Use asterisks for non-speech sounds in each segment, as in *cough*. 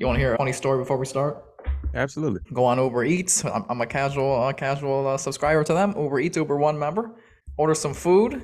You want to hear a funny story before we start? Absolutely. Go on Uber Eats. I'm, I'm a casual uh, casual uh, subscriber to them. Uber Eats, Uber One member. Order some food.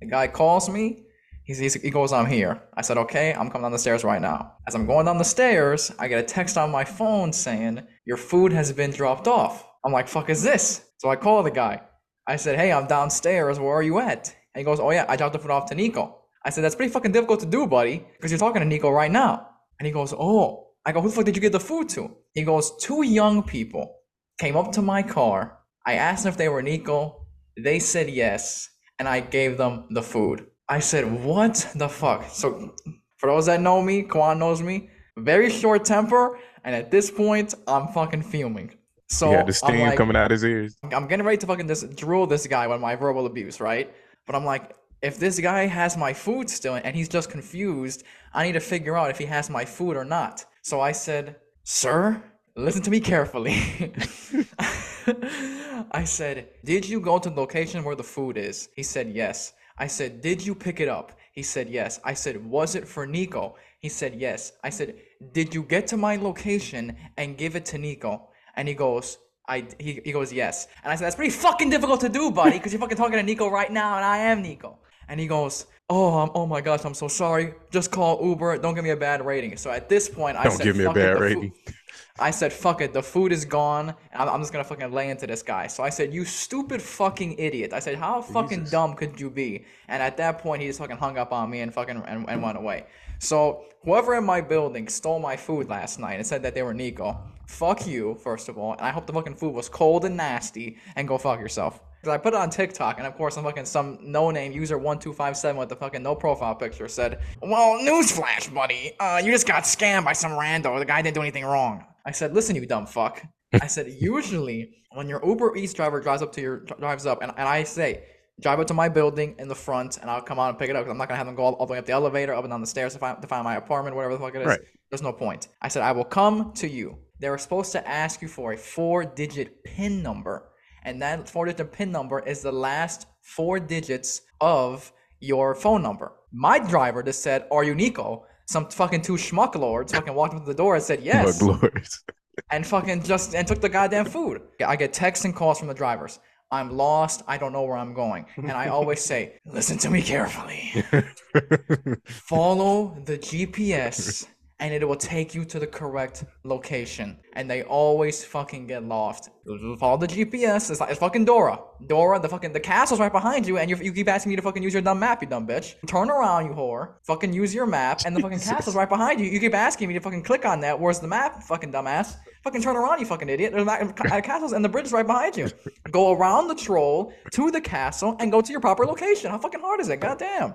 The guy calls me. He's, he's, he goes, I'm here. I said, okay, I'm coming down the stairs right now. As I'm going down the stairs, I get a text on my phone saying, your food has been dropped off. I'm like, fuck is this? So I call the guy. I said, hey, I'm downstairs. Where are you at? And he goes, oh yeah, I dropped the food off to Nikko. I said, that's pretty fucking difficult to do, buddy, because you're talking to Nikko right now. And he goes, oh. I go, who the fuck did you give the food to? He goes, two young people came up to my car. I asked them if they were Nikko. They said yes, and I gave them the food. I said, what the fuck? So, for those that know me, Quan knows me, very short temper, and at this point, I'm fucking fuming. So, yeah, the steam like, coming out his ears. I'm getting ready to fucking just drill this guy with my verbal abuse, right? But I'm like, if this guy has my food still and he's just confused, I need to figure out if he has my food or not. So I said, Sir, listen to me carefully. *laughs* I said, Did you go to the location where the food is? He said, Yes. I said, Did you pick it up? He said, Yes. I said, Was it for Nikko? He said, Yes. I said, Did you get to my location and give it to Nikko? And he goes, I he, he goes, Yes. And I said, That's pretty fucking difficult to do, buddy, because you're fucking talking to Nikko right now, and I am Nikko. And he goes, "Oh, I'm, oh my gosh, I'm so sorry. Just call Uber. Don't give me a bad rating." So at this point, I don't said, give me a bad rating. I said, "Fuck it. The food is gone. I'm, I'm, just gonna fucking lay into this guy." So I said, "You stupid fucking idiot." I said, "How fucking Jesus. dumb could you be?" And at that point, he just fucking hung up on me and fucking and, and went away. So whoever in my building stole my food last night and said that they were Nikko, fuck you, first of all. And I hope the fucking food was cold and nasty. And go fuck yourself. Because I put it on TikTok, and of course, I'm fucking some no-name user one two five seven with the fucking no profile picture said, "Well, newsflash, buddy, uh, you just got scammed by some rando. The guy didn't do anything wrong." I said, "Listen, you dumb fuck." I said, *laughs* "Usually, when your Uber Eats driver drives up to your drives up, and, and I say." Drive up to my building in the front, and I'll come out and pick it up because I'm not gonna have them go all, all, the way up the elevator, up and down the stairs to find, to find my apartment, whatever the fuck it is. Right. There's no point. I said I will come to you. They were supposed to ask you for a four-digit PIN number and that four digit PIN number is the last four digits of your phone number. My driver just said, Are you Nikko? Some fucking two schmuck lords fucking walked into the door and said, Yes. *laughs* and fucking just and took the goddamn food. I get texts and calls from the drivers. I'm lost. I don't know where I'm going. And I always say, listen to me carefully. *laughs* Follow the GPS and it will take you to the correct location. And they always fucking get lost. Follow the GPS. It's like it's fucking Dora. Dora, the fucking the castle's right behind you, and you you keep asking me to fucking use your dumb map, you dumb bitch. Turn around, you whore. Fucking use your map, and the fucking *laughs* castle's right behind you. You keep asking me to fucking click on that. Where's the map, fucking dumbass? Fucking turn around, you fucking idiot. There's a uh, castles and the bridge is right behind you. Go around the troll to the castle and go to your proper location. How fucking hard is it? Goddamn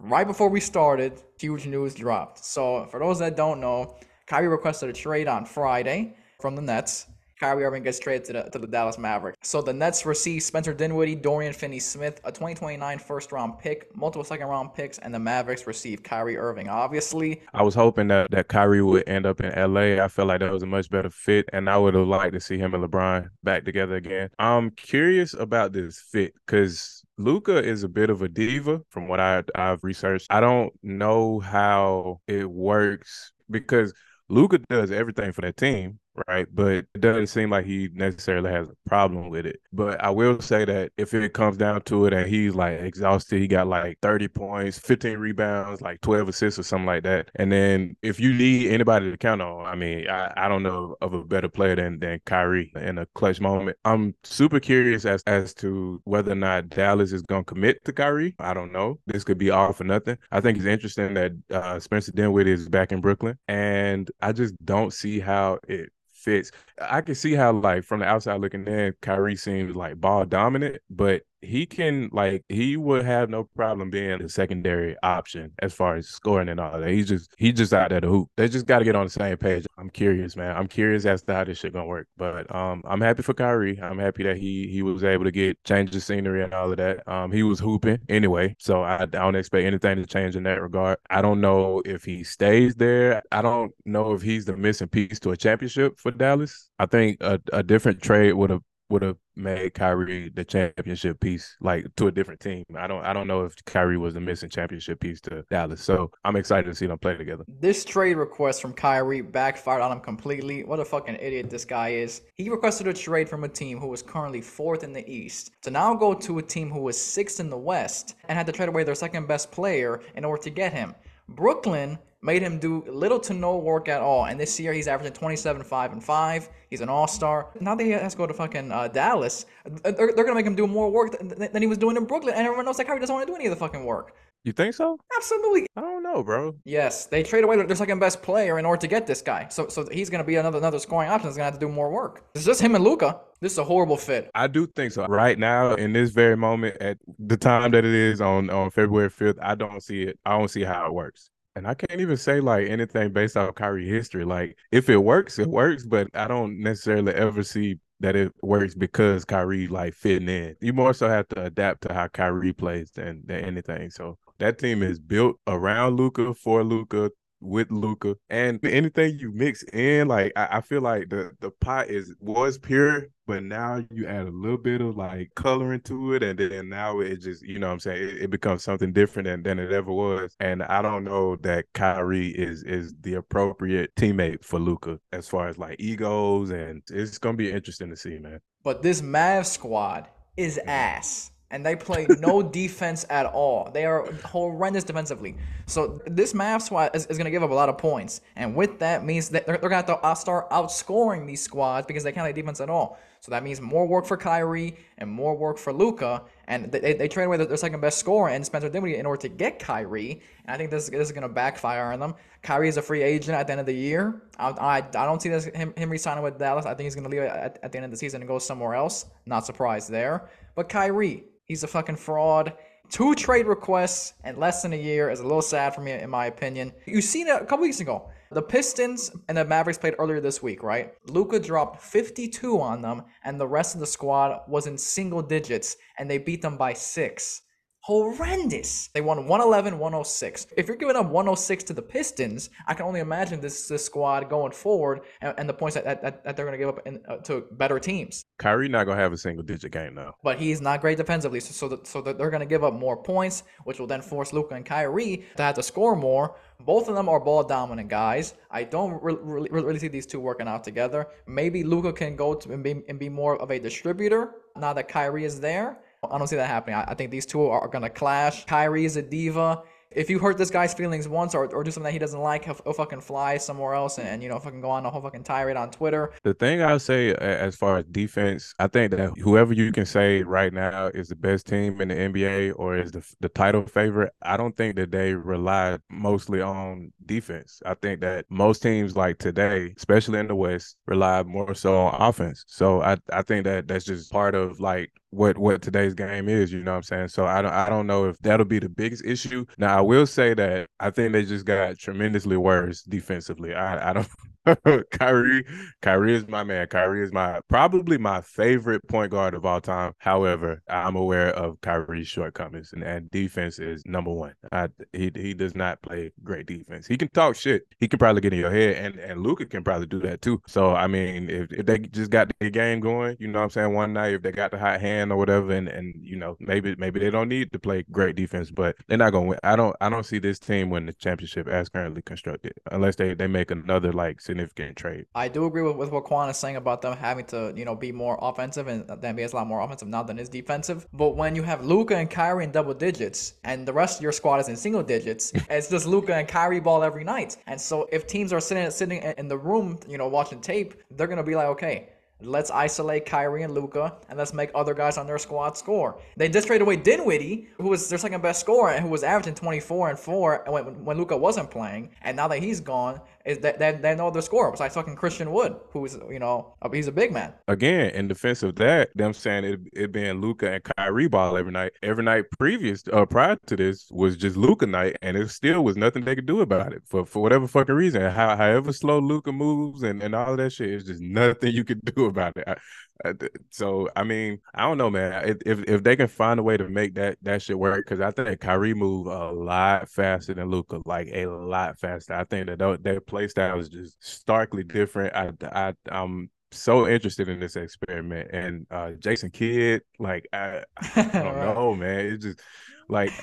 right before we started, huge news dropped. So for those that don't know, Kyrie requested a trade on Friday from the Nets. Kyrie Irving gets traded to the, to the Dallas Mavericks. So the Nets receive Spencer Dinwiddie, Dorian Finney-Smith, a 2029 first round pick, multiple second round picks, and the Mavericks receive Kyrie Irving. Obviously, I was hoping that, that Kyrie would end up in LA. I felt like that was a much better fit, and I would have liked to see him and LeBron back together again. I'm curious about this fit because Luka is a bit of a diva from what I, I've researched. I don't know how it works because Luka does everything for that team, right? But it doesn't seem like he necessarily has a problem with it. But I will say that if it comes down to it and he's like exhausted, he got like 30 points, 15 rebounds, like 12 assists or something like that. And then if you need anybody to count on, I mean, I, I don't know of a better player than than Kyrie in a clutch moment. I'm super curious as as to whether or not Dallas is gonna commit to Kyrie. I don't know. This could be all for nothing. I think it's interesting that uh, Spencer Dinwiddie is back in Brooklyn, and I just don't see how it fits. I can see how like from the outside looking in, Kyrie seems like ball dominant, but he can like he would have no problem being a secondary option as far as scoring and all that. He's just he's just out there to hoop. They just got to get on the same page. I'm curious, man. I'm curious as to how this shit gonna work. But um, I'm happy for Kyrie. I'm happy that he he was able to get change the scenery and all of that. Um, he was hooping anyway, so I, I don't expect anything to change in that regard. I don't know if he stays there. I don't know if he's the missing piece to a championship for Dallas. I think a, a different trade would have would have made Kyrie the championship piece, like to a different team. I don't I don't know if Kyrie was the missing championship piece to Dallas. So I'm excited to see them play together. This trade request from Kyrie backfired on him completely. What a fucking idiot this guy is. He requested a trade from a team who was currently fourth in the East to now go to a team who was sixth in the West and had to trade away their second best player in order to get him. Brooklyn made him do little to no work at all. And this year he's averaging 27, 5, and 5. He's an all star. Now that he has to go to fucking uh, Dallas, they're, they're going to make him do more work than, than, he was doing in Brooklyn. And everyone knows that Kyrie doesn't want to do any of the fucking work. You think so? Absolutely. I don't know, bro. Yes, they trade away their second best player in order to get this guy. So so he's going to be another another scoring option. He's going to have to do more work. It's just him and Luka. This is a horrible fit. I do think so. Right now, in this very moment, at the time that it is on on February fifth, I don't see it. I don't see how it works. And I can't even say like anything based off Kyrie history. Like if it works, it works, but I don't necessarily ever see that it works because Kyrie like fitting in. You more so have to adapt to how Kyrie plays than, than anything. So that team is built around Luka for Luka with Luka and anything you mix in, like I, I, feel like the the pot is was pure, but now you add a little bit of like coloring to it, and then now it just you know I'm saying it, it, becomes something different than, than it ever was. And I don't know that Kyrie is is the appropriate teammate for Luka as far as like egos, and it's gonna be interesting to see, man. But this Mav squad is mm-hmm. ass and they play no *laughs* defense at all. They are horrendous defensively. So this Mavs squad is, is going to give up a lot of points, and with that means that they're, they're going to have to start outscoring these squads because they can't play defense at all. So that means more work for Kyrie and more work for Luka. and they, they trade away their second best scorer and Spencer Dinwiddie in order to get Kyrie. And I think this, this is going to backfire on them. Kyrie is a free agent at the end of the year. I, I, I don't see this him, him resigning with Dallas. I think he's going to leave at, at the end of the season and go somewhere else. Not surprised there. But Kyrie, He's a fucking fraud. Two trade requests in less than a year is a little sad for me, in my opinion. You seen it a couple weeks ago. The Pistons and the Mavericks played earlier this week, right? Luka dropped 52 on them, and the rest of the squad was in single digits, and they beat them by six horrendous. They won 111, 106. If you're giving up 106 to the Pistons, I can only imagine this, this squad going forward and, and the points that, that, that they're going to give up in, uh, to better teams. Kyrie not going to have a single digit game now. But he's not great defensively, so so, that, so that they're going to give up more points, which will then force Luka and Kyrie to have to score more. Both of them are ball dominant guys. I don't re- really, really see these two working out together. Maybe Luka can go to and be, and be more of a distributor now that Kyrie is there. I don't see that happening. I, I think these two are, going to clash. Kyrie is a diva if you hurt this guy's feelings once or, or do something that he doesn't like, he'll, he'll fucking fly somewhere else and, and, you know fucking go on a whole fucking tirade on Twitter. The thing I'll say as far as defense, I think that whoever you can say right now is the best team in the NBA or is the the title favorite, I don't think that they rely mostly on defense. I think that most teams like today, especially in the West, rely more so on offense. So I I think that that's just part of like what what today's game is, you know what I'm saying? So I don't I don't know if that'll be the biggest issue. Now I will say that I think they just got tremendously worse defensively. I I don't *laughs* Kyrie, Kyrie is my man. Kyrie is my probably my favorite point guard of all time. However, I'm aware of Kyrie's shortcomings, and, and defense is number one. I, he he does not play great defense. He can talk shit. He can probably get in your head, and and Luka can probably do that too. So I mean, if, if they just got the game going, you know what I'm saying, one night, if they got the hot hand or whatever, and and you know maybe maybe they don't need to play great defense, but they're not gonna win. I don't I don't see this team win the championship as currently constructed unless they they make another like significant trade. I do agree with, with what Quan is saying about them having to, you know, be more offensive, and uh, the NBA is a lot more offensive now than is defensive. But when you have Luka and Kyrie in double digits, and the rest of your squad is in single digits, *laughs* it's just Luka and Kyrie ball every night. And so if teams are sitting sitting in the room, you know, watching tape, they're gonna be like, okay, Let's isolate Kyrie and Luka, and let's make other guys on their squad score. They just traded away Dinwiddie, who was their second best scorer and who was averaging 24 and 4 when, when Luka wasn't playing. And now that he's gone, is that they, they know their score besides fucking Christian Wood, who's you know he's a big man. Again, in defense of that, them saying it, it being Luka and Kyrie ball every night. Every night previous uh, prior to this was just Luka night, and it still was nothing they could do about it for for whatever fucking reason. How, however slow Luka moves and and all of that shit is just nothing you could *laughs* do about it. I, so I mean, I don't know, man. If if they can find a way to make that that shit work, because I think Kyrie move a lot faster than Luka, like a lot faster. I think that their play style is just starkly different. I I I'm so interested in this experiment. And uh Jason Kidd, like I, I don't Right. *laughs* know, man. It's just like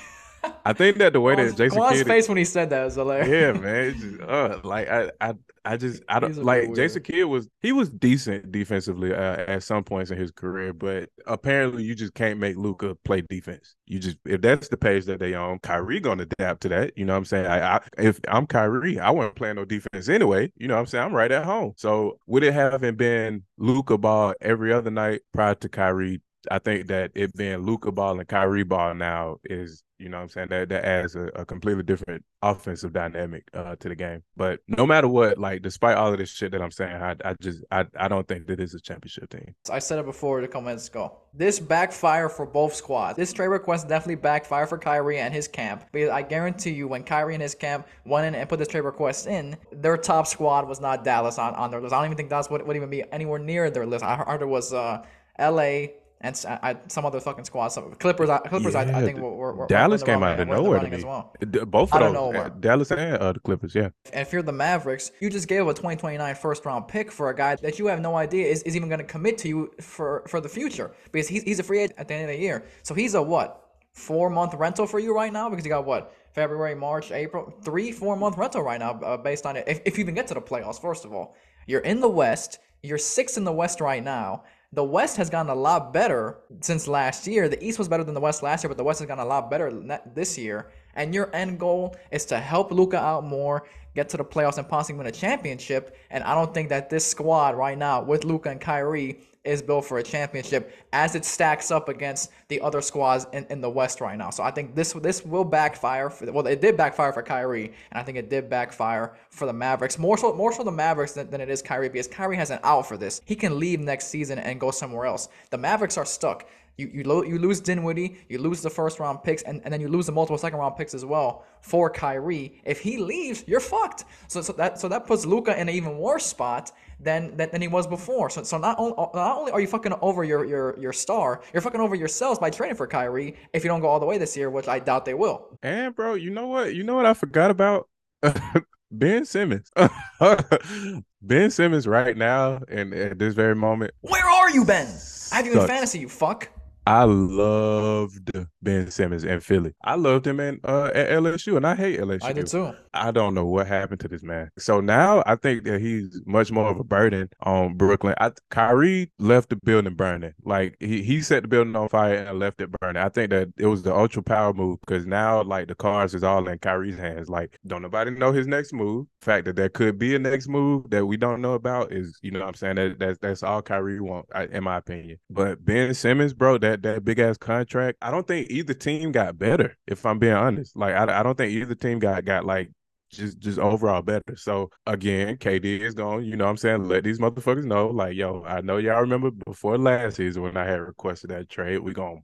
I think that the way that Jason Kidd face when he said that was hilarious. yeah, man. Just, uh, like I, I, I just, I don't like Jason Kidd was he was decent defensively uh, at some points in his career, but apparently you just can't make Luka play defense. You just if that's the page that they on, Kyrie gonna adapt to that. You know what I'm saying? I, I if I'm Kyrie, I wasn't playing no defense anyway. You know what I'm saying? I'm right at home. So would it having been Luka ball every other night prior to Kyrie? I think that it being Luka ball and Kyrie ball now is, you know what I'm saying, that that adds a, a completely different offensive dynamic uh, to the game. But no matter what, like despite all of this shit that I'm saying, I, I just I, I don't think that it's a championship team. I said it before the comments go. This backfire for both squads. This trade request definitely backfire for Kyrie and his camp. Because I guarantee you, when Kyrie and his camp went in and put this trade request in, their top squad was not Dallas on, on their list. I don't even think Dallas would, would even be anywhere near their list. I heard it was uh, L.A. and I, some other fucking squads. Some Clippers. I, Clippers. I, I think were, were, were Dallas were came out of running- were in the nowhere to me. as well. Both of those, uh, Dallas and uh, the Clippers, yeah. And if you're the Mavericks, you just gave a 2029 first round pick for a guy that you have no idea is, is even going to commit to you for, for the future because he's, he's a free agent at the end of the year. So he's a what? Four month rental for you right now because you got what? February, March, April, three, four month rental right now uh, based on it. If, if you even get to the playoffs, first of all, you're in the West. You're six in the West right now. The West has gotten a lot better since last year. The East was better than the West last year, but the West has gotten a lot better this year. And your end goal is to help Luka out more, get to the playoffs, and possibly win a championship. And I don't think that this squad right now with Luka and Kyrie is built for a championship as it stacks up against the other squads in, in the West right now. So I think this this will backfire. For, well, it did backfire for Kyrie, and I think it did backfire for the Mavericks. More so, more so the Mavericks than, than it is Kyrie because Kyrie has an out for this. He can leave next season and go somewhere else. The Mavericks are stuck. You you, lo- you lose Dinwiddie, you lose the first round picks, and, and then you lose the multiple second round picks as well for Kyrie. If he leaves, you're fucked. So so that so that puts Luka in an even worse spot than than, than he was before. So so not only not only are you fucking over your your your star, you're fucking over yourselves by trading for Kyrie if you don't go all the way this year, which I doubt they will. And bro, you know what? You know what I forgot about? *laughs* ben Simmons. *laughs* ben Simmons right now and at this very moment. Where are you, Ben? I have you in fantasy, you fuck. I loved Ben Simmons in Philly. I loved him in uh, at LSU, and I hate LSU. I did too. I don't know what happened to this man. So now I think that he's much more of a burden on Brooklyn. I, Kyrie left the building burning. Like he, he set the building on fire and left it burning. I think that it was the ultra power move because now like the cards is all in Kyrie's hands. Like don't nobody know his next move. The fact that there could be a next move that we don't know about is you know what I'm saying that that's that's all Kyrie want in my opinion. But Ben Simmons, bro, that that big ass contract. I don't think either team got better. If I'm being honest, like I, I don't think either team got got like just just overall better. So again, KD is going, you know what I'm saying? Let these motherfuckers know, like, yo, I know y'all remember before last season when I had requested that trade, we gonna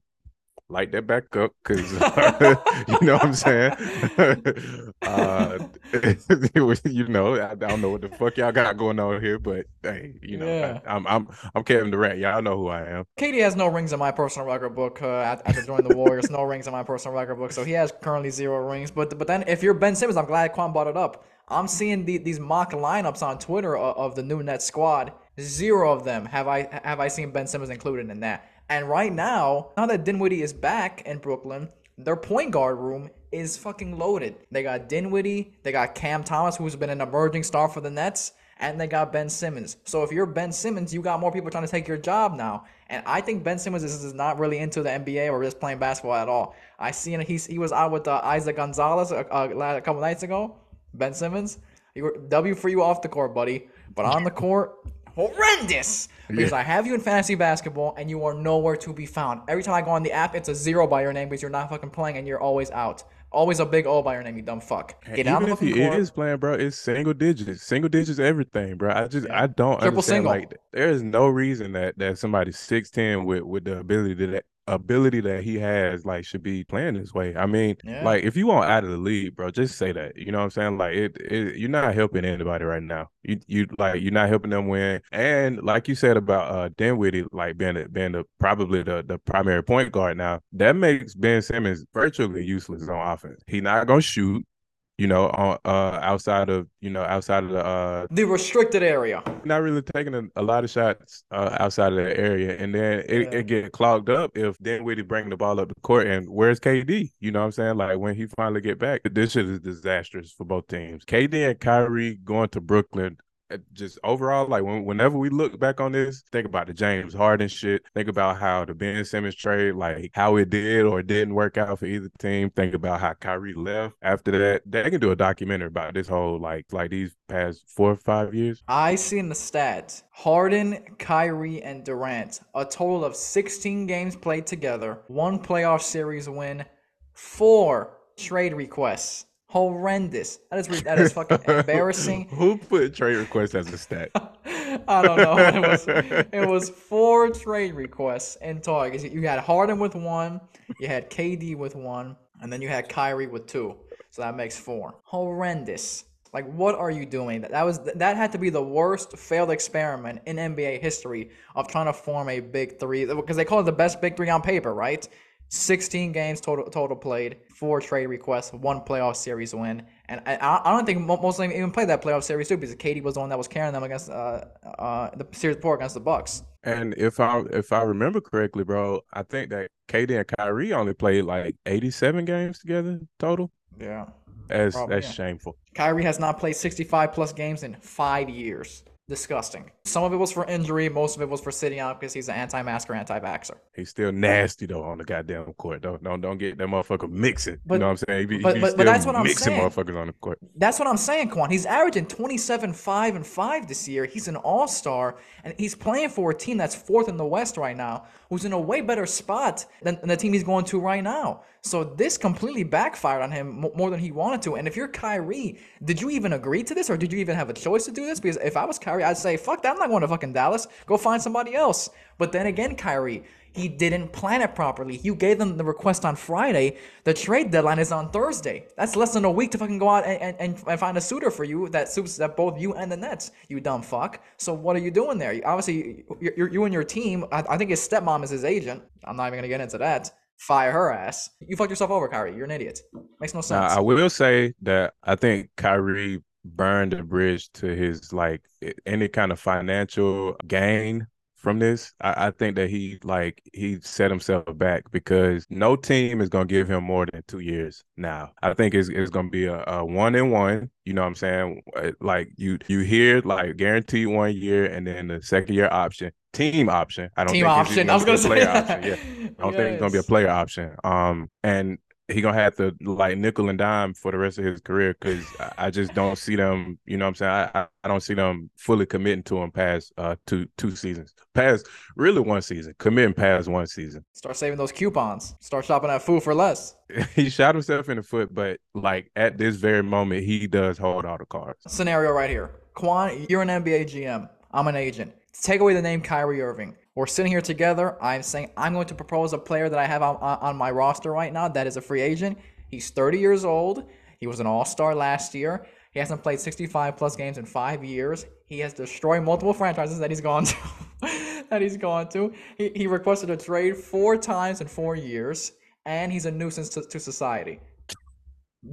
light that back up because *laughs* *laughs* you know what I'm saying? *laughs* uh you know, I, I don't know what the fuck y'all got going on here, but hey, you know, Yeah. I, I'm I'm I'm Kevin Durant. Y'all know who I am. KD has no rings in my personal record book uh, after joining the Warriors. no rings in my personal record book, so he has currently zero rings. But but then if you're Ben Simmons, I'm glad Quan brought it up. I'm seeing the, these mock lineups on Twitter of, of the new Nets squad. Zero of them have I have I seen Ben Simmons included in that. And right now, now that Dinwiddie is back in Brooklyn, their point guard room is fucking loaded. They got Dinwiddie, they got Cam Thomas, who's been an emerging star for the Nets, and they got Ben Simmons. So if you're Ben Simmons, you got more people trying to take your job now. And I think Ben Simmons is, is not really into the NBA or just playing basketball at all. I seen he's he was out with uh, Isaac Gonzalez a, a, a couple nights ago. Ben Simmons, you were W for you off the court, buddy, but on the court, horrendous. Because I have you in fantasy basketball and you are nowhere to be found. Every time I go on the app, it's a zero by your name because you're not fucking playing and you're always out. Always a big O by your name, you dumb fuck. Get out of the if he court. is playing, bro, it's single digits. Single digits, everything, bro. I just I don't Triple understand. single. Like, there is no reason that that somebody six ten with with the ability to that ability that he has, like, should be playing this way. I mean, Yeah. like, if you want out of the league, bro, just say that. You know what I'm saying? Like, it, it you're not helping anybody right now. You you like you're not helping them win. And like you said about uh Dinwiddie, like being the, being the probably the the primary point guard now, that makes Ben Simmons virtually useless on offense. He not gonna shoot. You know, on uh outside of you know outside of the uh the restricted area. Not really taking a, a lot of shots uh, outside of the area, and then it, yeah. it get clogged up if Dinwiddie bring the ball up the court. And where's KD? You know what I'm saying? Like when he finally get back, this shit is disastrous for both teams. KD and Kyrie going to Brooklyn Uh, just overall, like when, whenever we look back on this, think about the James Harden shit. Think about how the Ben Simmons trade, like how it did or didn't work out for either team. Think about how Kyrie left after that. They can do a documentary about this whole like like these past four or five years. I seen the stats: Harden, Kyrie, and Durant. A total of 16 games played together, one playoff series win, four trade requests horrendous. That is that is fucking embarrassing. *laughs* Who put trade requests as a stat? *laughs* I don't know. It was it was four trade requests in total. You had Harden with one, you had KD with one, and then you had Kyrie with two. So that makes four. Horrendous. Like what are you doing? That was that had to be the worst failed experiment in NBA history of trying to form a big three because they call it the best big three on paper, right? 16 games total total played, four trade requests, one playoff series win, and I, I don't think most of them even played that playoff series too because KD was the one that was carrying them against uh, uh, the series before against the Bucks. And if I if I remember correctly, bro, I think that KD and Kyrie only played like 87 games together total. Yeah, that's Probably, that's yeah. shameful. Kyrie has not played 65 plus games in five years disgusting. Some of it was for injury, most of it was for sitting out because he's an anti-masker, anti-vaxxer. He's still nasty though on the goddamn court. Don't don't don't get that motherfucker mixing. But, you know what I'm saying? He, but, but, but that's what I'm saying. motherfuckers on the court. That's what I'm saying, Quan. He's averaging 27, 5, and 5 this year. He's an all-star, and he's playing for a team that's fourth in the West right now, who's in a way better spot than, than the team he's going to right now. So this completely backfired on him more than he wanted to. And if you're Kyrie, did you even agree to this, or did you even have a choice to do this? Because if I was Kyrie, I'd say, "Fuck that! I'm not going to fucking Dallas. Go find somebody else." But then again, Kyrie, he didn't plan it properly. You gave them the request on Friday. The trade deadline is on Thursday. That's less than a week to fucking go out and, and, and find a suitor for you that suits that both you and the Nets. You dumb fuck. So what are you doing there? Obviously, you, you and your team. I, I think his stepmom is his agent. I'm not even gonna get into that fire her ass. You fucked yourself over, Kyrie. You're an idiot. Makes no sense. Now, I will say that I think Kyrie burned a bridge to his like any kind of financial gain from this. I, I, think that he like he set himself back because no team is gonna give him more than two years now. I think it's, it's gonna be a, a one and one. You know what I'm saying? Uh, like you you hear like guaranteed one year and then the second year option, team option. I don't team think option. I was gonna say option. Yeah, I don't yes. think it's gonna be a *laughs* player option. Um, and he gonna have to like nickel and dime for the rest of his career because I just don't see them. You know, what I'm saying I, I don't see them fully committing to him past uh two two seasons, past really one season, committing past one season. Start saving those coupons. Start shopping at food for less. *laughs* he shot himself in the foot, but like at this very moment, he does hold all the cards. Scenario right here, Quan, you're an NBA GM. I'm an agent. Take away the name Kyrie Irving. We're sitting here together. I'm saying I'm going to propose a player that I have on, on my roster right now that is a free agent. He's 30 years old. He was an all star last year. He hasn't played 65 plus games in five years. He has destroyed multiple franchises that he's gone to. *laughs* that he's gone to. He, he requested a trade four times in four years, and he's a nuisance to, to society.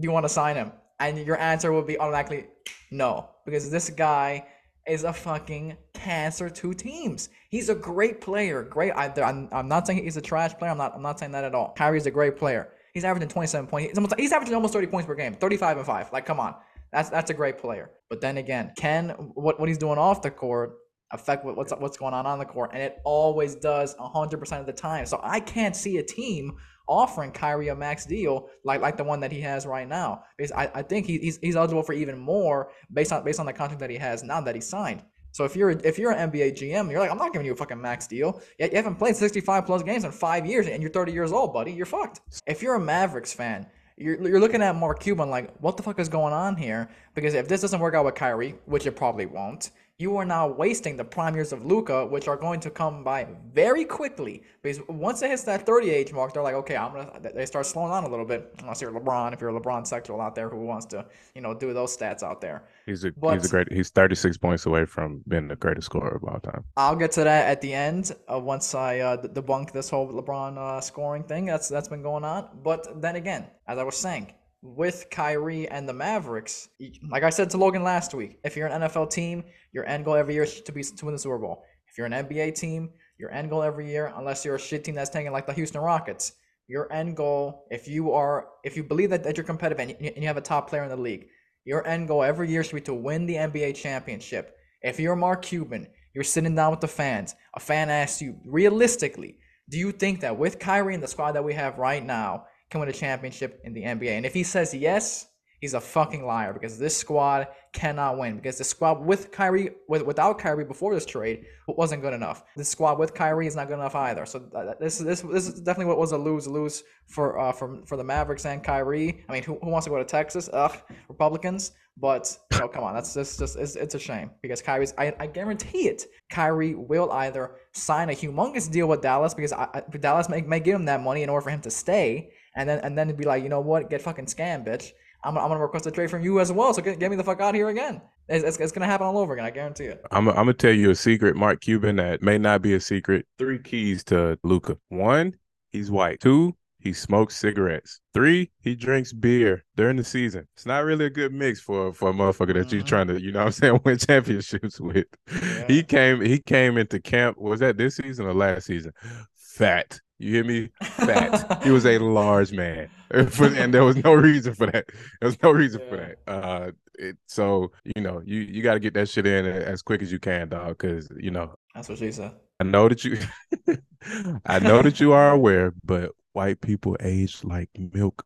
You want to sign him? And your answer will be automatically no, because this guy is a fucking cancer to teams. He's a great player. Great. I, am I'm not saying he's a trash player. I'm not. I'm not saying that at all. Kyrie's a great player. He's averaging 27 points. He's, almost, he's averaging almost 30 points per game. 35 and five. Like, come on. That's that's a great player. But then again, can what what he's doing off the court affect what, what's what's going on on the court? And it always does 100% of the time. So I can't see a team offering Kyrie a max deal like like the one that he has right now. Because I, I think he, he's he's eligible for even more based on based on the contract that he has now that he's signed. So if you're if you're an NBA GM, you're like, I'm not giving you a fucking max deal. Yet you haven't played 65 plus games in five years, and you're 30 years old, buddy. You're fucked. If you're a Mavericks fan, you're, you're looking at Mark Cuban like, what the fuck is going on here? Because if this doesn't work out with Kyrie, which it probably won't, you are now wasting the prime years of Luka, which are going to come by very quickly. Because once it hits that 30 age mark, they're like, okay, I'm gonna. They start slowing down a little bit. Unless you're LeBron, if you're a LeBron sexual out there who wants to, you know, do those stats out there. He's a but, he's a great. He's 36 points away from being the greatest scorer of all time. I'll get to that at the end. Uh, once I uh, debunk this whole LeBron uh, scoring thing that's that's been going on. But then again, as I was saying, with Kyrie and the Mavericks, like I said to Logan last week, if you're an NFL team, your end goal every year is to be to win the Super Bowl. If you're an NBA team, your end goal every year, unless you're a shit team that's tanking like the Houston Rockets, your end goal, if you are, if you believe that, that you're competitive and you, and you have a top player in the league, your end goal every year should be to win the NBA championship. If you're Mark Cuban, you're sitting down with the fans. A fan asks you, realistically, do you think that with Kyrie and the squad that we have right now, can win a championship in the NBA? And if he says yes, he's a fucking liar because this squad cannot win because the squad with Kyrie with, without Kyrie before this trade wasn't good enough. The squad with Kyrie is not good enough either. So this this this is definitely what was a lose lose for uh for for the Mavericks and Kyrie. I mean, who, who wants to go to Texas? Ugh, Republicans. But know, come on, that's just just it's, it's a shame because Kyrie's I, I guarantee it. Kyrie will either sign a humongous deal with Dallas because I, I, Dallas may, may give him that money in order for him to stay, and then and then be like, you know what, get fucking scammed, bitch. I'm, I'm gonna request a trade from you as well. So get, get me the fuck out here again. It's, it's, it's, gonna happen all over again. I guarantee it. I'm, I'm gonna tell you a secret, Mark Cuban, that may not be a secret. Three keys to Luka. One, he's white. Two, he smokes cigarettes. Three, he drinks beer during the season. It's not really a good mix for for a motherfucker that mm-hmm. you're trying to, you know what I'm saying, *laughs* win championships with. Yeah. He came he came into camp, was that this season or last season? Fat. You hear me? Fat. *laughs* he was a large man, *laughs* and there was no reason for that. There was no reason yeah. for that. Uh, it, so you know, you you got to get that shit in as quick as you can, dog. Because you know, that's what she said. I know that you, *laughs* I know that you are aware, but white people age like milk.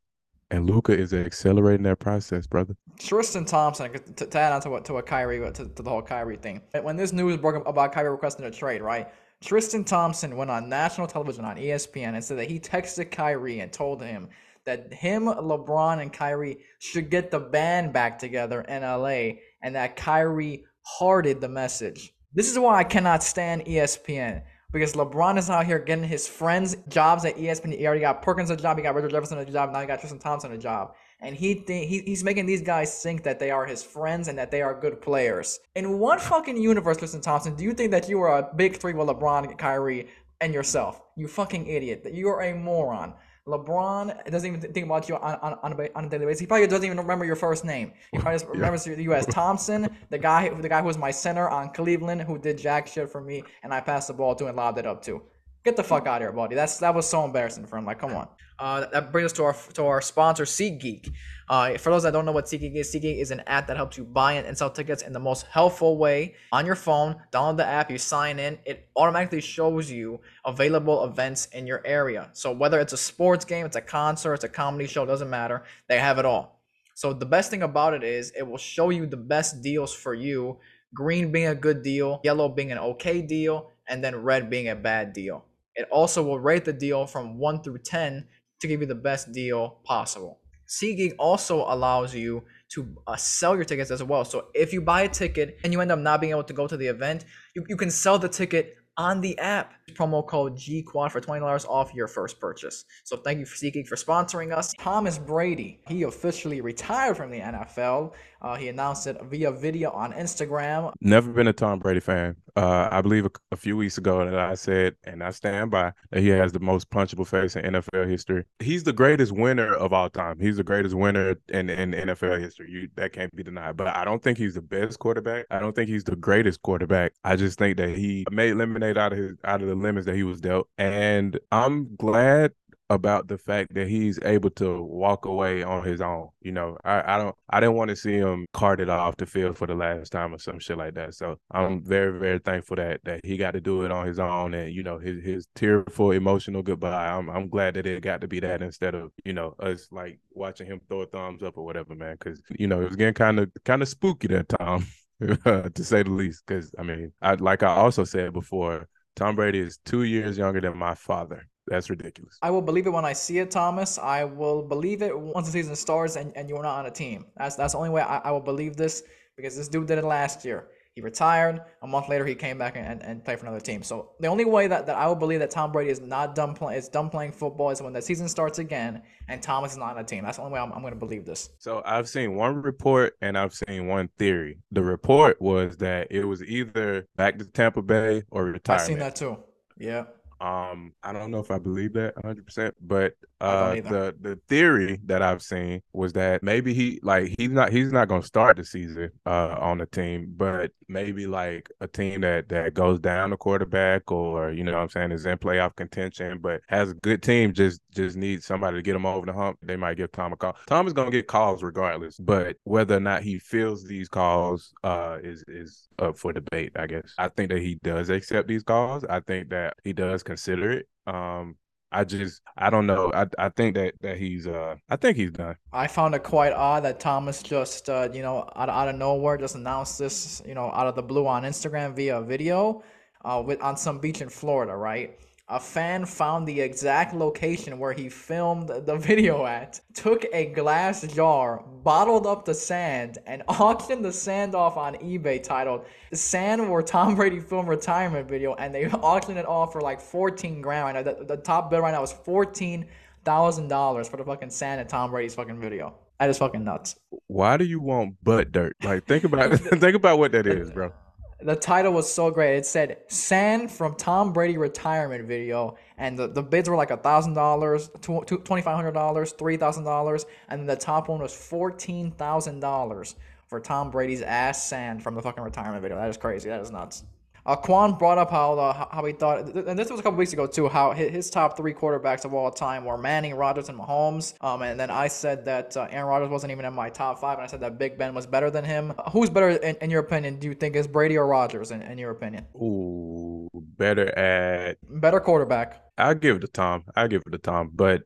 And Luka is accelerating that process, brother. Tristan Thompson, to, to add on to what to what Kyrie to, to the whole Kyrie thing. When this news broke about Kyrie requesting a trade, right? Tristan Thompson went on national television on ESPN and said that he texted Kyrie and told him that him, LeBron, and Kyrie should get the band back together in LA and that Kyrie hearted the message. This is why I cannot stand ESPN because LeBron is out here getting his friends jobs at ESPN. He already got Perkins a job, he got Richard Jefferson a job, now he got Tristan Thompson a job and he th- he, he's making these guys think that they are his friends and that they are good players. In what fucking universe, Tristan Thompson, do you think that you are a big three with LeBron, Kyrie, and yourself? You fucking idiot. That you are a moron. LeBron doesn't even think about you on, on, on, a, on a daily basis. He probably doesn't even remember your first name. He probably just remembers you as Thompson, the guy the guy who was my center on Cleveland, who did jack shit for me, and I passed the ball to and lobbed it up to. Get the fuck out of here, buddy. That's that was so embarrassing for him. Like, come on. Uh, that brings us to our to our sponsor, SeatGeek. Uh, for those that don't know what SeatGeek is, SeatGeek is an app that helps you buy and sell tickets in the most helpful way on your phone. Download the app, you sign in, it automatically shows you available events in your area. So whether it's a sports game, it's a concert, it's a comedy show, doesn't matter. They have it all. So the best thing about it is it will show you the best deals for you. Green being a good deal, yellow being an okay deal, and then red being a bad deal. It also will rate the deal from 1 through 10 to give you the best deal possible. SeatGeek also allows you to uh, sell your tickets as well. So if you buy a ticket and you end up not being able to go to the event, you, you can sell the ticket on the app. Promo code GQuad for $20 off your first purchase. So thank you for SeatGeek for sponsoring us. Thomas Brady, he officially retired from the NFL. Uh, he announced it via video on Instagram. Never been a Tom Brady fan. Uh, I believe a, a, few weeks ago that I said, and I stand by, that he has the most punchable face in NFL history. He's the greatest winner of all time. He's the greatest winner in, in NFL history. You, that can't be denied. But I don't think he's the best quarterback. I don't think he's the greatest quarterback. I just think that he made lemonade out of his out of the lemons that he was dealt. And I'm glad about the fact that he's able to walk away on his own. You know, I, I don't I didn't want to see him carted off the field for the last time or some shit like that. So I'm very, very thankful that that he got to do it on his own and, you know, his his tearful emotional goodbye. I'm I'm glad that it got to be that instead of, you know, us like watching him throw a thumbs up or whatever, man. Cause, you know, it was getting kind of kind of spooky that time. *laughs* to say the least, because I mean, I like I also said before, Tom Brady is two years younger than my father. That's ridiculous. I will believe it when I see it, Thomas. I will believe it once the season starts and, and you're not on a team. That's that's the only way I, I will believe this because this dude did it last year. He retired. A month later, he came back and, and played for another team. So the only way that, that I will believe that Tom Brady is not done playing is done playing football is when the season starts again and Thomas is not on a team. That's the only way I'm, I'm going to believe this. So I've seen one report and I've seen one theory. The report was that it was either back to Tampa Bay or retirement. I've seen that too. Yeah. Um, I don't know if I believe that 100, percent but uh, the the theory that I've seen was that maybe he like he's not he's not going to start the season uh on the team, but maybe like a team that that goes down the quarterback or you know what I'm saying is in playoff contention, but has a good team just just needs somebody to get him over the hump. They might give Tom a call. Tom is going to get calls regardless, but whether or not he feels these calls uh is is up for debate. I guess I think that he does accept these calls. I think that he does consider it. Um, I just I don't know. I I think that that he's uh I think he's done. I found it quite odd that Thomas just uh you know out, out of nowhere just announced this you know out of the blue on Instagram via video uh with on some beach in Florida, right? A fan found the exact location where he filmed the video at, took a glass jar, bottled up the sand, and *laughs* auctioned the sand off on eBay titled Sand Where Tom Brady Filmed Retirement Video, and they *laughs* auctioned it off for like 14 grand right now. The, the top bid right now is $14,000 for the fucking sand at Tom Brady's fucking video. That is fucking nuts. Why do you want butt dirt? Like think about *laughs* think about what that is, bro the title was so great. It said "Sand from Tom Brady retirement video," and the, the bids were like a thousand dollars, twenty five hundred dollars, three thousand dollars, and the top one was fourteen thousand dollars for Tom Brady's ass sand from the fucking retirement video. That is crazy. That is nuts. Uh, Quan brought up how uh, how he thought, and this was a couple weeks ago too, how his top three quarterbacks of all time were Manning, Rodgers, and Mahomes. Um, and then I said that uh, Aaron Rodgers wasn't even in my top five, and I said that Big Ben was better than him. Uh, who's better in, in, your opinion? Do you think is Brady or Rodgers? In, in your opinion? Ooh, better at better quarterback. I give it to Tom. I give it to Tom, but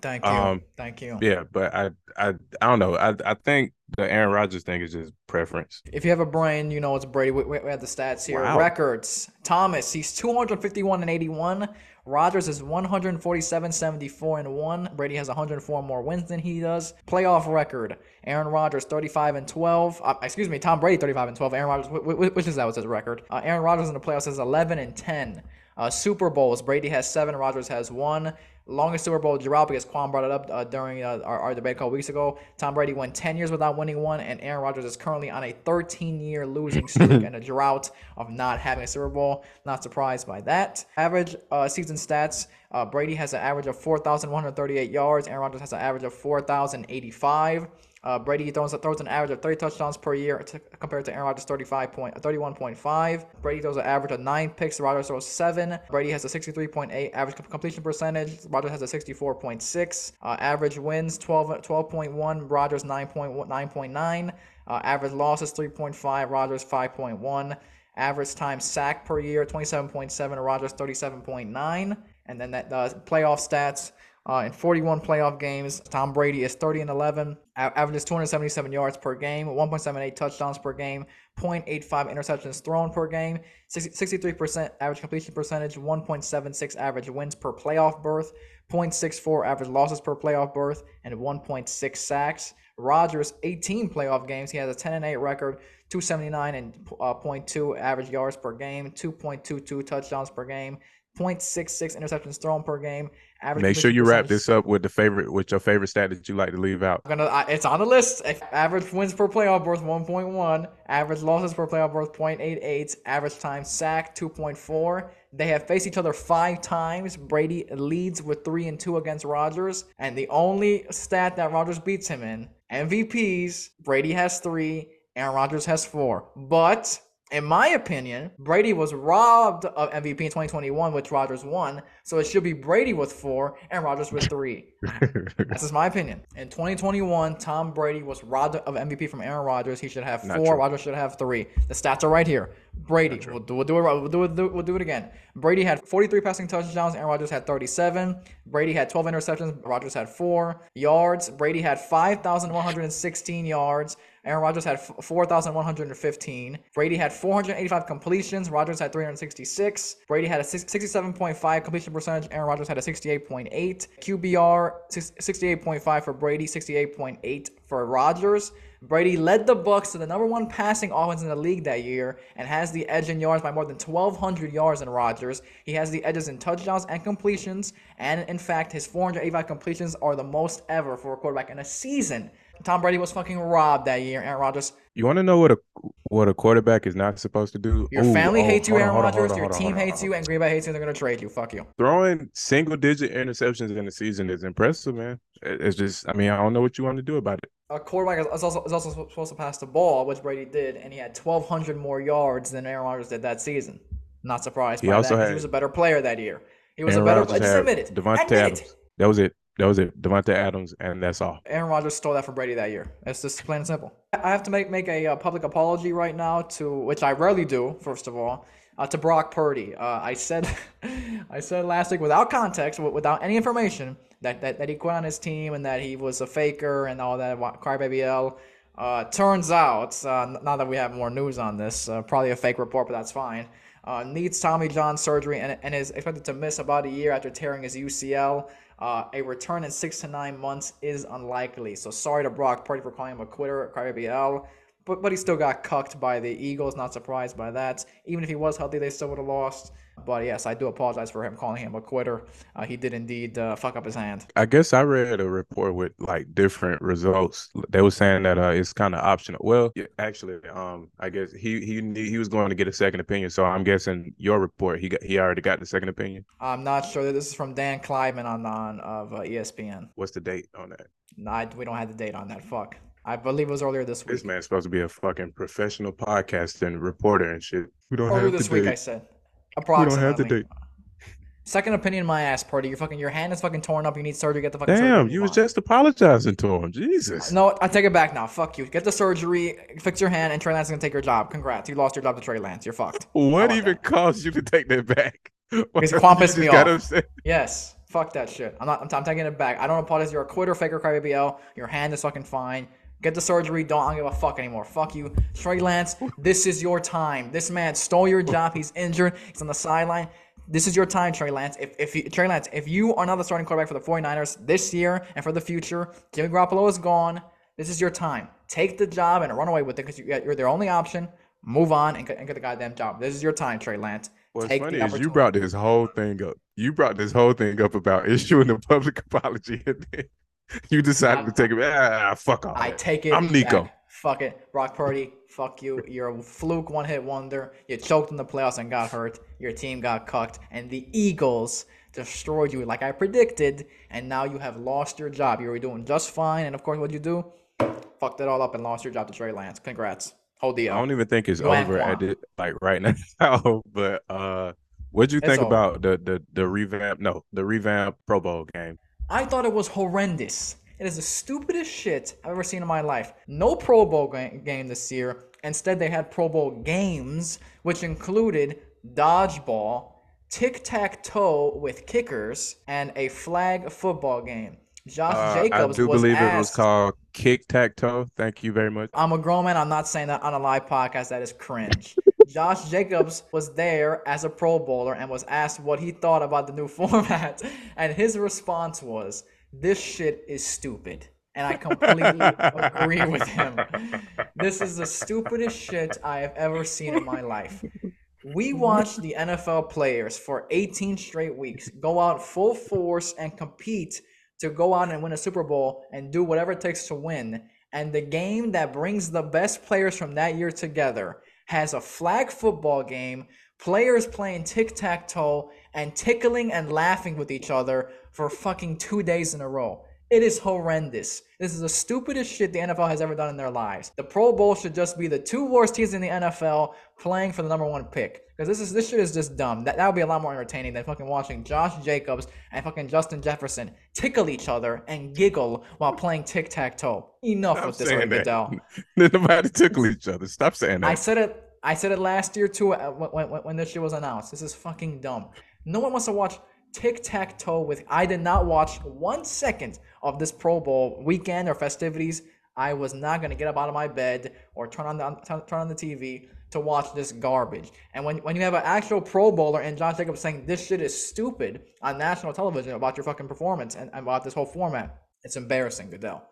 Thank you. Um, Thank you. Yeah, but I, I, I don't know. I, I think the Aaron Rodgers thing is just preference. If you have a brain, you know it's Brady. We, we have the stats here. Wow. Records. Thomas, he's 251 and 81. Rodgers is 147, 74 and 1. Brady has 104 more wins than he does. Playoff record. Aaron Rodgers 35 and 12. Uh, excuse me, Tom Brady 35 and 12. Aaron Rodgers, which is that was his record. Uh, Aaron Rodgers in the playoffs is 11 and 10. Uh, Super Bowls. Brady has seven. Rodgers has one longest Super Bowl drought because Quan brought it up uh, during uh, our, our, debate a couple weeks ago. Tom Brady went 10 years without winning one, and Aaron Rodgers is currently on a 13 year losing *laughs* streak and a drought of not having a Super Bowl. Not surprised by that. Average uh, season stats uh, Brady has an average of 4,138 yards, Aaron Rodgers has an average of 4,085. Uh, Brady throws, throws an average of 30 touchdowns per year to, compared to Aaron Rodgers' 35 point, 31.5. Brady throws an average of 9 picks, Rodgers throws 7. Brady has a 63.8 average completion percentage, Rodgers has a 64.6. Uh, average wins 12, 12.1, Rodgers 9.9. Uh, average losses 3.5, Rodgers 5.1. Average time sack per year 27.7, Rodgers 37.9. And then that uh, playoff stats uh, in 41 playoff games, Tom Brady is 30 and 11, averages 277 yards per game, 1.78 touchdowns per game, 0.85 interceptions thrown per game, 63% average completion percentage, 1.76 average wins per playoff berth, 0.64 average losses per playoff berth, and 1.6 sacks. Rodgers, 18 playoff games, he has a 10 and 8 record, 279 and uh, 0.2 average yards per game, 2.22 touchdowns per game, 0.66 interceptions thrown per game. Average Make sure you wrap this up with the favorite, with your favorite stat that you like to leave out. I'm gonna, it's on the list. Average wins per playoff berth 1.1. Average losses per playoff berth 0.88. Average time sack 2.4. They have faced each other five times. Brady leads with three and two against Rodgers, and the only stat that Rodgers beats him in MVPs. Brady has three. Aaron Rodgers has four. But in my opinion, Brady was robbed of MVP in 2021, which Rodgers won. So it should be Brady with four and Rodgers with three. *laughs* That's just my opinion. In 2021, Tom Brady was robbed of MVP from Aaron Rodgers. He should have four. Rodgers should have three. The stats are right here. Brady, we'll do, we'll do it. We'll do it. We'll do it again. Brady had 43 passing touchdowns. Aaron Rodgers had 37. Brady had 12 interceptions. Rodgers had four yards. Brady had 5,116 yards. Aaron Rodgers had 4,115. Brady had 485 completions. Rodgers had 366. Brady had a 67.5 completion percentage. Aaron Rodgers had a 68.8. QBR 68.5 for Brady, 68.8 for Rodgers. Brady led the Bucs to the number one passing offense in the league that year and has the edge in yards by more than 1,200 yards in Rodgers. He has the edges in touchdowns and completions, and in fact, his 485 completions are the most ever for a quarterback in a season. Tom Brady was fucking robbed that year. Aaron Rodgers. You want to know what a what a quarterback is not supposed to do? Your Ooh, family oh, hates you, Aaron Rodgers. Your team hates you, and Green Bay hates you. They're gonna trade you. Fuck you. Throwing single digit interceptions in the season is impressive, man. It's just, I mean, I don't know what you want to do about it. A quarterback is also, is also supposed to pass the ball, which Brady did, and he had 1,200 more yards than Aaron Rodgers did that season. Not surprised He by also that. had- He was a better player that year. He was Aaron a better. Rodgers Just admit it. Davante admit Adams. it. That was it. That was it. Davante Adams, and that's all. Aaron Rodgers stole that from Brady that year. It's just plain and simple. I have to make make a uh, public apology right now to which I rarely do. First of all, uh, to Brock Purdy. Uh, I said, *laughs* I said last week without context, wi- without any information, that, that that he quit on his team and that he was a faker and all that. Crybaby L. Uh, turns out, uh, now that we have more news on this, uh, probably a fake report, but that's fine. Uh, needs Tommy John surgery and, and is expected to miss about a year after tearing his UCL. Uh, a return in six to nine months is unlikely. So sorry to Brock Purdy for calling him a quitter, Crybaby L. But, but he still got cucked by the Eagles. Not surprised by that. Even if he was healthy, they still would have lost. But yes, I do apologize for him calling him a quitter. Uh, he did indeed uh, fuck up his hand. I guess I read a report with like different results. They were saying that uh, it's kind of optional. Well, yeah, actually, um, I guess he he need- he was going to get a second opinion. So I'm guessing your report, he got he already got the second opinion. I'm not sure. That this is from Dan Kleiman on on of uh, ESPN. What's the date on that? No, I, we don't have the date on that. Fuck. I believe it was earlier this week. This man's supposed to be a fucking professional podcast and reporter and shit. We don't Earlier have this the week, I date. said. We Approximately. don't have the date. Second opinion, in my ass, Purdy. Your fucking your hand is fucking torn up. You need surgery. Get the fucking surgery. Damn, you was on. just apologizing to him. Jesus. No, I take it back now. Fuck you. Get the surgery, fix your hand, and Trey Lance is gonna take your job. Congrats. You lost your job to Trey Lance. You're fucked. *laughs* What even that? caused you to take that back? Because *laughs* You Quan pissed me got off. upset. Yes. Fuck that shit. I'm not. I'm, I'm taking it back. I don't apologize. You're a quitter, faker, crybaby L. Your hand is fucking fine. Get the surgery. Don't. I don't give a fuck anymore. Fuck you, Trey Lance. This is your time. This man stole your job. He's injured. He's on the sideline. This is your time, Trey Lance. If if you, Trey Lance, if you are not the starting quarterback for the 49ers this year and for the future, Jimmy Garoppolo is gone. This is your time. Take the job and run away with it because you, you're their only option. Move on and get, and get the goddamn job. This is your time, Trey Lance. What's Take funny the is you brought this whole thing up. You brought this whole thing up about *laughs* issuing a public apology, and then *laughs* you decided to take it. Ah, fuck off. I take it. I'm Nikko. back. Fuck it. Brock Purdy, fuck you. You're a fluke one hit wonder. You choked in the playoffs and got hurt. Your team got cucked. And the Eagles destroyed you like I predicted. And now you have lost your job. You were doing just fine. And of course, what'd you do? Fucked it all up and lost your job to Trey Lance. Congrats. Hold the I don't even think it's over at it like right *laughs* now. but uh, what'd you It's think over. about the the the revamp? No, the revamp Pro Bowl game. I thought it was horrendous. It is the stupidest shit I've ever seen in my life. No Pro Bowl ga- game this year. Instead, they had Pro Bowl games, which included dodgeball, tic tac toe with kickers, and a flag football game. Josh Uh, I do was believe it was called kick tack toe. Thank you very much. I'm a grown man. I'm not saying that on a live podcast. That is cringe. *laughs* Josh Jacobs was there as a Pro Bowler and was asked what he thought about the new *laughs* format. And his response was, This shit is stupid. And I completely *laughs* agree with him. This is the stupidest shit I have ever seen in my life. We watched the NFL players for 18 straight weeks go out full force and compete to go out and win a Super Bowl and do whatever it takes to win. And the game that brings the best players from that year together has a flag football game, players playing tic tac toe and tickling and laughing with each other for fucking two days in a row. It is horrendous. This is the stupidest shit the NFL has ever done in their lives. The Pro Bowl should just be the two worst teams in the NFL playing for the number one pick. Because this is this shit is just dumb. That that would be a lot more entertaining than fucking watching Josh Jacobs and fucking Justin Jefferson tickle each other and giggle while playing tic tac toe. Enough Stop with this, saying Goodell. *laughs* Nobody tickle each other. Stop saying that. I said it. I said it last year too uh, when, when, when this shit was announced. This is fucking dumb. No one wants to watch tic tac toe with. I did not watch one second of this Pro Bowl weekend or festivities. I was not gonna get up out of my bed or turn on the turn turn on the TV to watch this garbage. And when when you have an actual Pro Bowler and Josh Jacobs saying this shit is stupid on national television about your fucking performance and, and about this whole format, it's embarrassing, Goodell.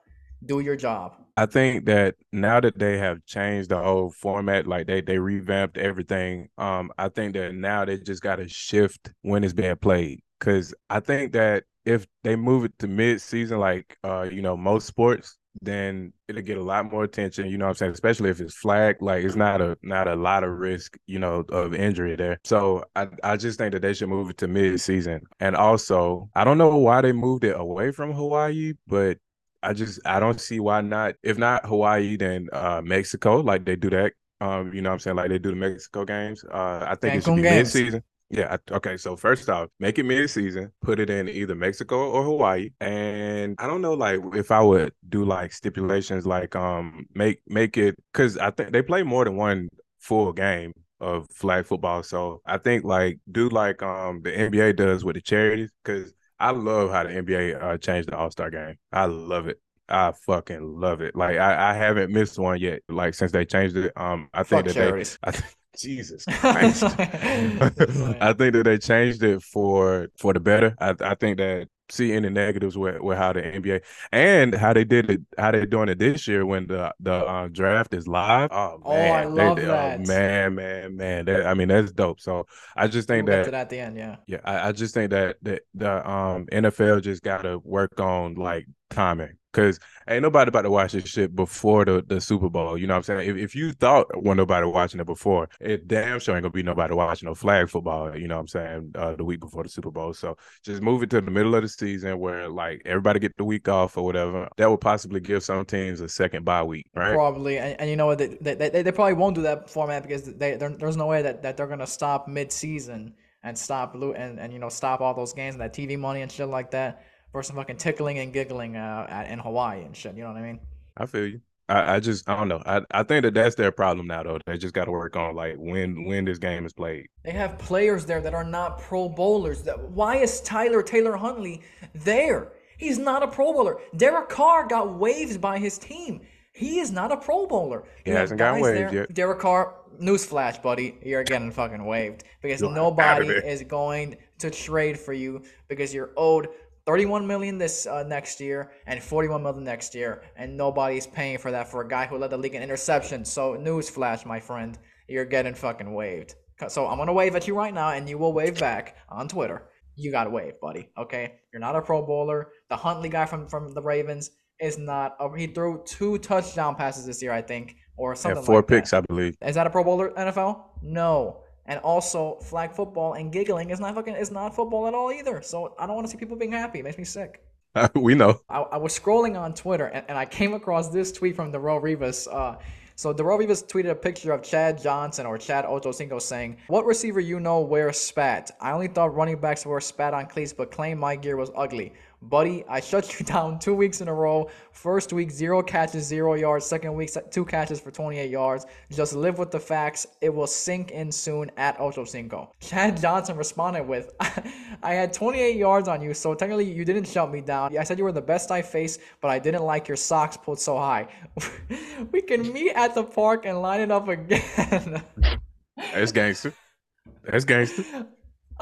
Do your job. I think that now that they have changed the whole format, like they they revamped everything. Um, I think that now they just got to shift when it's being played. Cause I think that if they move it to mid season, like uh, you know, most sports, then it'll get a lot more attention. You know what I'm saying? Especially if it's flagged, like it's not a not a lot of risk, you know, of injury there. So I I just think that they should move it to mid season. And also, I don't know why they moved it away from Hawaii, but I just I don't see why not. If not Hawaii, then uh Mexico, like they do that. Um, you know what I'm saying? Like they do the Mexico games. Uh I think Cancun it should be mid season. Yeah. Okay. So first off, make it mid-season. Put it in either Mexico or Hawaii. And I don't know, like if I would do like stipulations, like um, make make it because I think they play more than one full game of flag football. So I think like do like um the NBA does with the charities because I love how the NBA uh, changed the All Star game. I love it. I fucking love it. Like I, I haven't missed one yet. Like since they changed it. Um, I think Fuck that charities. they. I, Jesus *laughs* Christ. I think that they changed it for for the better. I, I think that see any negatives with, with how the NBA and how they did it, how they're doing it this year when the the uh, draft is live. Oh man, oh, I love they, oh, that. Oh, man, man, man. That, I mean, that's dope. So I just think we'll that at the end, yeah, yeah. I, I just think that that the um NFL just got to work on like timing because ain't nobody about to watch this shit before the, the Super Bowl. You know what I'm saying? If, if you thought when nobody watching it before, it damn sure ain't gonna be nobody watching no flag football. You know what I'm saying? Uh, the week before the Super Bowl. So just move it to the middle of the season where like everybody get the week off or whatever. That would possibly give some teams a second bye week, right? Probably, and, and you know what? They, they, they, they, probably won't do that format because they there's no way that, that they're gonna stop mid season and stop and, and you know stop all those games and that TV money and shit like that for some fucking tickling and giggling uh, at, in Hawaii and shit. You know what I mean? I feel you. I, I just I don't know. I, I think that that's their problem now though. They just got to work on like when when this game is played. They have players there that are not Pro Bowlers. That why is Tyler Taylor Huntley there? He's not a Pro Bowler. Derek Carr got waived by his team. He is not a Pro Bowler. He you hasn't got waived there. yet. Derek Carr, newsflash, buddy, you're getting fucking waived because you're nobody is going to trade for you because you're owed 31 million this uh, next year and 41 million next year, and nobody's paying for that for a guy who led the league in interceptions. So, newsflash, my friend, you're getting fucking waived. So, I'm gonna wave at you right now, and you will wave back on Twitter. You got to wave, buddy. Okay, you're not a Pro Bowler. The Huntley guy from from the Ravens is not. A, he threw two touchdown passes this year, I think, or something. Yeah, four like picks, that. I believe. Is that a Pro Bowler NFL? No. And also, flag football and giggling is not fucking is not football at all either. So I don't want to see people being happy. It makes me sick. *laughs* we know. I, I, was scrolling on Twitter and, and I came across this tweet from Darrelle Revis. Uh, so Darrelle Revis tweeted a picture of Chad Johnson or Chad Ochocinco saying, "What receiver you know wears spat? I only thought running backs wear spat on cleats, but claim my gear was ugly. Buddy, I shut you *laughs* down two weeks in a row. First week, zero catches, zero yards. Second week, two catches for 28 yards. Just live with the facts. It will sink in soon at Ocho Cinco. Chad Johnson responded with, *laughs* I had 28 yards on you, so technically you didn't shut me down. I said you were the best I faced, but I didn't like your socks pulled so high. *laughs* we can meet at the park and line it up again. That's gangster. That's gangster.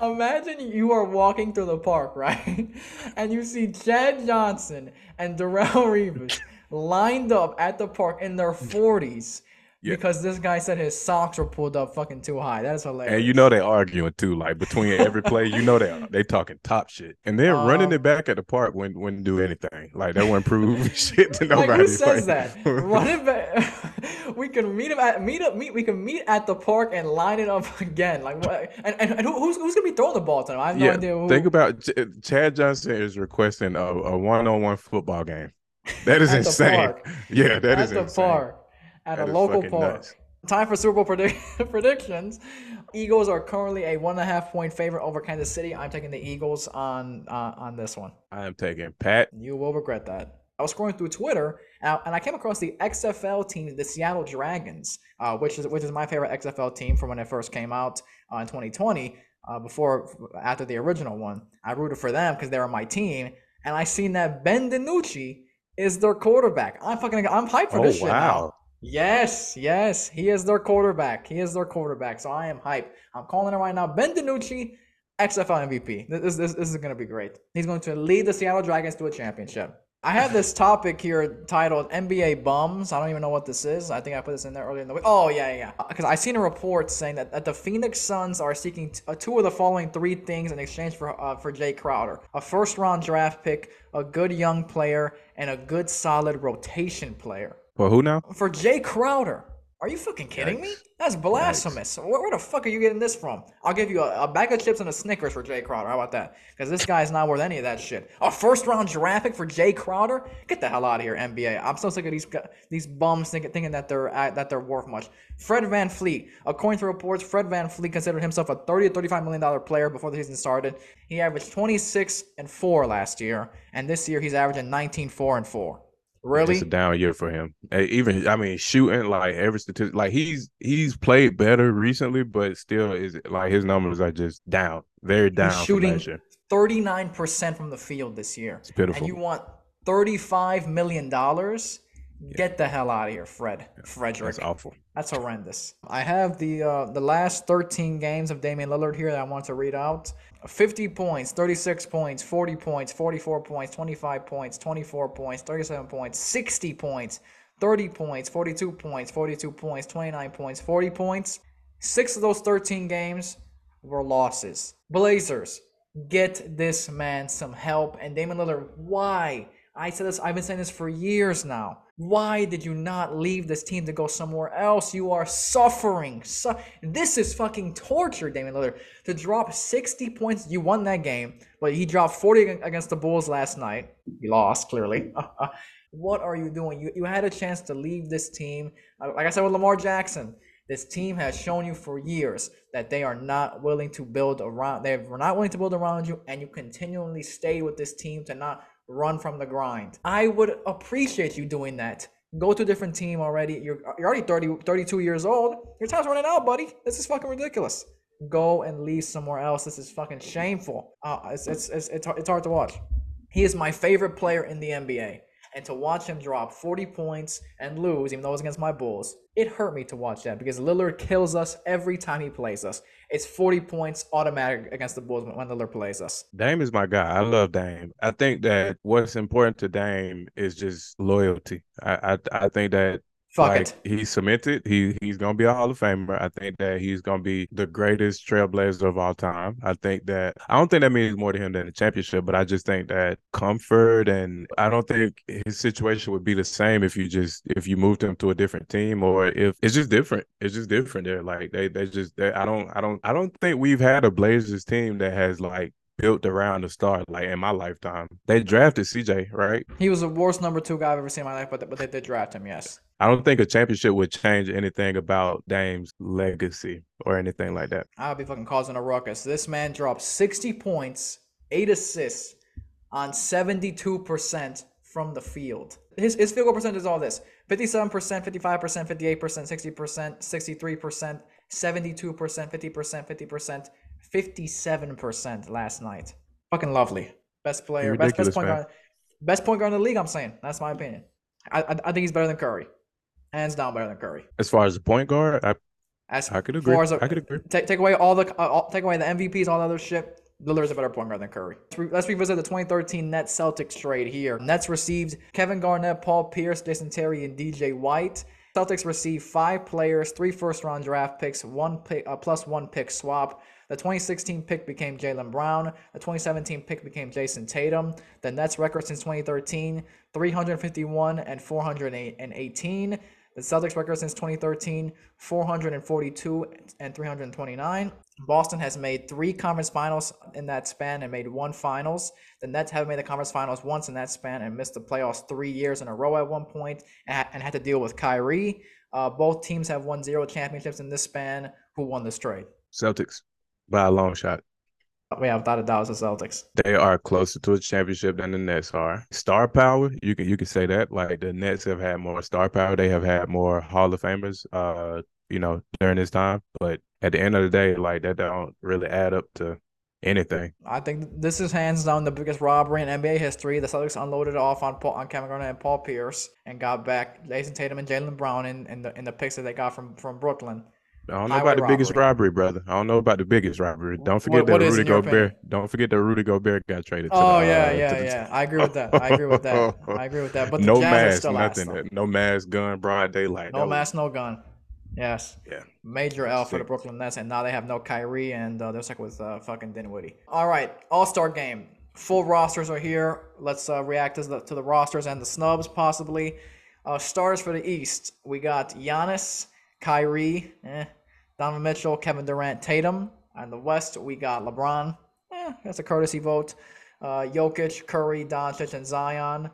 Imagine you are walking through the park, *laughs* right? And you see Chad Johnson and Darrelle Revis lined up at the park in their 40s yeah. Because this guy said his socks were pulled up fucking too high. That is hilarious. And you know they arguing too, like between every play. You know they they talking top shit, and they're um, running it back at the park when wouldn't do anything. Like that wouldn't prove *laughs* shit to nobody. *laughs* Like, who says that? Run it back. *laughs* we can meet him at meet up meet. We can meet at the park and line it up again. Like what? And, and, and who's who's gonna be throwing the ball to him? I have no yeah, idea. Who. Think about Ch- Chad Johnson is requesting a, a one-on-one football game. That is insane. Yeah, that at is the insane. park at that a local park. Nuts. Time for Super Bowl predict- *laughs* predictions. Eagles are currently a one and a half point favorite over Kansas City. I'm taking the Eagles on uh, on this one. I am taking Pat. You will regret that. I was scrolling through Twitter uh, and I came across the XFL team, the Seattle Dragons, uh, which is which is my favorite XFL team from when it first came out uh, in 2020. Uh, before after the original one, I rooted for them because they were my team, and I seen that Ben DiNucci is their quarterback. I'm fucking I'm hyped for oh, this shit wow. Yes, yes, he is their quarterback. He is their quarterback. So I am hype. I'm calling it right now. Ben DiNucci, XFL MVP. This, this, this is going to be great. He's going to lead the Seattle Dragons to a championship. I have this topic here titled NBA bums. I don't even know what this is. I think I put this in there earlier in the week. Oh yeah, yeah. Because I seen a report saying that, that the Phoenix Suns are seeking t- uh, two of the following three things in exchange for uh, for Jae Crowder: a first round draft pick, a good young player, and a good solid rotation player. For who now? For Jae Crowder. Are you fucking kidding Yikes. me? That's blasphemous. Where, where, the fuck are you getting this from? I'll give you a, a bag of chips and a Snickers for Jae Crowder. How about that? Because this guy's not worth any of that shit. A first round draft pick for Jae Crowder? Get the hell out of here, NBA. I'm so sick of these these bums thinking, thinking that they're that they're worth much. Fred VanVleet. According to reports, Fred VanVleet considered himself a 30 to 35 million dollar player before the season started. He averaged 26 and 4 last year, and this year he's averaging 19 4 and 4. Really, it's a down year for him. Even I mean, shooting like every statistic, like he's he's played better recently, but still is like his numbers are just down, very down. He's shooting thirty nine percent from the field this year. It's pitiful. And you want thirty five million dollars? Get the hell out of here, Fred. Frederick. That's awful. That's horrendous. I have the uh, the last 13 games of Damian Lillard here that I want to read out. 50 points, 36 points, 40 points, 44 points, 25 points, 24 points, 37 points, 60 points, 30 points, 42 points, 42 points, 29 points, 40 points. Six of those 13 games were losses. Blazers, get this man some help. And Damian Lillard, why? I said this, I've been saying this for years now. Why did you not leave this team to go somewhere else? You are suffering. Su- this is fucking torture, Damian Lillard. To drop 60 points, you won that game, but he dropped 40 against the Bulls last night. He lost, clearly. *laughs* what are you doing? You, you had a chance to leave this team. Uh, like I said with Lamar Jackson, this team has shown you for years that they are not willing to build around. They were not willing to build around you, and you continually stay with this team to not run from the grind. I would appreciate you doing that. Go to a different team already. You're, you're already 30, 32 years old. Your time's running out, buddy. This is fucking ridiculous. Go and leave somewhere else. This is fucking shameful. Uh, it's, it's, it's, it's, it's hard to watch. He is my favorite player in the NBA and to watch him drop 40 points and lose, even though it was against my Bulls, it hurt me to watch that because Lillard kills us every time he plays us. It's 40 points automatic against the Bulls when Lillard plays us. Dame is my guy. I love Dame. I think that what's important to Dame is just loyalty. I I, I think that Fuck like, it. He's cemented. He he's gonna be a Hall of Famer. I think that he's gonna be the greatest trailblazer of all time. I think that I don't think that means more to him than a championship, but I just think that comfort and I don't think his situation would be the same if you just if you moved him to a different team or if it's just different. It's just different there. Like they they just they, I don't I don't I don't think we've had a Blazers team that has like built around the star like in my lifetime. They drafted CJ, right? He was the worst number two guy I've ever seen in my life, but but they did draft him, yes. I don't think a championship would change anything about Dame's legacy or anything like that. I'll be fucking causing a ruckus. This man dropped 60 points, eight assists on 72% from the field. His, his field goal percentage is all this 57%, 55%, 58%, 60%, 63%, 72%, 50%, 50%, 57% last night. Fucking lovely. Best player, best, best point guard. Best point guard in the league, I'm saying. That's my opinion. I, I, I think he's better than Curry hands down better than Curry. As far as the point guard, I as I could agree. As a, I could agree. Take, take away all the uh, all, take away the MVPs, all the other shit. Lillard's a better point guard than Curry. Let's, re- let's revisit the 2013 Nets Celtics trade here. Nets received Kevin Garnett, Paul Pierce, Jason Terry, and DJ White. Celtics received five players, three first round draft picks, one pick, uh, plus one pick swap. The 2016 pick became Jaylen Brown. The 2017 pick became Jayson Tatum. The Nets record since 2013, 351 and 418. The Celtics record since 2013, 442 and 329. Boston has made three conference finals in that span and made one finals. The Nets have made the conference finals once in that span and missed the playoffs three years in a row at one point and had to deal with Kyrie. Uh, both teams have won zero championships in this span. Who won this trade? Celtics by a long shot. Yeah, without a doubt, it's the Celtics. They are closer to a championship than the Nets are. Star power, you can you can say that. Like the Nets have had more star power. They have had more Hall of Famers. Uh, you know, during this time. But at the end of the day, like that don't really add up to anything. I think this is hands down the biggest robbery in NBA history. The Celtics unloaded off on Paul, on Kevin Garnett and Paul Pierce and got back Jayson Tatum and Jaylen Brown in, in the in the picks that they got from from Brooklyn. I don't know about the biggest robbery. brother. I don't know about the biggest robbery. Don't forget what that is Rudy Gobert. opinion? Don't forget that Rudy Gobert got traded. to Oh the, yeah, uh, yeah, yeah. I agree with that. I agree with that. I agree with that. But the no Jazz mask, ass, nothing. No mask, gun, broad daylight. No That mask, no gun. Yes. Yeah. Major L for the Brooklyn Nets, and now they have no Kyrie, and uh, they're stuck with uh, fucking Dinwiddie. All right, All Star game. Full rosters are here. Let's uh, react to the, to the rosters and the snubs, possibly. Uh, stars for the East. We got Giannis, Kyrie, eh, Donovan Mitchell, Kevin Durant, Tatum. And the West, we got LeBron. Eh, that's a courtesy vote. Uh, Jokic, Curry, Doncic, and Zion.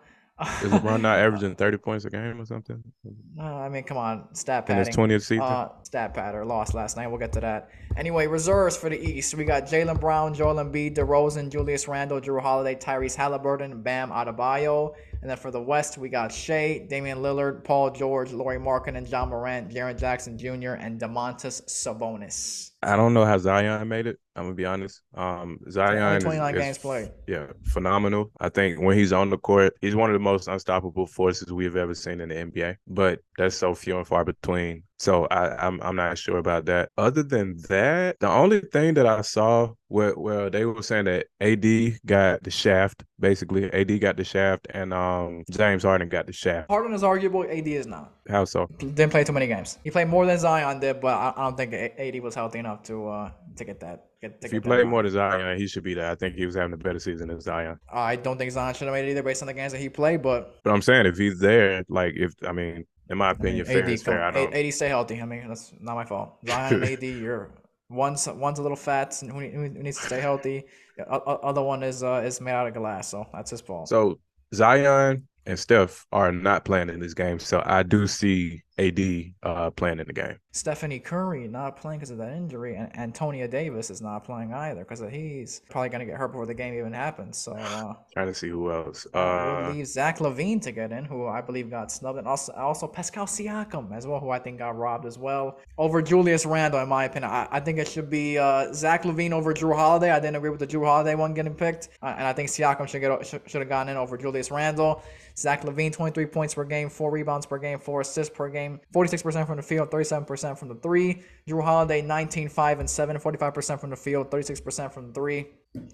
Is LeBron not averaging thirty points a game or something *laughs* Uh, I mean, come on, stat in his padding. twentieth season? Uh, stat patter lost last night. We'll get to that. Anyway, reserves for the East. We got Jaylen Brown, Joel Embiid, DeRozan, Julius Randle, Jrue Holiday, Tyrese Halliburton, Bam Adebayo. And then for the West, we got Shea, Damian Lillard, Paul George, Laurie Markin, and Ja Morant, Jaren Jackson Jr., and Domantas Sabonis. I don't know how Zion made it. I'm gonna be honest. Um, Zion 29 is, games played. Yeah, phenomenal. I think when he's on the court, he's one of the most unstoppable forces we've ever seen in the NBA. But that's so few and far between. So I, I'm I'm not sure about that. Other than that, the only thing that I saw where well they were saying that AD got the shaft. Basically, AD got the shaft, and um James Harden got the shaft. Harden is arguable. AD is not. How so? Didn't play too many games. He played more than Zion did, but I, I don't think AD was healthy enough to uh to get that. Get, to If that played more than Zion, he should be there. I think he was having a better season than Zion. I don't think Zion should have made it either based on the games that he played, but But I'm saying if he's there, like if I mean, in my I mean, opinion, fair AD, fair. I come, don't. A- AD stay healthy. I mean, that's not my fault. Zion *laughs* and AD, you're one's one's a little fat and who, needs to stay healthy. O- other one is uh is made out of glass, so that's his fault. So Zion and Steph are not playing in this game. So I do see AD uh, playing in the game. Stephanie Curry not playing because of that injury, and Antonia Davis is not playing either because he's probably gonna get hurt before the game even happens. So. uh *sighs* Trying to see who else. Uh, leave Zach LaVine to get in, who I believe got snubbed, and also also Pascal Siakam as well, who I think got robbed as well. Over Julius Randle, in my opinion, I, I think it should be uh, Zach LaVine over Jrue Holiday. I didn't agree with the Jrue Holiday one getting picked, uh, and I think Siakam should get should, should have gotten in over Julius Randle. Zach LaVine, 23 points per game, four rebounds per game, four assists per game, 46% from the field, 37% from the three. Jrue Holiday, 19, 5, and 7, 45% from the field, 36% from the three.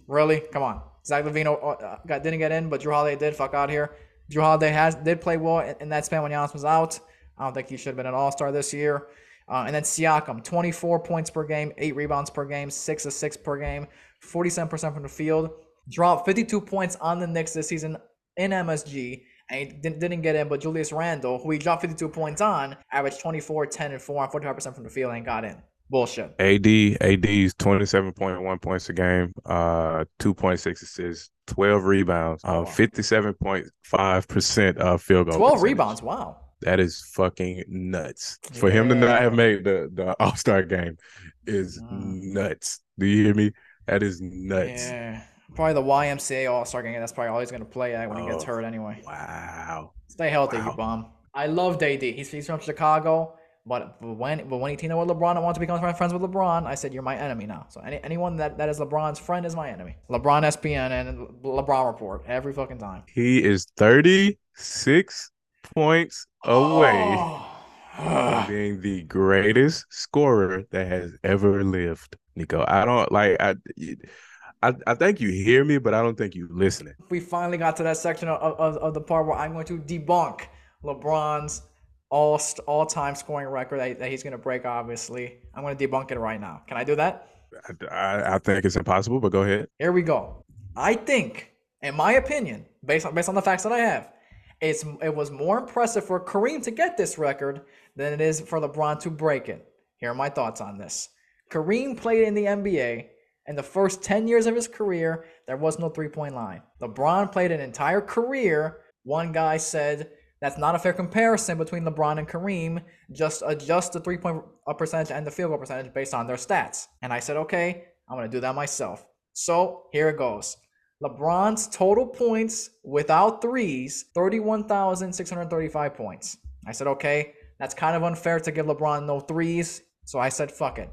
Really? Come on. Zach LaVine uh, got, didn't get in, but Jrue Holiday did. Fuck out here. Jrue Holiday has did play well in, in that span when Giannis was out. I don't think he should have been an All Star this year. Uh, and then Siakam, 24 points per game, eight rebounds per game, six assists per game, 47% from the field. Dropped 52 points on the Knicks this season in MSG, and he didn't, didn't get in. But Julius Randle, who he dropped 52 points on, averaged 24, 10, and 4 on 45% from the field and got in. Bullshit. AD AD's 27.1 points a game, uh 2.6 assists, 12 rebounds, uh 57.5% uh field goal. 12 percentage. rebounds. Wow. That is fucking nuts. For him to not have made the the *laughs* All-Star game is Mm. nuts. Do you hear me? That is nuts. Yeah. Probably the YMCA All Star game. That's probably all he's going to play at when he gets Oh. hurt anyway. Wow. Stay healthy, Wow. you bum. I love AD. He's, he's from Chicago, but when but when he teamed up with LeBron and wanted to become friends with LeBron, I said you're my enemy now. So any, anyone that, that is LeBron's friend is my enemy. LeBron SPN and LeBron report every fucking time. He is 36 points away oh. from Oh. being the greatest scorer that has ever lived. Nikko, I don't like I I, I think you hear me, but I don't think you're listening. we finally got to that section of, of, of the part where I'm going to debunk LeBron's all all time scoring record that, that he's going to break. Obviously, I'm going to debunk it right now. Can I do that? I, I, I think it's impossible, but go ahead. Here we go. I think, in my opinion, based on based on the facts that I have, it's it was more impressive for Kareem to get this record than it is for LeBron to break it. Here are my thoughts on this. Kareem played in the NBA. In the first 10 years of his career, there was no three point line. LeBron played an entire career. One guy said that's not a fair comparison between LeBron and Kareem. Just adjust the three point uh, percentage and the field goal percentage based on their stats. And I said, okay, I'm going to do that myself. So here it goes. LeBron's total points without threes, 31,635 points. I said, okay, that's kind of unfair to give LeBron no threes. So I said, fuck it.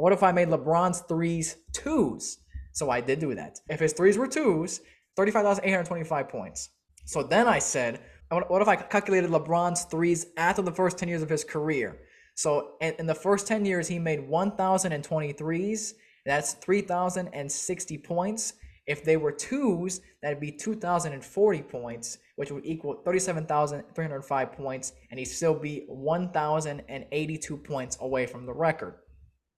What if I made LeBron's threes twos? So I did do that. If his threes were twos, 35,825 points. So then I said, what if I calculated LeBron's threes after the first 10 years of his career? So in, in the first 10 years, he made 1,023s. That's 3,060 points. If they were twos, that'd be 2,040 points, which would equal 37,305 points, and he'd still be 1,082 points away from the record.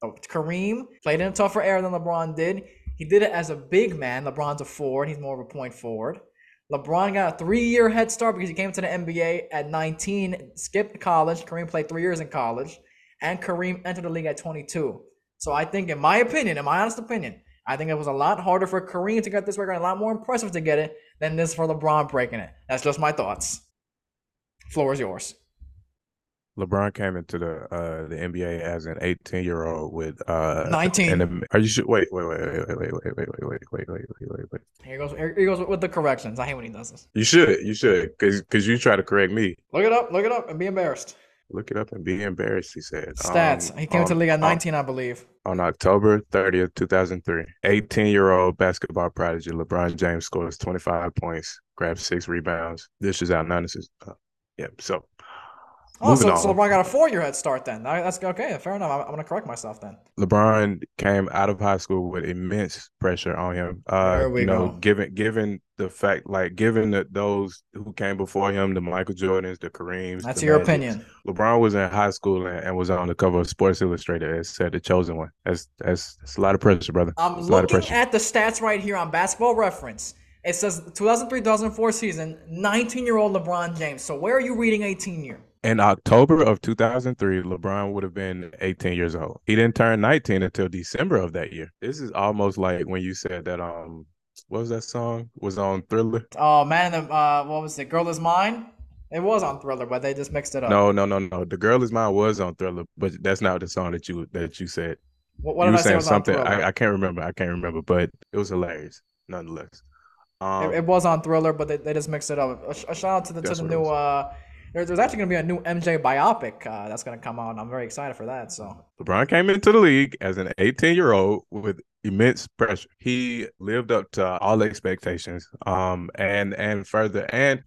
So Kareem played in a tougher era than LeBron did. He did it as a big man. LeBron's a forward. He's more of a point forward. LeBron got a three-year head start because he came to the NBA at 19, skipped college. Kareem played three years in college, and Kareem entered the league at 22. So I think, in my opinion, in my honest opinion, I think it was a lot harder for Kareem to get this record, a lot more impressive to get it than this for LeBron breaking it. That's just my thoughts. Floor is yours. LeBron came into the uh the NBA as an 18 year old with uh 19. And are you sure? Wait, wait, wait, wait, wait, wait, wait, wait, wait, wait, wait, wait, wait, wait. Here goes. Here goes with the corrections. I hate when he does this. You should, you should, because because you try to correct me. Look it up. Look it up and be embarrassed. Look it up and be embarrassed. He said stats. Um, he came on, to the league at 19, on, I believe. On October 30th, 2003, 18 year old basketball prodigy LeBron James scores 25 points, grabs six rebounds, dishes out nine assists. Uh, yeah, so Oh, so, so, LeBron got a four-year head start then. That's okay. Fair enough. I'm, I'm going to correct myself then. LeBron came out of high school with immense pressure on him. Uh, there we you know, go. given given the fact, like given that those who came before him, the Michael Jordans, the Kareems. That's the your opinion. LeBron was in high school and, and, was on the cover of Sports Illustrated as said the chosen one. That's that's, that's a lot of pressure, brother. I'm that's looking at the stats right here on Basketball Reference. It says 2003-2004 season, 19-year-old LeBron James. So where are you reading 18 year? In October of 2003, LeBron would have been 18 years old. He didn't turn 19 until December of that year. This is almost like when you said that um what was that song? Was on Thriller? Oh man, the, uh what was it? Girl is Mine? It was on Thriller, but they just mixed it up. No, no, no, no. The Girl is Mine was on Thriller, but that's not the song that you that you said. What, what you were saying something. I, I, can't remember. I can't remember, but it was hilarious nonetheless. Um, it, it, was on Thriller, but they, they just mixed it up. A, a shout out to the to the new uh there's, there's actually going to be a new MJ biopic uh, that's going to come out. I'm very excited for that. So LeBron came into the league as an 18 year old with immense pressure. He lived up to all expectations. Um, and and further, and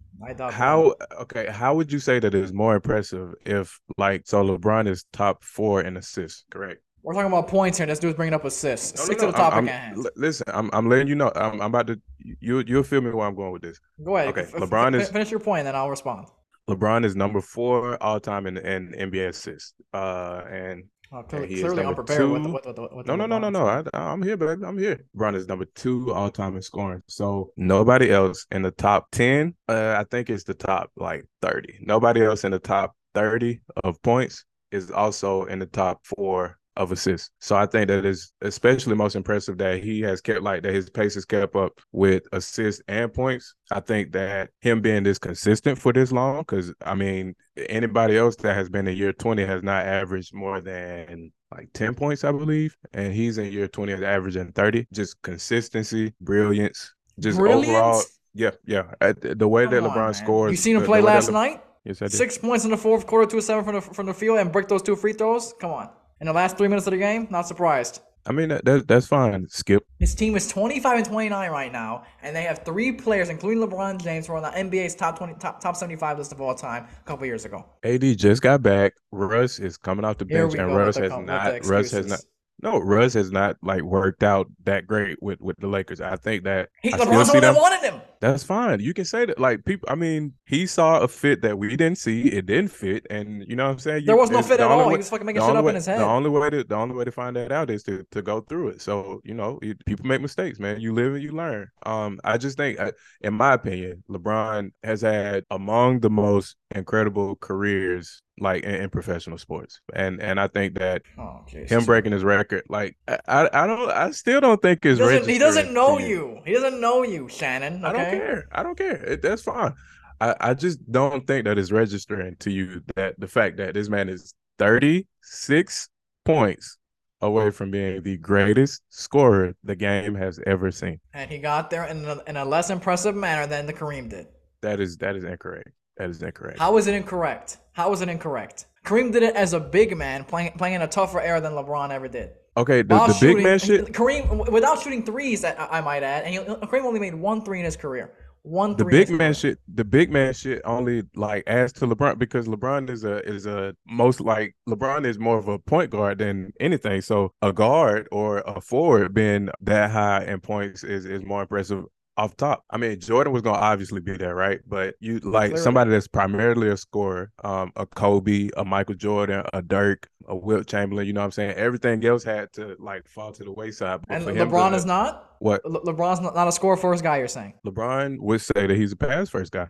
how okay, how would you say that is more impressive if like so LeBron is top four in assists, correct? We're talking about points here. This dude's bringing up assists. No, Stick no, no. to the topic I'm, at hand. Listen, I'm, I'm letting you know. I'm, I'm about to. You you'll feel me where I'm going with this. Go ahead. Okay, F- LeBron f- is finish your point, and then I'll respond. LeBron is number four all time in, in NBA assists. Uh, and Oh, clearly, and clearly unprepared with, with, with, with no, no, no, no, no. I, I'm here, baby. I'm here. LeBron is number two all time in scoring. So nobody else in the top ten. Uh, I think it's the top like thirty. Nobody else in the top thirty of points is also in the top four of assists. So I think that is especially most impressive that he has kept like that his pace has kept up with assists and points. I think that him being this consistent for this long, because I mean, anybody else that has been in year 20 has not averaged more than like 10 points, I believe. And he's in year 20 is averaging 30. Just consistency, brilliance, just brilliance? overall. Yeah, yeah. The way Come that LeBron on, scores. You seen him play last night? Yes, I did. Six points in the fourth quarter, two seven from the from the field, and break those two free throws. Come on in the last three minutes of the game. Not surprised. I mean that, that, that's fine. Skip. His team is 25 and 29 right now, and they have three players, including LeBron James, who are on the NBA's top 20, top, top 75 list of all time a couple years ago. AD just got back. Russ is coming off the bench, and Russ has not. Russ has not. No, Russ has not like worked out that great with with the Lakers. I think that he, I LeBron's the one wanted him. That's fine. You can say that. Like people, I mean, he saw a fit that we didn't see. It didn't fit, and you know what I'm saying. You, there was no fit at all. Way, he was fucking making shit up way, in his head. The only way to the only way to find that out is to to go through it. So you know, people make mistakes, man. You live and you learn. Um, I just think, in my opinion, LeBron has had among the most incredible careers like in, in, professional sports. And and I think that oh, him breaking his record, like I, I don't I still don't think is he doesn't, he doesn't know you. He doesn't know you, Shannon. Okay? I don't care. I don't care. It, that's fine. I, I just don't think that is registering to you that the fact that this man is 36 points away from being the greatest scorer the game has ever seen. And he got there in a, in a less impressive manner than the Kareem did. That is that is incorrect. That is incorrect. How is it incorrect? How is it incorrect? Kareem did it as a big man, playing playing in a tougher era than LeBron ever did. Okay, the, the shooting, big man shit. Kareem, without shooting threes, I, I might add, and he, Kareem only made one three in his career. One the big man shit the big man shit only like adds to LeBron because LeBron is a is a most like LeBron is more of a point guard than anything. So a guard or a forward being that high in points is is more impressive off top. I mean, Jordan was gonna obviously be there, right? But you like clearly. somebody that's primarily a scorer, um, a Kobe, a Michael Jordan, a Dirk, a Wilt Chamberlain. You know what I'm saying? Everything else had to like fall to the wayside. But And LeBron to- is not. what Le- LeBron's not, not a score first guy. You're saying LeBron would say that he's a pass first guy.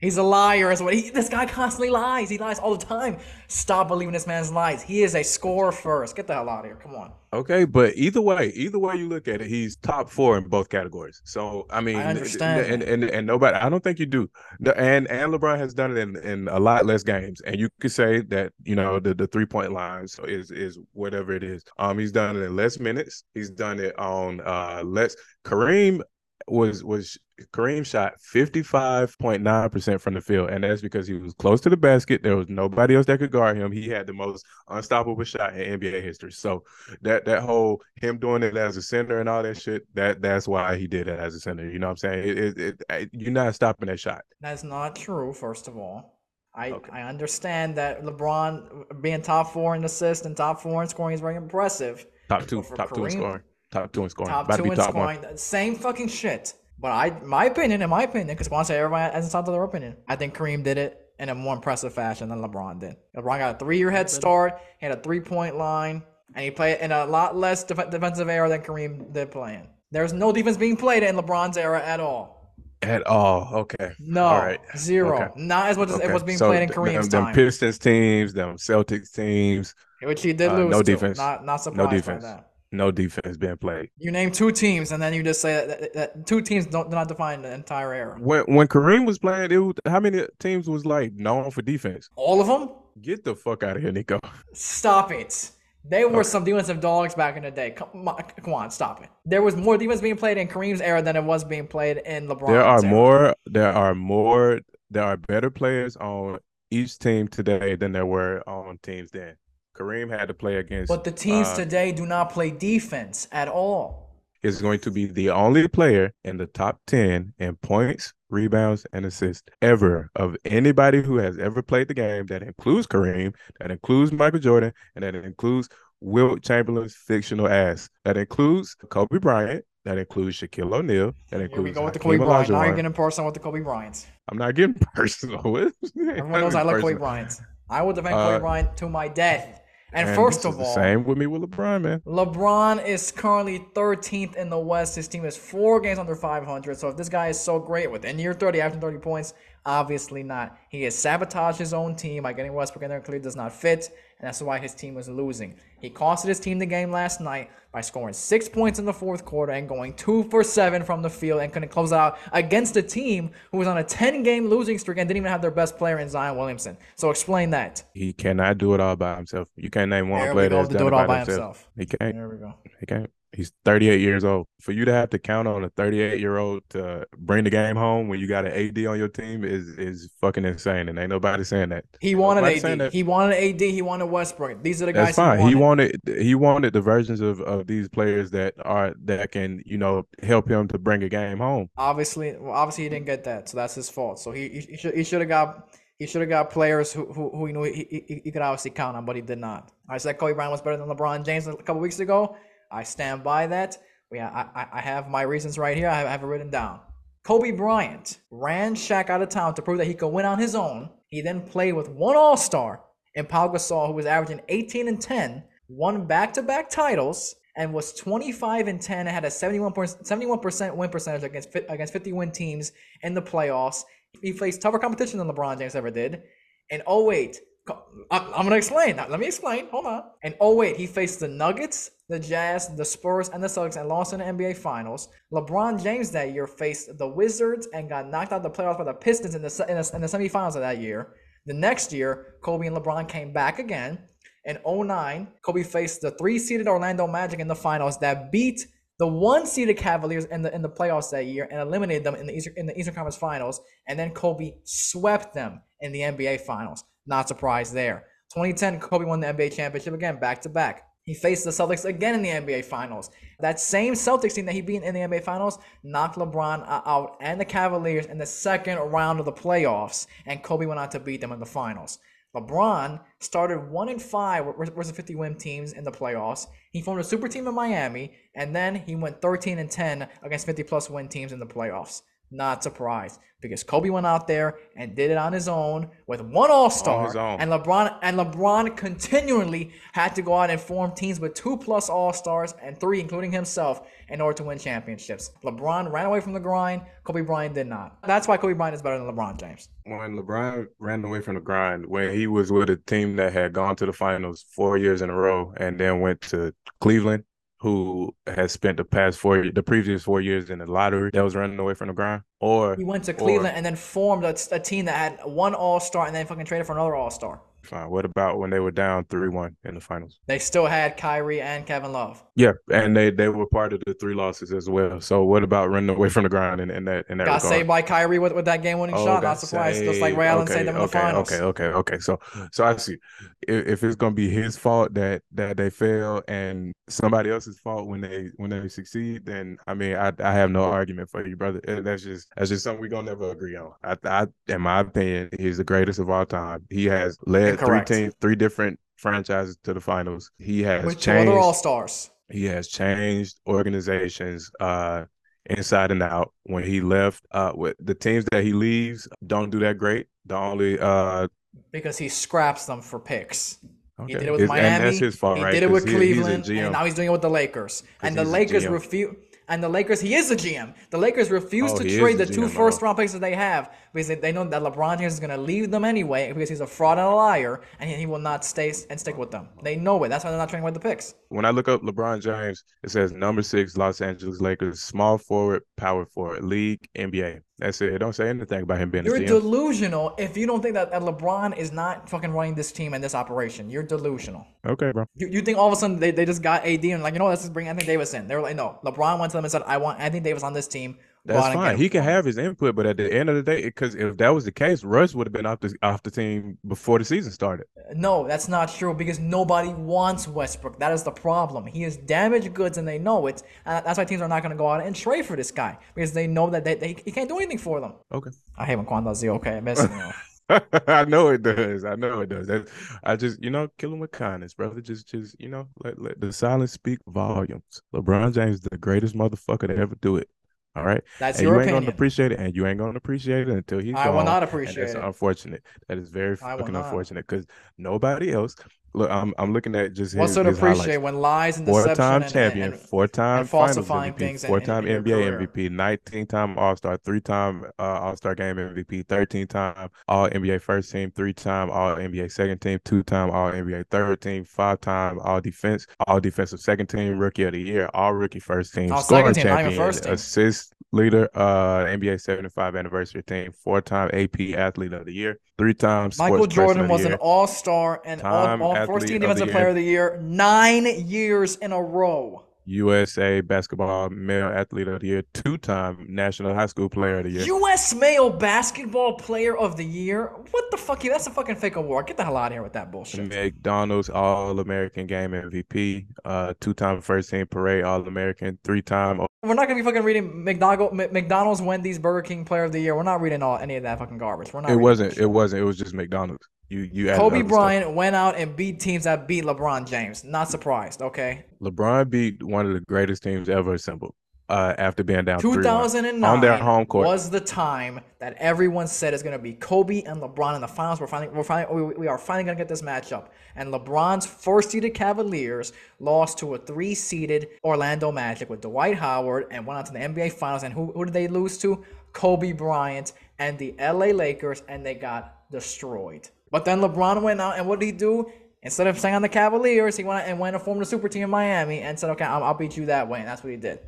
He's a liar. Is what he. This guy constantly lies. He lies all the time. Stop believing this man's lies. He is a score first. Get the hell out of here. Come on. Okay, but either way, either way you look at it, he's top four in both categories. So I mean, I understand and, and and nobody, I don't think you do. And and LeBron has done it in, in a lot less games, and you could say that you know the, the three point lines is is whatever it is. Um, he's done it in less minutes. He's done it on uh less. Kareem was was Kareem shot 55.9% from the field, and that's because he was close to the basket. There was nobody else that could guard him. He had the most unstoppable shot in NBA history. So that that whole him doing it as a center and all that shit, that that's why he did it as a center. You know what I'm saying? It, it, it, you're not stopping that shot. That's not true. First of all, I Okay. I understand that LeBron being top four in assists and top four in scoring is very impressive. Top two, top two in scoring, top two in scoring, Top about to two be in top one. scoring, same fucking shit. But I, my opinion, in my opinion, because once everybody has entitled to their opinion, I think Kareem did it in a more impressive fashion than LeBron did. LeBron got a three-year head start, he had a three-point line, and he played in a lot less def- defensive era than Kareem did playing. There's no defense being played in LeBron's era at all. At all, okay. No, All right. zero. Okay. Not as much as it was being So played in th- Kareem's them, time, them Pistons teams, them Celtics teams, which he did uh, lose. no to. defense. Not not surprised defense. by that. No defense being played. You name two teams, and then you just say that, that, that two teams don't do not define the entire era. When when Kareem was playing, it was, how many teams was like known for defense? All of them. Get the fuck out of here, Nikko. Stop it. They were Okay. some defensive dogs back in the day. Come on, come on, stop it. There was more defense being played in Kareem's era than it was being played in LeBron's There are era. more. There are more. There are better players on each team today than there were on teams then. Kareem had to play against. But the teams uh, today do not play defense at all. is going to be the only player in the top 10 in points, rebounds, and assists ever of anybody who has ever played the game. That includes Kareem, that includes Michael Jordan, and that includes Wilt Chamberlain's fictional ass. That includes Kobe Bryant. That includes Shaquille O'Neal. That Here we includes go with the Kobe Bryant. Now you're getting personal with the Kobe Bryants. I'm not getting *laughs* personal. Everyone knows I like Kobe Bryant. I will defend Kobe Uh, Bryant to my death. And, And first of all, same with me with LeBron, man. LeBron is currently 13th in the West. His team is four games under 500. So if this guy is so great within year 30, after 30 points, obviously not. He has sabotaged his own team by getting Westbrook in there. Clearly does not fit, and that's why his team was losing. He costed his team the game last night by scoring six points in the fourth quarter and going two for seven from the field and couldn't close out against a team who was on a 10-game losing streak and didn't even have their best player in Zion Williamson. So explain that. He cannot do it all by himself. You can't name one There player that's done do it all by by himself. himself. He can't. There we go. He can't. He's 38 years old. For you to have to count on a 38 year old to bring the game home when you got an AD on your team is is fucking insane, and ain't nobody saying that. He wanted AD. that. He wanted AD. He wanted Westbrook. These are the That's guys fine. he He wanted. wanted he wanted the versions of, of these players that are that can you know help him to bring a game home. Obviously, well, obviously he didn't get that, so that's his fault. So he he, he should he should have got he should have got players who who, who he knew he, he, he could obviously count on, but he did not. I said Kobe Bryant was better than LeBron James a couple weeks ago. I stand by that. We I I, have my reasons right here. I have, I have it written down. Kobe Bryant ran Shaq out of town to prove that he could win on his own. He then played with one All Star in Pau Gasol, who was averaging 18 and 10, won back-to-back titles, and was 25 and 10 and had a 71 71% win percentage against against 50 win teams in the playoffs. He faced tougher competition than LeBron James ever did. In 08, co- I'm, gonna explain. Now, let me explain. Hold on. And oh wait, he faced the Nuggets, the Jazz, the Spurs, and the Celtics and lost in the NBA Finals. LeBron James that year faced the Wizards and got knocked out of the playoffs by the Pistons in the, in the, in the semifinals of that year. The next year, Kobe and LeBron came back again. In 09, Kobe faced the three-seeded Orlando Magic in the finals that beat the one-seeded Cavaliers in the in the playoffs that year and eliminated them in the Eastern in the Eastern Conference Finals. And then Kobe swept them in the NBA Finals. Not surprised there. 2010, Kobe won the NBA championship again, back to back. he faced the Celtics again in the NBA Finals. That same Celtics team that he beat in the NBA Finals knocked LeBron out and the Cavaliers in the second round of the playoffs, and Kobe went on to beat them in the finals. LeBron started one in five versus 50 win teams in the playoffs. He formed a super team in Miami, and then he went 13 and 10 against 50 plus win teams in the playoffs. Not surprised because Kobe went out there and did it on his own with one All Star, on and LeBron and LeBron continually had to go out and form teams with two plus All Stars and three, including himself, in order to win championships. LeBron ran away from the grind. Kobe Bryant did not. That's why Kobe Bryant is better than LeBron James. When LeBron ran away from the grind, when he was with a team that had gone to the finals four years in a row and then went to Cleveland who has spent the past four, the previous four years in the lottery that was running away from the grind, or he went to Cleveland or, and then formed a, a team that had one All Star and then fucking traded for another All Star. Fine. What about when they were down three one in the finals? They still had Kyrie and Kevin Love. Yeah, and they they were part of the three losses as well. So what about running away from the ground and, in that in that got regard? saved by Kyrie with, with that game winning oh, shot. Not surprised. Just like Ray Allen okay, saved them in okay, the finals. Okay, okay, okay. So so I see. If, if it's gonna be his fault that that they fail and somebody else's fault when they when they succeed, then I mean I I have no argument for you, brother. That's just that's just something we're gonna never agree on. I, I in my opinion, he's the greatest of all time. He has led three teams, three different franchises to the finals. He has with changed, two other All Stars. He has changed organizations uh, inside and out. When he left, uh, with the teams that he leaves, don't do that great. The only uh, because he scraps them for picks. Okay. He did it with Miami. And that's his fault, he right? did it with Cleveland, and now he's doing it with the Lakers. And the Lakers refuse and the Lakers, he is a GM. The Lakers refuse oh, to trade the two first round picks that they have because they, know that LeBron James is going to leave them anyway because he's a fraud and a liar and he will not stay and stick with them. They know it. That's why they're not trading with the picks. When I look up LeBron James, it says number six, Los Angeles Lakers, small forward, power forward, league, NBA. That's it. It don't say anything about him being You're delusional if you don't think that, that LeBron is not fucking running this team and this operation. You're delusional. Okay, bro. You, you think all of a sudden they, they just got AD and like, you know, let's just bring Anthony Davis in. They were like, no. LeBron went to them and said, I want Anthony Davis on this team. That's fine. He can have his input, but at the end of the day, because if that was the case, Russ would have been off the off the team before the season started. No, that's not true because nobody wants Westbrook. That is the problem. He is damaged goods, and they know it. And that's why teams are not going to go out and trade for this guy because they know that they, they he can't do anything for them. Okay. I hate when Quan does the okay. I miss him. *laughs* I know it does. I know it does. That, I just, you know, kill him with kindness, brother. Just, just, you know, let, let the silence speak volumes. LeBron James, the greatest motherfucker to ever do it. All right. That's and your you opinion. ain't gonna appreciate it, and you ain't gonna appreciate it until he's I gone. I will not appreciate it. That's unfortunate. That is very fucking unfortunate because nobody else. Look, I'm I'm looking at just his, What's to appreciate highlights. when lies and deception four-time and, champion, and, four-time and falsifying things, four-time NBA MVP, 19-time All-Star, three-time uh, All-Star Game MVP, 13-time All NBA First Team, three-time All NBA Second Team, two-time All NBA Third Team, five-time All Defense, All Defensive Second Team, Rookie of the Year, All Rookie First Team, all scoring team, champion, assist leader, uh, NBA 75 anniversary team, four time AP Athlete of the Year, three times. Michael Jordan was an All Star and all, all first team Defensive Player of the Year nine years in a row. USA Basketball Male Athlete of the Year, two-time National High School Player of the Year. U.S. Male Basketball Player of the Year. What the fuck? That's a fucking fake award. Get the hell out of here with that bullshit. McDonald's All-American Game MVP, uh, two-time First Team Parade All-American, three-time. We're not gonna be fucking reading McDonald's, McDonald's, Wendy's, Burger King Player of the Year. We're not reading all any of that fucking garbage. We're not. It wasn't. It wasn't. It was just McDonald's. You you Kobe Bryant stuff. went out and beat teams that beat LeBron James. Not surprised, okay? LeBron beat one of the greatest teams ever assembled. Uh, after being down 2009 on their home court was the time that everyone said is going to be Kobe and LeBron in the finals. We're finally, we're finally, we, we are finally going to get this matchup. And LeBron's first-seeded Cavaliers lost to a three-seeded Orlando Magic with Dwight Howard and went on to the NBA Finals. And who, who did they lose to? Kobe Bryant and the LA Lakers, and they got destroyed. But then LeBron went out, and what did he do? Instead of staying on the Cavaliers, he went and went and formed a super team in Miami and said, "Okay, I'll, I'll beat you that way." And that's what he did.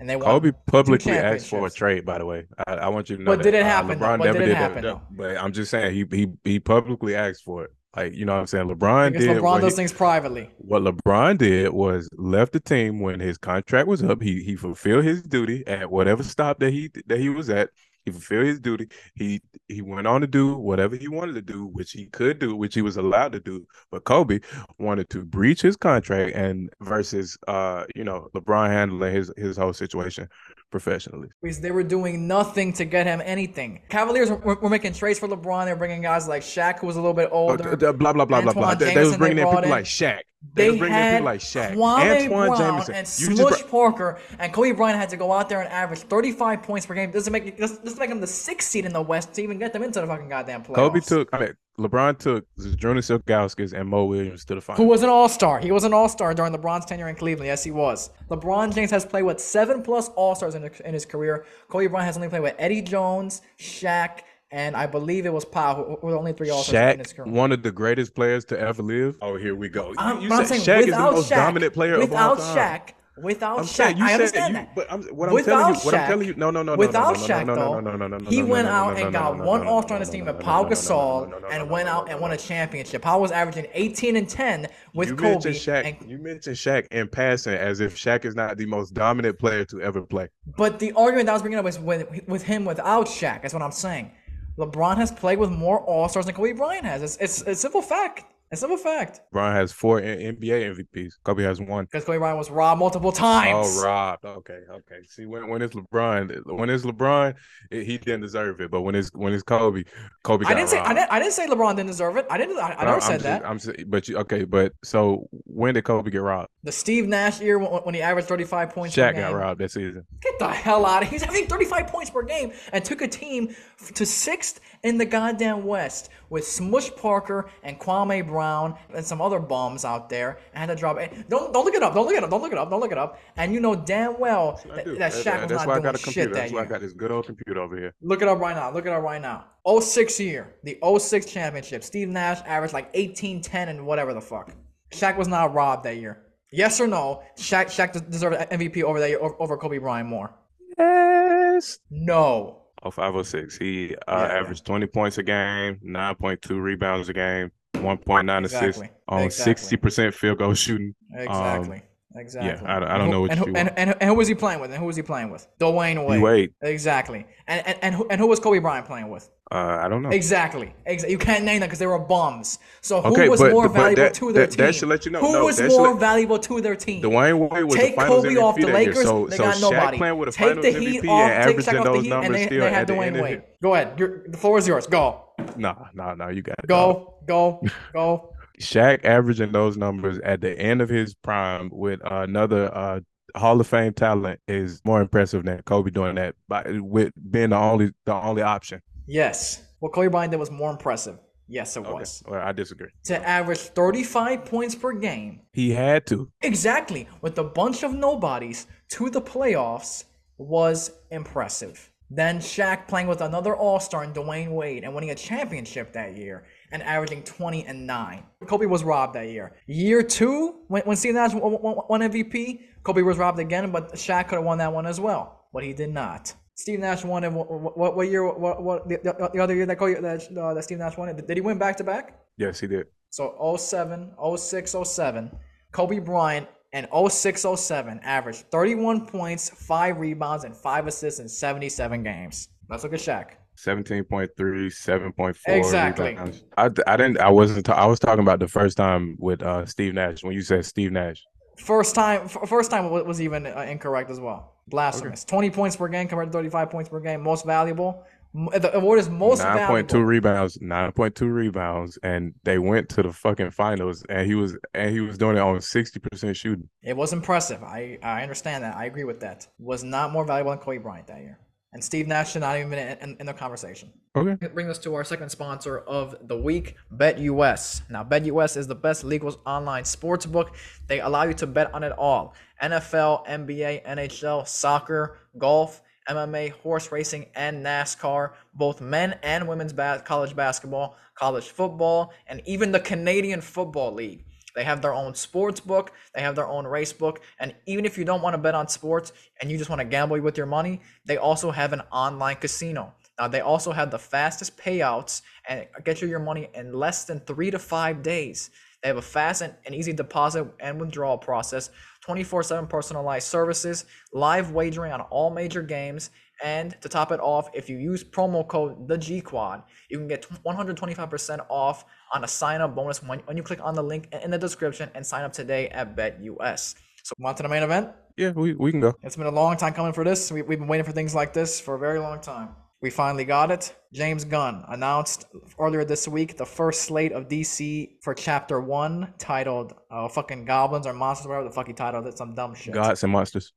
And they Kobe publicly asked for a trade. By the way, I, I want you to know. But that. did it uh, happen? Uh, LeBron but never did, happen, that. But I'm just saying he he he publicly asked for it. Like you know what I'm saying? LeBron because did. LeBron does he, things privately. What LeBron did was left the team when his contract was up. He he fulfilled his duty at whatever stop that he that he was at. He fulfilled his duty. He he went on to do whatever he wanted to do, which he could do, which he was allowed to do. But Kobe wanted to breach his contract and versus uh, you know, LeBron handling his his whole situation professionally. Because they were doing nothing to get him anything. Cavaliers were, were making trades for LeBron. They were bringing guys like Shaq, who was a little bit Oh, older. blah blah blah blah blah. Antoine They, they was bringing they in people in. like Shaq. They, They was bringing in had like Shaq, Kwame Antoine Brown Jameson. and Smush br- Parker, and Kobe Bryant had to go out there and average 35 points per game. This doesn't make this doesn't make him the sixth seed in the West to even get them into the fucking goddamn playoffs. Kobe took. I mean, LeBron took Jonas Ilgauskas and Mo Williams to the final. Who was an all star? He was an all star during LeBron's tenure in Cleveland. Yes, he was. LeBron James has played with seven plus all stars in, in his career. Kobe Bryant has only played with Eddie Jones, Shaq, and I believe it was Pau, who, who were the only three all stars in his Shaq, career. one of the greatest players to ever live. Oh, here we go. You, I'm, you but I'm said saying Shaq is the most Shaq, dominant player of all without time. Shaq, without I'm Shaq, saying you I said understand you, that. but I'm, what I'm Without telling you, what I'm Shaq- telling you, no, no, no, no, Without no, no, Shaq, no, no, though, no, no, no, no, he no, went no, out no, and no, got no, one no, All Star no, on his no, team no, with no, Pau no, no, no, Gasol no, no, and no, went no, out no, and no, won a no. championship. Pau was averaging 18 and 10 with You Kobe. mentioned Shaq. and- you mentioned Shaq in passing as if Shaq is not the most dominant player to ever play. But the argument that I was bringing up was with, with him without Shaq. That's what I'm saying. LeBron has played with more All Stars than Kobe Bryant has. It's, it's, it's a simple fact. It's a fact. Brian has four NBA MVPs. Kobe has one. Because Kobe Bryant was robbed multiple times. Oh, robbed. Okay, okay. See, when when it's LeBron, when it's LeBron, it, he didn't deserve it. But when it's when it's Kobe, Kobe got I didn't say I didn't, I didn't say LeBron didn't deserve it. I didn't. I, I never I'm said just- that. I'm saying, but you okay? But so when did Kobe get robbed? the Steve Nash year when, when he averaged 35 points per Shaq game. got robbed that season. Get the hell out of here. He's having 35 points per game and took a team to sixth in the goddamn West with Smush Parker and Kwame Brown and some other bums out there and had to drop it. Don't, don't look it up. Don't look it up. Don't look it up. Don't look it up. And you know damn well that, that That- Shaq was That's not why I doing got a shit computer. that That's why I year. got this good old computer over here. Look it up right now. Look it up right now. 06 year. The 06 championship. Steve Nash averaged like 18, 10, and whatever the fuck. Shaq was not robbed that year. Yes or no? Shaq Shaq des- deserved MVP over that year over Kobe Bryant more. Yes. No. Oh, 506. He uh, Yeah, yeah. averaged 20 points a game, 9.2 rebounds a game, 1.9 assists on Exactly. 60% field goal shooting. Exactly. Exactly. Um, I don't- I don't And know what and, you who, and, and, and who was he playing with? And who was he playing with? Dwyane Wade. Wade. Exactly. And and and who, and who was Kobe Bryant playing with? Uh, I don't know. Exactly. Exa- you can't name them because they were bums. So who Okay, was but- more but valuable that- to their that- team? that should let you know- Who no, was more let- valuable to their team? Dwyane Wade was Take the Kobe MVP off the Lakers, year. So, they so got Shaq nobody. playing with a Take the Heat and off, take Shaq off those the Heat, and numbers they, they had Dwyane Wade. Go ahead. Your the floor is yours. Go. Nah, nah, nah, you got it. Go. Go. *laughs* Go. Shaq averaging those numbers at the end of his prime with another uh, Hall of Fame talent is more impressive than Kobe doing that by with being the only the only option. Yes. What Kobe Bryant did was more impressive. Yes, it Okay. was. Well, I disagree. To average 35 points per game He had to. Exactly. With a bunch of nobodies to the playoffs was impressive. Then Shaq playing with another All Star in Dwyane Wade and winning a championship that year and averaging 20 and 9. Kobe was robbed that year. Year two, when, when Steve Nash won, won, won MVP, Kobe was robbed again, but Shaq could have won that one as well. But he did not. Steve Nash won it. What, what, what year? What, what the, the, the other year that Kobe, that, uh, that Steve Nash won it? Did he win back to back? Yes, he did. So 07, 06, 07, Kobe Bryant and 06, 07 averaged 31 points, 5 rebounds, and 5 assists in 77 games. Let's look at Shaq. 17.3, 7.4 Exactly. rebounds. I, I didn't I wasn't ta- I was talking about the first time with uh Steve Nash when you said Steve Nash. First time, first time was even uh, incorrect as well. Blasphemous. 20 points per game compared to 35 points per game. Most valuable. M- The award is most 9.2 valuable. rebounds, 9.2 rebounds and they went to the fucking finals and he was and he was doing it on 60% shooting. It was impressive. I, I understand that. I agree with that. Was not more valuable than Kobe Bryant that year. And Steve Nash should not even been in, in, in the conversation. Okay. Bring brings us to our second sponsor of the week, BetUS. Now, BetUS is the best legal online sports book. They allow you to bet on it all NFL, NBA, NHL, soccer, golf, MMA, horse racing, and NASCAR, both men and women's college basketball, college football, and even the Canadian Football League. They have their own sports book, they have their own race book, and even if you don't want to bet on sports and you just want to gamble with your money, they also have an online casino. Now they also have the fastest payouts and get you your money in less than three to five days. They have a fast and easy deposit and withdrawal process, 24 7 personalized services, live wagering on all major games, and to top it off, if you use promo code the G Quad, you can get 125% off on a sign up bonus when, when you click on the link in the description and sign up today at BetUS. So, on to the main event. Yeah, we, we can go. It's been a long time coming for this. We, we've been waiting for things like this for a very long time. We finally got it. James Gunn announced earlier this week the first slate of DC for Chapter One, titled uh, "Fucking Goblins or Monsters," whatever the fuck he titled it, some dumb shit. Gods and monsters.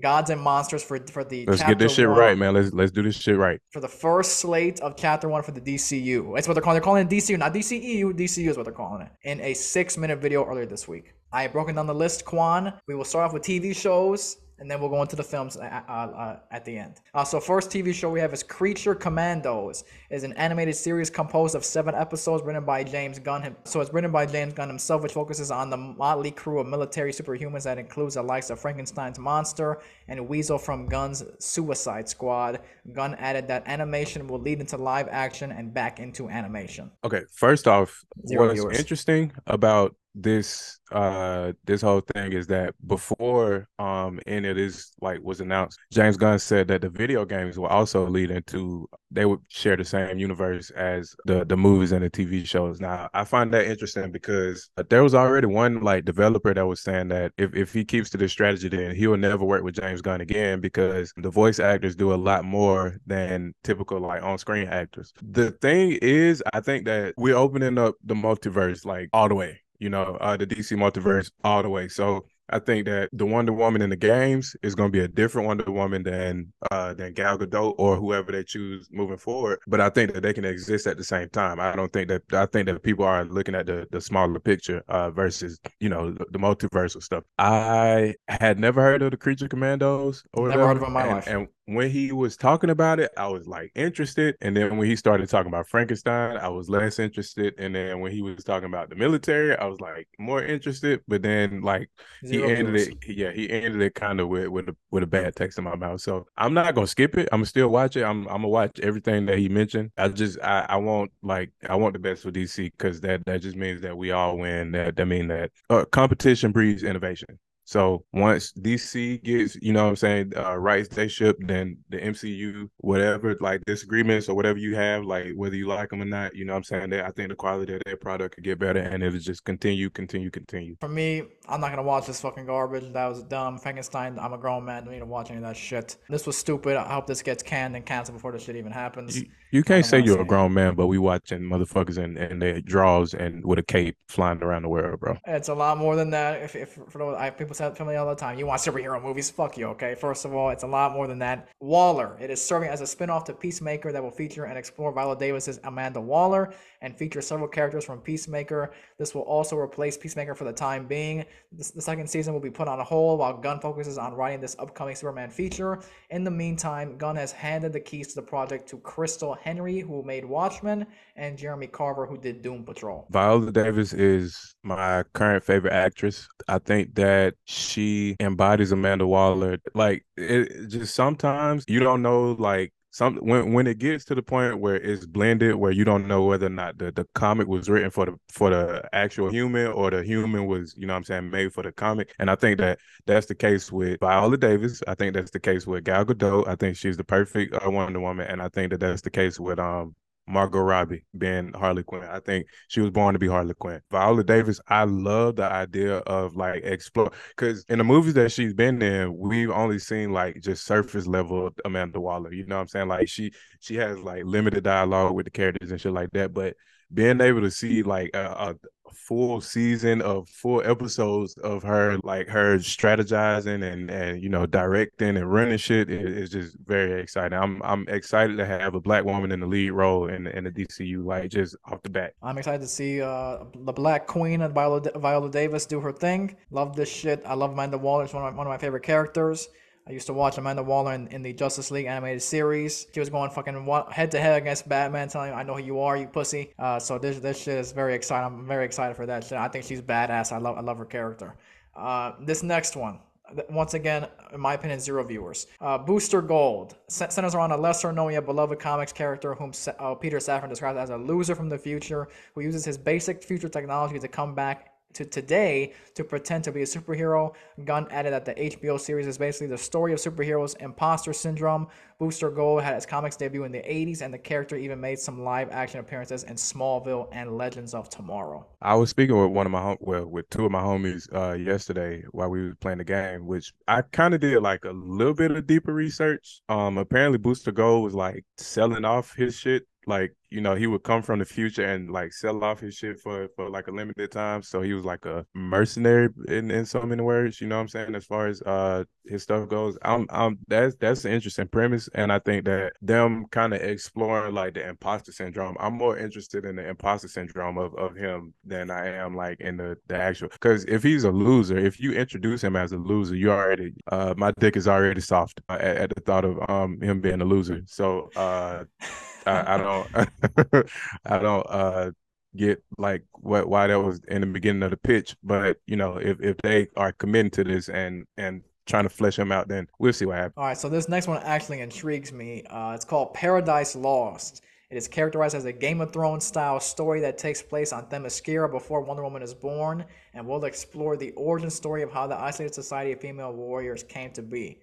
Gods and monsters for for the. Let's get this shit one, right, man. Let's let's do this shit right. For the first slate of Chapter One for the DCU, that's what they're calling. They're calling it DCU, not DCEU. DCU is what they're calling it. In a six-minute video earlier this week, I have broken down the list. Quan, we will start off with TV shows and then we'll go into the films uh, uh, uh, at the end. Uh, so first TV show we have is Creature Commandos. is an animated series composed of seven episodes written by James Gunn. So it's written by James Gunn himself, which focuses on the motley crew of military superhumans that includes the likes of Frankenstein's monster and Weasel from Gunn's Suicide Squad. Gunn added that animation will lead into live action and back into animation. Okay, first off, Zero what's viewers. interesting about this uh this whole thing is that before um any of this like was announced james gunn said that the video games will also lead into they would share the same universe as the the movies and the tv shows. Now i find that interesting because there was already one like developer that was saying that if, if he keeps to this strategy then he will never work with james gunn again because the voice actors do a lot more than typical like on-screen actors. The thing is i think that we're opening up the multiverse like all the way you know, uh, the DC multiverse all the way. So I think that the Wonder Woman in the games is going to be a different Wonder Woman than uh, than Gal Gadot or whoever they choose moving forward. But I think that they can exist at the same time. I don't think that I think that people are looking at the the smaller picture uh, versus you know the, the multiversal stuff. I had never heard of the Creature Commandos or never heard of in my and, life. And when he was talking about it, I was like interested. And then when he started talking about Frankenstein, I was less interested. And then when he was talking about the military, I was like more interested. But then like Zero he ended it, yeah, he ended it kind of with with a with a bad taste in my mouth. So I'm not gonna skip it. I'm still watch it. I'm I'm gonna watch everything that he mentioned. I just I, I want like I want the best for DC because that that just means that we all win. That that mean that uh, competition breeds innovation. So once DC gets, you know what I'm saying, uh, rights they ship, then the MCU, whatever, like disagreements or whatever you have, like whether you like them or not, you know what I'm saying, they, I think the quality of their product could get better and it'll just continue, continue, continue. For me, I'm not going to watch this fucking garbage. That was dumb. Frankenstein, I'm a grown man. I Don't need to watch any of that shit. This was stupid. I hope this gets canned and canceled before this shit even happens. You, you can't say you're a grown man, but we watching motherfuckers in, in their draws and with a cape flying around the world, bro. It's a lot more than that. If, if for those, I, people tell me all the time, you want superhero movies? Fuck you, okay? First of all, it's a lot more than that. Waller. It is serving as a spin-off to Peacemaker that will feature and explore Viola Davis's Amanda Waller and feature several characters from Peacemaker. This will also replace Peacemaker for the time being. The second season will be put on hold while Gunn focuses on writing this upcoming Superman feature. In the meantime, Gunn has handed the keys to the project to Christal Henry, who made Watchmen, and Jeremy Carver, who did Doom Patrol. Viola Davis is my current favorite actress. I think that she embodies Amanda Waller. Like it just sometimes you don't know like some when when it gets to the point where it's blended where you don't know whether or not the, the comic was written for the for the actual human or the human was you know i'm saying made for the comic. And i think that that's the case with viola davis. I think that's the case with gal gadot. I think she's the perfect uh, wonder woman. And i think that that's the case with um Margot Robbie being Harley Quinn. I think she was born to be Harley Quinn. Viola Davis, I love the idea of like explore because in the movies that she's been in, we've only seen like just surface level Amanda Waller. You know what I'm saying? Like she she has like limited dialogue with the characters and shit like that. But being able to see like a, full season of full episodes of her like her strategizing and and you know directing and running shit is, is just very exciting. I'm I'm excited to have a black woman in the lead role in in the DCU like just off the bat. I'm excited to see uh the Black Queen and Viola, Viola Davis do her thing. Love this shit. I love Amanda Waller. It's one of my, one of my favorite characters. I used to watch Amanda Waller in, in the Justice League animated series. She was going fucking head to head against Batman, telling him, "I know who you are, you pussy." Uh, so this this shit is very exciting. I'm very excited for that shit. I think she's badass. I love I love her character. Uh, this next one, once again, in my opinion, zero viewers. Uh, Booster Gold centers around a lesser known yet beloved comics character whom uh, Peter Safran describes as a loser from the future who uses his basic future technology to come back to today to pretend to be a superhero. Gunn added that the HBO series is basically the story of superheroes' imposter syndrome. Booster Gold had its comics debut in the 80s, and the character even made some live action appearances in Smallville and Legends of Tomorrow. I was speaking with one of my well with two of my homies uh, yesterday while we were playing the game, which I kind of did like a little bit of deeper research. Um, apparently Booster Gold was like selling off his shit like you know he would come from the future and like sell off his shit for for like a limited time. So he was like a mercenary in in so many words you know what i'm saying as far as uh his stuff goes. I'm i'm that's that's an interesting premise and i think that them kind of exploring like the imposter syndrome i'm more interested in the imposter syndrome of of him than i am like in the the actual because if he's a loser if you introduce him as a loser you already uh my dick is already soft at, at the thought of um him being a loser. So uh *laughs* I, I don't *laughs* I don't uh get like what why that was in the beginning of the pitch. But you know, if if they are committing to this and and trying to flesh them out, then we'll see what happens. All right, so this next one actually intrigues me. Uh, it's called Paradise Lost. It is characterized as a Game of Thrones style story that takes place on Themyscira before Wonder Woman is born, and will explore the origin story of how the isolated society of female warriors came to be.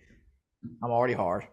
I'm already hard.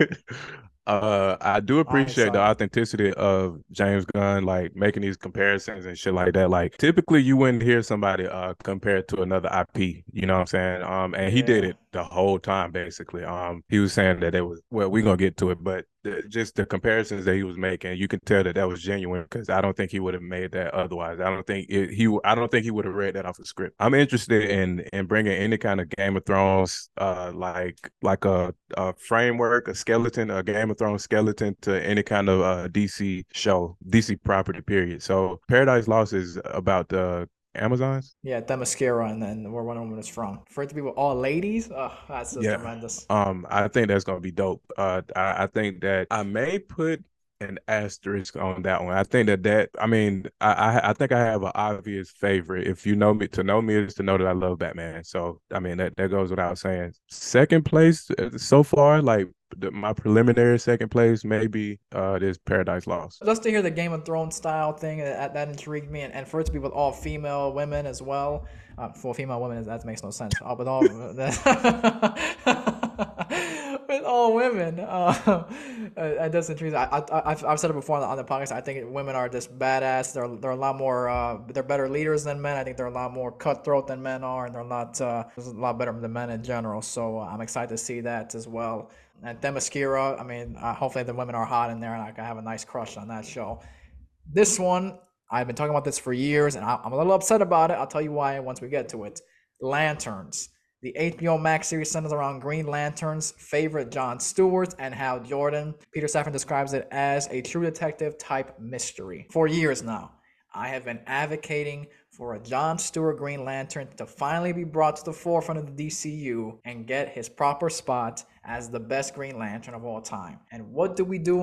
*laughs* uh I do appreciate the authenticity of James Gunn like making these comparisons and shit like that. Like typically you wouldn't hear somebody uh compare to another IP, you know what I'm saying? Um and he yeah. did it the whole time basically. Um he was saying that it was well we're to get to it, but the, just the comparisons that he was making, you can tell that that was genuine because I don't think he would have made that otherwise. I don't think it, he I don't think he would have read that off the script. I'm interested in in bringing any kind of Game of Thrones uh like like a, a framework, a skeleton, a Game of Thrones skeleton to any kind of uh, DC show, DC property, period. So Paradise Lost is about the Amazons. Yeah, Themyscira, and then where Wonder Woman is from. For it to be with all ladies, oh, that's just yeah. tremendous. Um, I think that's gonna be dope. Uh, I, I think that I may put an asterisk on that one. I think that that I mean I, I, I think I have an obvious favorite. If you know me, to know me is to know that I love Batman. So I mean that that goes without saying. Second place uh, so far, like the, my preliminary second place maybe uh this Paradise Lost. Just to hear the Game of Thrones style thing that, that intrigued me, and, and for it to be with all female women as well. Uh, for female women, that makes no sense. Uh, with all *laughs* *laughs* with all women. Uh, *laughs* it doesn't intrigue. I, I, I've, I've said it before on the, on the podcast. I think women are just badass. They're they're a lot more. Uh, they're better leaders than men. I think they're a lot more cutthroat than men are, and they're not. Uh, a lot better than men in general. So uh, I'm excited to see that as well. And Themyscira. I mean, uh, hopefully the women are hot in there, and I can have a nice crush on that show. This one, I've been talking about this for years, and I, I'm a little upset about it. I'll tell you why once we get to it. Lanterns. The HBO Max series centers around Green Lantern's favorite John Stewart and Hal Jordan. Peter Safran describes it as a true detective type mystery. For years now, I have been advocating for a John Stewart Green Lantern to finally be brought to the forefront of the DCU and get his proper spot as the best Green Lantern of all time. And what do we do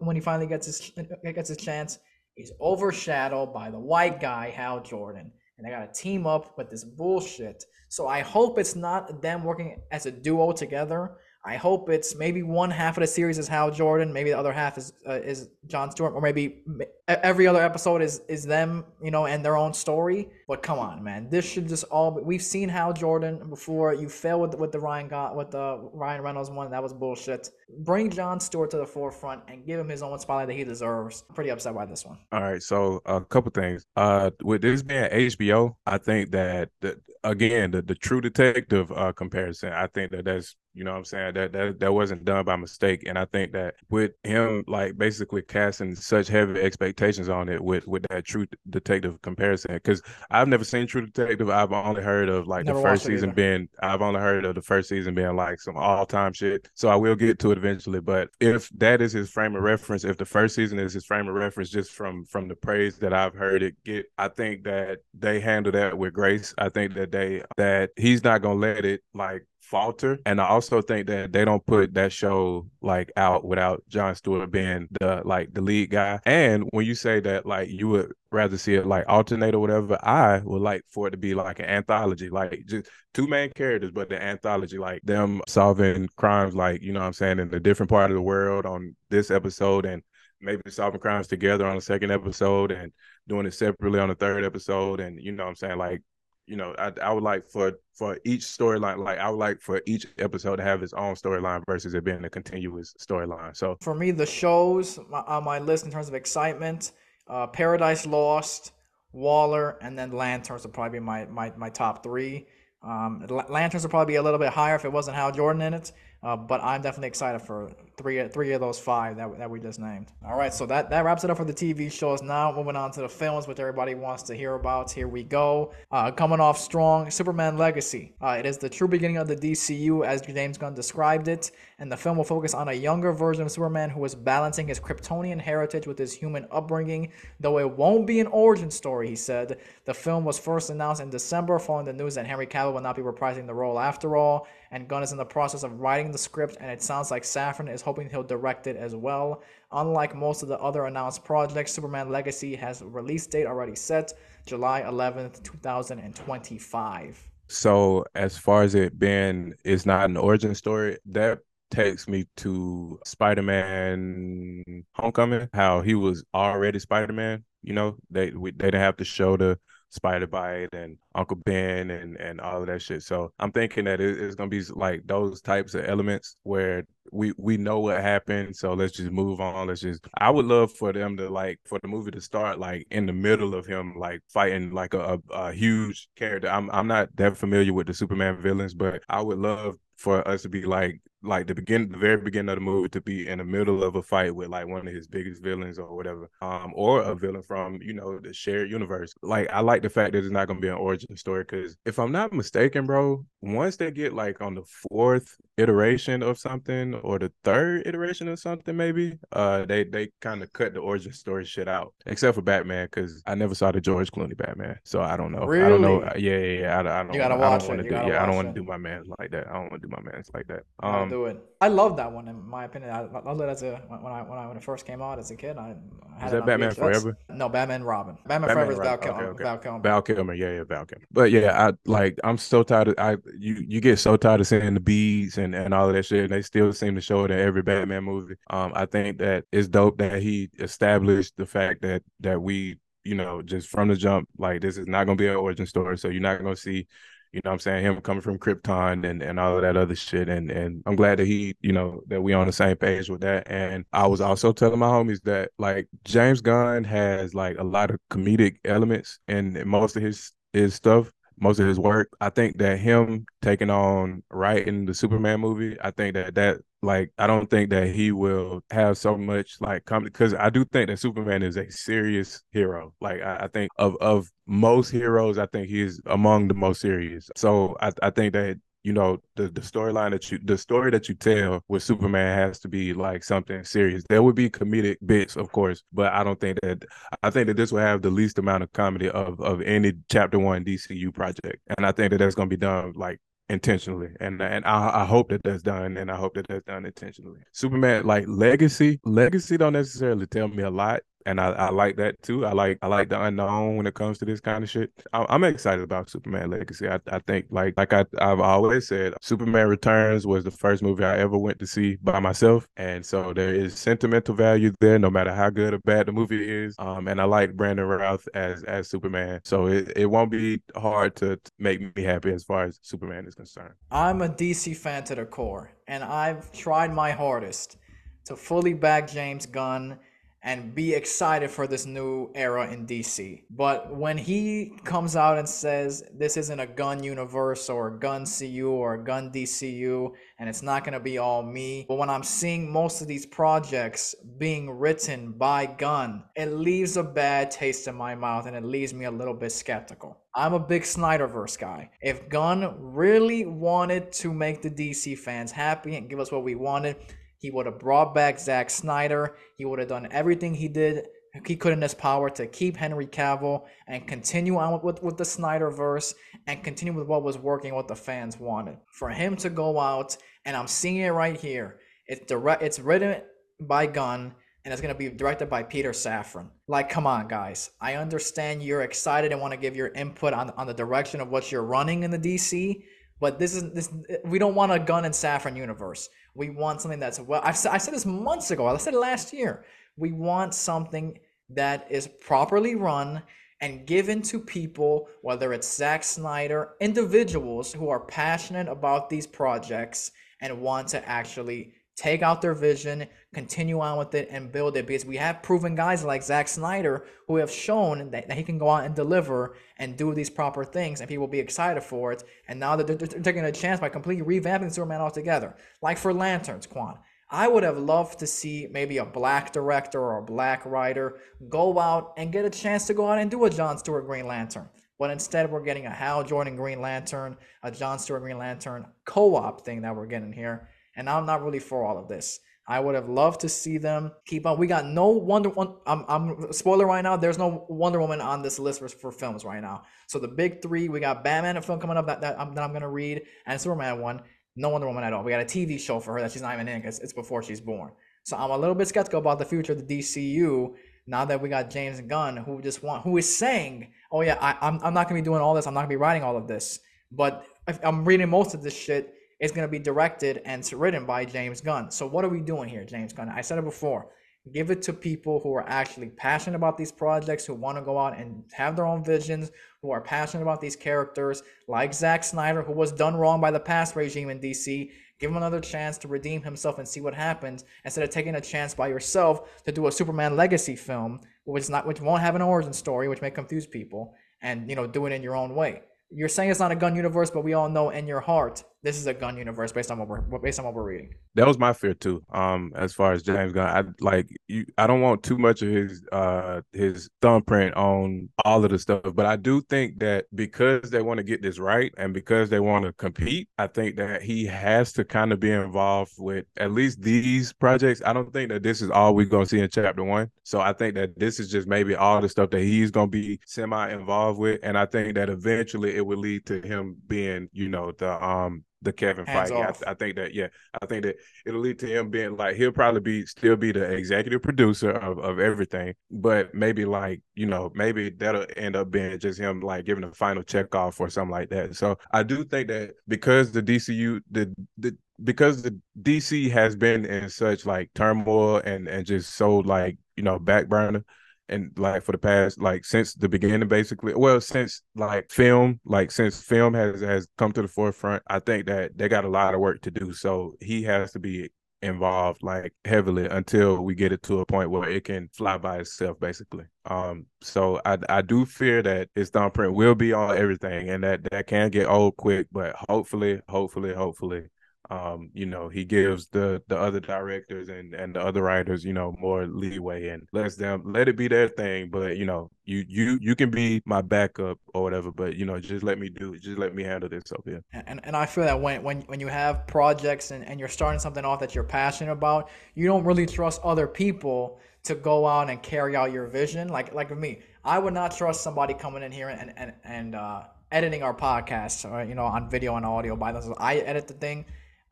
when he finally gets his gets his chance? He's overshadowed by the white guy Hal Jordan and they got to team up with this bullshit. So I hope it's not them working as a duo together. I hope it's maybe one half of the series is Hal Jordan, maybe the other half is uh, is John Stewart, or maybe every other episode is is them, you know, and their own story. But come on, man, this should just all. Be, we've seen Hal Jordan before. You failed with with the Ryan got with the Ryan Reynolds one. That was bullshit. Bring John Stewart to the forefront and give him his own spotlight that he deserves. I'm pretty upset by this one. All right, so a couple things. Uh, with this being HBO, I think that the, again the the True Detective uh comparison. I think that that's you know what I'm saying? That that that wasn't done by mistake. And I think that with him like basically casting such heavy expectations on it with with that true detective comparison. Cause I've never seen True Detective. I've only heard of like never the first season being I've only heard of the first season being like some all time shit. So I will get to it eventually. But if that is his frame of reference, if the first season is his frame of reference just from from the praise that I've heard it get, I think that they handle that with grace. I think that they that he's not gonna let it like falter. And I also think that they don't put that show like out without John Stewart being the like the lead guy. And when you say that like you would rather see it like alternate or whatever, I would like for it to be like an anthology, like just two main characters, but the anthology, like them solving crimes, like you know what I'm saying, in a different part of the world on this episode and maybe solving crimes together on the second episode and doing it separately on the third episode. And you know what I'm saying? Like, you know, I, I would like for for each storyline, like I would like for each episode to have its own storyline versus it being a continuous storyline. So for me, the shows on my list in terms of excitement, uh, Paradise Lost, Waller, and then Lanterns would probably be my my, my top three. Um, Lanterns would probably be a little bit higher if it wasn't Hal Jordan in it. Uh, but I'm definitely excited for three three of those five that, that we just named. All right, so that, that wraps it up for the TV shows. Now moving on to the films, which everybody wants to hear about. Here we go. Uh, coming off strong, Superman Legacy. Uh, it is the true beginning of the DCU as James Gunn described it, and the film will focus on a younger version of Superman who is balancing his Kryptonian heritage with his human upbringing. Though it won't be an origin story, he said. The film was first announced in December following the news that Henry Cavill will not be reprising the role after all and Gunn is in the process of writing the script, and it sounds like Safran is hoping he'll direct it as well. Unlike most of the other announced projects, Superman Legacy has a release date already set, July 11th, 2025. So, as far as it being, it's not an origin story. That takes me to Spider-Man Homecoming, how he was already Spider-Man. You know, they we, they didn't have to show the Spider Bite and Uncle Ben and and all of that shit. So I'm thinking that it, it's gonna be like those types of elements where we we know what happened. So let's just move on. Let's just. I would love for them to like for the movie to start like in the middle of him like fighting like a, a, a huge character. I'm I'm not that familiar with the Superman villains, but I would love for us to be like like the begin the very beginning of the movie to be in the middle of a fight with like one of his biggest villains or whatever um or a villain from you know the shared universe. Like i like the fact that it's not gonna be an origin story because if i'm not mistaken bro once they get like on the fourth iteration of something or the third iteration of something maybe? Uh they they kind of cut the origin story shit out except for batman because i never saw the george clooney batman so i don't know. Really? i don't know. Yeah yeah, yeah I, I don't you gotta watch I don't it. do yeah i don't want to do my man like that. I don't want to do my man like that. Um do it i love that one in my opinion i loved it as a when i when i when it first came out as a kid i had is that batman VHS. forever no batman robin batman, batman forever is val, Kilmer, okay, okay. val kilmer val kilmer yeah yeah val kilmer but yeah i like i'm so tired of i you you get so tired of seeing the bees and and all of that shit and they still seem to show it in every Batman movie. Um, I think that it's dope that he established the fact that that we, you know, just from the jump, like this is not gonna be an origin story. So you're not gonna see, you know what I'm saying, him coming from Krypton and, and all of that other shit. And and I'm glad that he, you know, that we on the same page with that. And I was also telling my homies that like James Gunn has like a lot of comedic elements in most of his his stuff most of his work. I think that him taking on writing the Superman movie, I think that that like I don't think that he will have so much like come because I do think that Superman is a serious hero. Like I, I, think of of most heroes, I think he's among the most serious. So I, I think that you know the the storyline that you the story that you tell with Superman has to be like something serious. There would be comedic bits, of course, but I don't think that I think that this will have the least amount of comedy of of any chapter one DCU project, and I think that that's going to be done like intentionally and and I, I, hope that that's done and i hope that that's done intentionally superman like legacy legacy don't necessarily tell me a lot and I, I like that too. I like I like the unknown when it comes to this kind of shit. I, am excited about Superman Legacy. I, I think like like I I've always said, Superman Returns was the first movie I ever went to see by myself, and so there is sentimental value there, no matter how good or bad the movie is. Um, and I like Brandon Routh as as Superman, so it, it won't be hard to, to make me happy as far as Superman is concerned. I'm a DC fan to the core, and I've tried my hardest to fully back James Gunn and be excited for this new era in DC. But when he comes out and says this isn't a Gunn universe or a Gunn CU or a Gunn DCU and it's not going to be all me, but when I'm seeing most of these projects being written by Gunn, it leaves a bad taste in my mouth and it leaves me a little bit skeptical. I'm a big Snyderverse guy. If Gunn really wanted to make the DC fans happy and give us what we wanted, he would have brought back Zack Snyder. He would have done everything he did he could in his power to keep Henry Cavill and continue on with, with, with the Snyderverse and continue with what was working, what the fans wanted. For him to go out, and I'm seeing it right here. It's direct. It's written by Gunn, and it's gonna be directed by Peter Safran. Like, come on, guys. I understand you're excited and want to give your input on on the direction of what you're running in the DC, But this is this. We don't want a Gunn and Safran universe. We want something that's well. I've, I said this months ago. I said last year. We want something that is properly run and given to people, whether it's Zack Snyder, individuals who are passionate about these projects and want to actually take out their vision, continue on with it, and build it. Because we have proven guys like Zack Snyder who have shown that, that he can go out and deliver and do these proper things, and people will be excited for it. And now that they're, they're taking a chance by completely revamping Superman altogether, like for Lanterns, Quan. I would have loved to see maybe a black director or a black writer go out and get a chance to go out and do a John Stewart Green Lantern. But instead, we're getting a Hal Jordan Green Lantern, a John Stewart Green Lantern co op thing that we're getting here. And I'm not really for all of this. I would have loved to see them keep on. We got no Wonder Woman. I'm, I'm spoiler right now. There's no Wonder Woman on this list for, for films right now. So the big three, we got Batman a film coming up that, that, I'm, that I'm gonna read, and Superman one. No Wonder Woman at all. We got a TV show for her that she's not even in because it's before she's born. So I'm a little bit skeptical about the future of the DCU now that we got James Gunn, who just want, who is saying, "Oh yeah, I, I'm I'm not gonna be doing all this. I'm not gonna be writing all of this." But I'm reading most of this shit is going to be directed and written by James Gunn. So what are we doing here, James Gunn? I said it before. Give it to people who are actually passionate about these projects, who want to go out and have their own visions, who are passionate about these characters, like Zack Snyder, who was done wrong by the past regime in DC. Give him another chance to redeem himself and see what happens, instead of taking a chance by yourself to do a Superman legacy film, which not which won't have an origin story, which may confuse people, and you know do it in your own way you're saying it's not a Gunn universe, but we all know in your heart this is a Gunn universe based on what we're based on what we're reading. That was my fear too. Um, as far as James Gunn, I like you. I don't want too much of his uh his thumbprint on all of the stuff, but I do think that because they want to get this right and because they want to compete, I think that he has to kind of be involved with at least these projects. I don't think that this is all we're gonna see in chapter one. So I think that this is just maybe all the stuff that he's gonna be semi involved with, and I think that eventually it will lead to him being, you know, the um the Kevin Hands Feige. I, I, think that yeah, I think that it'll lead to him being like he'll probably be still be the executive producer of, of everything, but maybe like you know maybe that'll end up being just him like giving a final check off or something like that. So I do think that because the DCU the the because the DC has been in such like turmoil and and just so like you know back burner and like for the past like since the beginning basically well since like film like since film has has come to the forefront i think that they got a lot of work to do. So he has to be involved like heavily until we get it to a point where it can fly by itself basically. Um so i i do fear that his thumbprint will be on everything and that that can get old quick but hopefully hopefully hopefully um, you know, he gives the the other directors and and the other writers, you know, more leeway and lets them let it be their thing. But you know, you you you can be my backup or whatever, but you know, just let me do just let me handle this up here. And and I feel that when when when you have projects and, and you're starting something off that you're passionate about, you don't really trust other people to go out and carry out your vision. Like like with me, I would not trust somebody coming in here and and and uh, editing our podcast, or, you know, on video and audio by themselves. I edit the thing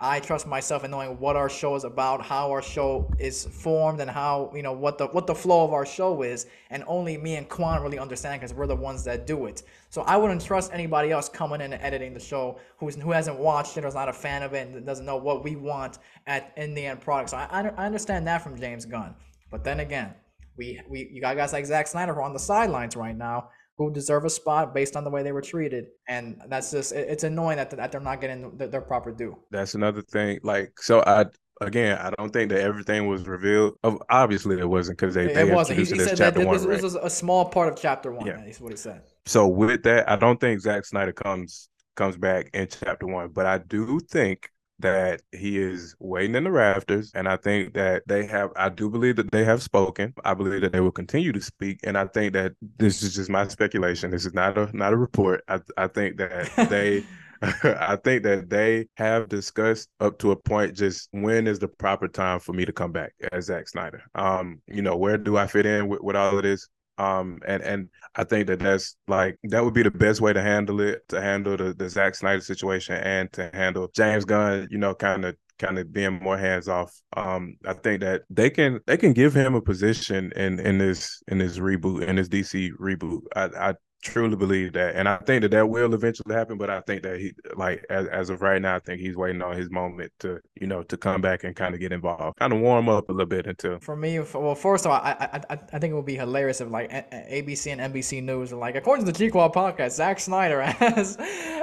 I trust myself in knowing what our show is about, how our show is formed, and how you know what the what the flow of our show is. And only me and Quan really understand because we're the ones that do it. So I wouldn't trust anybody else coming in and editing the show who's who hasn't watched it or is not a fan of it and doesn't know what we want at in the end product. So I I understand that from James Gunn. But then again, we we you got guys like Zack Snyder who are on the sidelines right now who deserve a spot based on the way they were treated. And that's just, it's annoying that, that they're not getting their proper due. That's another thing. Like, so I, again, I don't think that everything was revealed. Obviously, it wasn't because they, they it wasn't. He, he said that this, one, right? was a small part of chapter one. Yeah, is what he said. So with that, I don't think Zack Snyder comes comes back in chapter one, but I do think that he is waiting in the rafters. And I think that they have, I do believe that they have spoken. I believe that they will continue to speak. And I think that this is just my speculation. This is not a not a report. I I think that they *laughs* *laughs* I think that they have discussed up to a point just when is the proper time for me to come back as Zack Snyder. Um, you know, where do I fit in with, with all of this? Um, and and I think that that's like that would be the best way to handle it, to handle the the Zack Snyder situation, and to handle James Gunn. You know, kind of kind of being more hands off. Um, I think that they can they can give him a position in in this in this reboot in this DC reboot. I I truly believe that, and I think that that will eventually happen. But I think that he, like, as, as of right now, I think he's waiting on his moment to, you know, to come back and kind of get involved, kind of warm up a little bit until. For me, well, first of all, I I, I think it would be hilarious if like ABC and NBC News are like, according to the G Quad podcast, Zack Snyder *laughs* has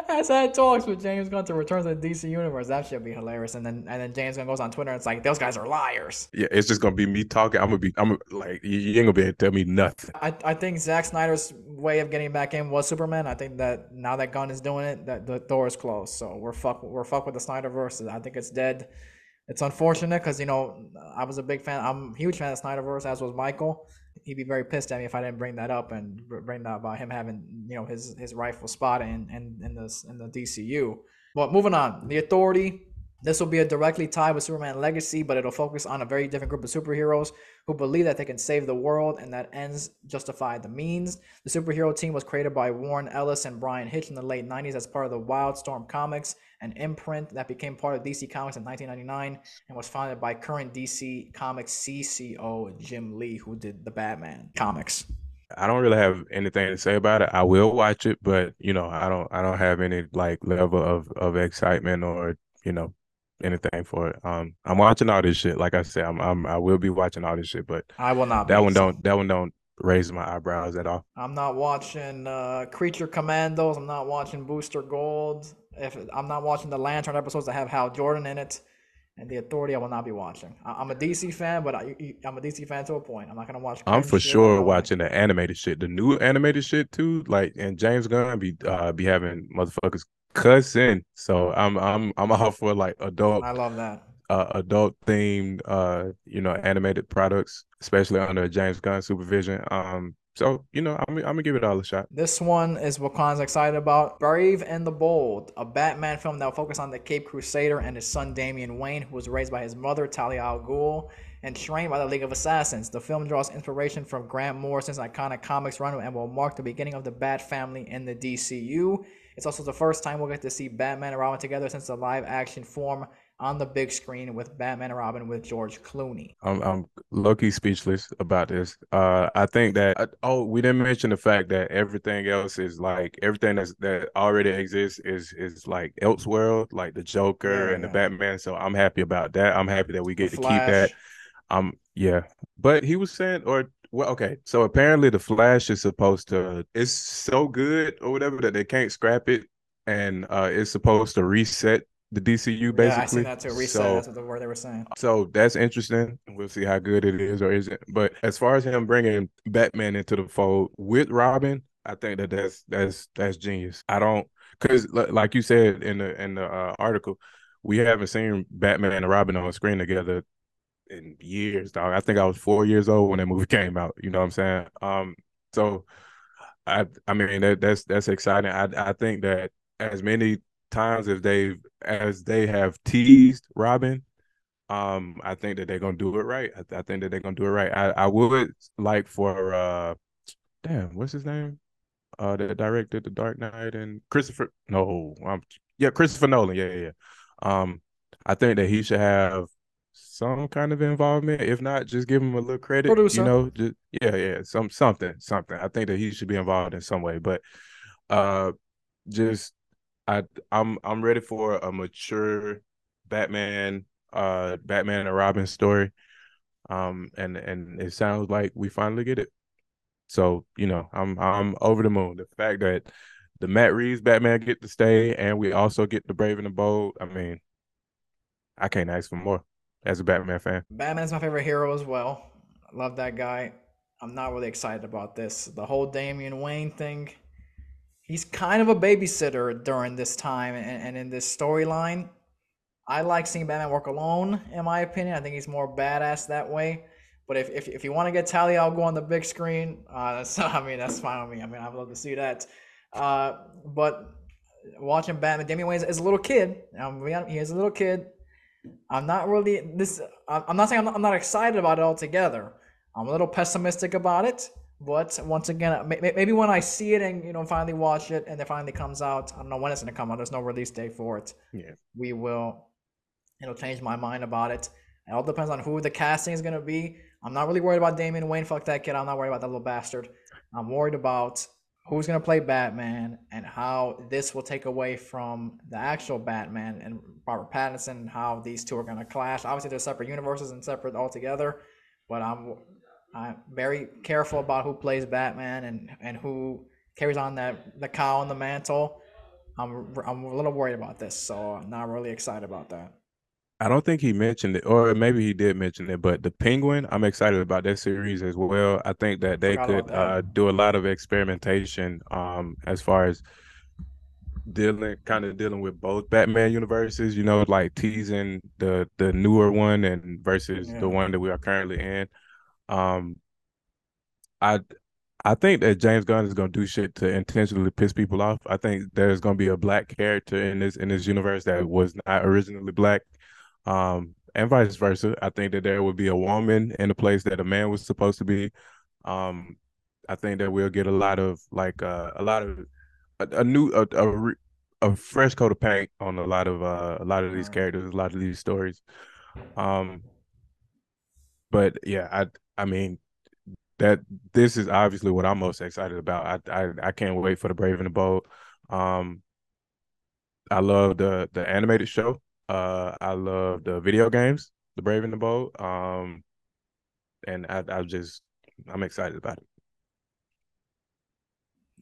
has had talks with James Gunn to return to the DC universe. That should be hilarious. And then and then James Gunn goes on Twitter and it's like, those guys are liars. Yeah, it's just gonna be me talking. I'm gonna be, I'm like, you, you ain't gonna be able to tell me nothing. I I think Zack Snyder's way of getting back in was Superman. I think that now that Gunn is doing it, that the door is closed. So we're fuck we're fuck with the Snyderverse. I think it's dead. It's unfortunate because you know I was a big fan. I'm a huge fan of Snyderverse, as was Michael. He'd be very pissed at me if I didn't bring that up and bring that about him having you know his his rightful spot in in in this in the DCU. But moving on, the Authority this will be a directly tied with Superman Legacy, but it'll focus on a very different group of superheroes who believe that they can save the world and that ends justify the means. The superhero team was created by Warren Ellis and Bryan Hitch in the late 90s as part of the Wildstorm Comics, an imprint that became part of DC Comics in 1999 and was founded by current DC Comics CCO Jim Lee, who did the Batman comics. I don't really have anything to say about it. I will watch it, but you know, I don't I don't have any like level of of excitement or you know anything for it. Um, I'm watching all this shit. Like I said, I'm, I'm I will be watching all this shit, but I will not. That one don't. That one don't raise my eyebrows at all. I'm not watching uh, Creature Commandos. I'm not watching Booster Gold. If I'm not watching the Lantern episodes that have Hal Jordan in it, and the Authority, I will not be watching. I, am a DC fan, but I, am a DC fan to a point. I'm not gonna watch. I'm for sure watching the animated shit, the new animated shit too. Like, and James Gunn be uh, be having motherfuckers cussing. So I'm I'm I'm *laughs* all for like adult. I love that. Uh, adult themed, uh, you know, animated products, especially under James Gunn supervision. Um, so you know, I'm, I'm gonna give it all a shot. This one is what Quan's excited about. Brave and the Bold, a Batman film that will focus on the Cape Crusader and his son Damian Wayne, who was raised by his mother Talia al Ghul and trained by the League of Assassins. The film draws inspiration from Grant Morrison's iconic comics run and will mark the beginning of the Bat family in the DCU. It's also the first time we'll get to see Batman and Robin together since the live action form on the big screen with Batman and Robin with George Clooney. I'm I'm lucky speechless about this. Uh, I think that uh, oh, we didn't mention the fact that everything else is like everything that's that already exists is is like Elseworld, like the Joker yeah, and yeah. the Batman. So I'm happy about that. I'm happy that we get to keep that. Um, yeah, but he was saying, or well, okay. So apparently the Flash is supposed to it's so good or whatever that they can't scrap it and uh it's supposed to reset the DCU basically. Yeah, I see that too. Reset, so, that's what the word they were saying. So that's interesting. We'll see how good it is or isn't. But as far as him bringing Batman into the fold with Robin, I think that that's that's that's genius. I don't because like you said in the in the uh, article, we haven't seen Batman and Robin on screen together in years, dog. I think I was four years old when that movie *laughs* came out. You know what I'm saying? Um, so I I mean that that's that's exciting. I I think that as many times as they as they have teased Robin, um, I think that they're gonna do it right. I, I think that they're gonna do it right. I, I would like for uh damn, what's his name? Uh that directed The Dark Knight and Christopher no, um yeah, Christopher Nolan, yeah, yeah, yeah. Um I think that he should have some kind of involvement. If not, just give him a little credit. Producer. You know, just yeah, yeah, some something, something. I think that he should be involved in some way. But uh just I I'm I'm ready for a mature Batman, uh Batman and Robin story. Um and and it sounds like we finally get it. So, you know, I'm I'm over the moon. The fact that the Matt Reeves Batman get to stay and we also get the Brave and the Bold, I mean, I can't ask for more as a Batman fan. Batman's my favorite hero as well. I love that guy. I'm not really excited about this. The whole Damian Wayne thing. He's kind of a babysitter during this time and, and in this storyline. I like seeing Batman work alone, in my opinion. I think he's more badass that way. But if, if, if you want to get Talia al Ghul on the big screen. Uh, *laughs* that's, I mean, that's fine with me. I mean, I'd love to see that. Uh, but watching Batman, Damian Wayne is a little kid. Um, he is a little kid. I'm not really this. I'm not saying I'm not, I'm not excited about it altogether. I'm a little pessimistic about it. But once again, maybe when I see it and you know finally watch it and it finally comes out, I don't know when it's gonna come out. There's no release date for it. Yeah, we will. It'll change my mind about it. It all depends on who the casting is gonna be. I'm not really worried about Damian Wayne. Fuck that kid. I'm not worried about that little bastard. I'm worried about who's gonna play Batman and how this will take away from the actual Batman and Robert Pattinson, and how these two are gonna clash. Obviously, they're separate universes and separate altogether, but I'm I'm very careful about who plays Batman and and who carries on that the cow and the mantle. I'm I'm a little worried about this, so I'm not really excited about that. I don't think he mentioned it, or maybe he did mention it. But the Penguin, I'm excited about that series as well. I think that they could uh, do a lot of experimentation um, as far as dealing, kind of dealing with both Batman universes. You know, like teasing the the newer one and versus yeah. the one that we are currently in. Um, I I think that James Gunn is going to do shit to intentionally piss people off. I think there's going to be a black character in this in this universe that was not originally black um, and vice versa. I think that there would be a woman in the place that a man was supposed to be. Um, I think that we'll get a lot of like uh, a lot of a, a new a, a, a fresh coat of paint on a lot of uh, a lot of these characters, a lot of these stories. Um, but yeah, I I mean that this is obviously what I'm most excited about. I I, I can't wait for the Brave and the Bold. Um, I love the the animated show. Uh, I love the video games, The Brave and the Bold. Um, and I, I just, I'm excited about it.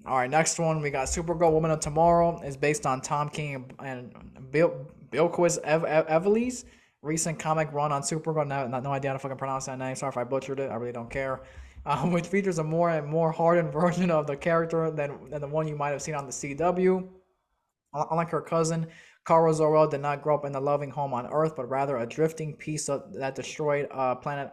All right, next one we got Supergirl Woman of Tomorrow. is based on Tom King and Bill Bilquis Ev- Evely's recent comic run on Supergirl. No, no idea how to fucking pronounce that name. Sorry if I butchered it. I really don't care. *laughs* Um, which features a more and more hardened *laughs* version of the character than, than the one you might have seen on the CW. Unlike her cousin, Kara Zor-El did not grow up in a loving home on Earth, but rather a drifting piece of that destroyed uh, planet.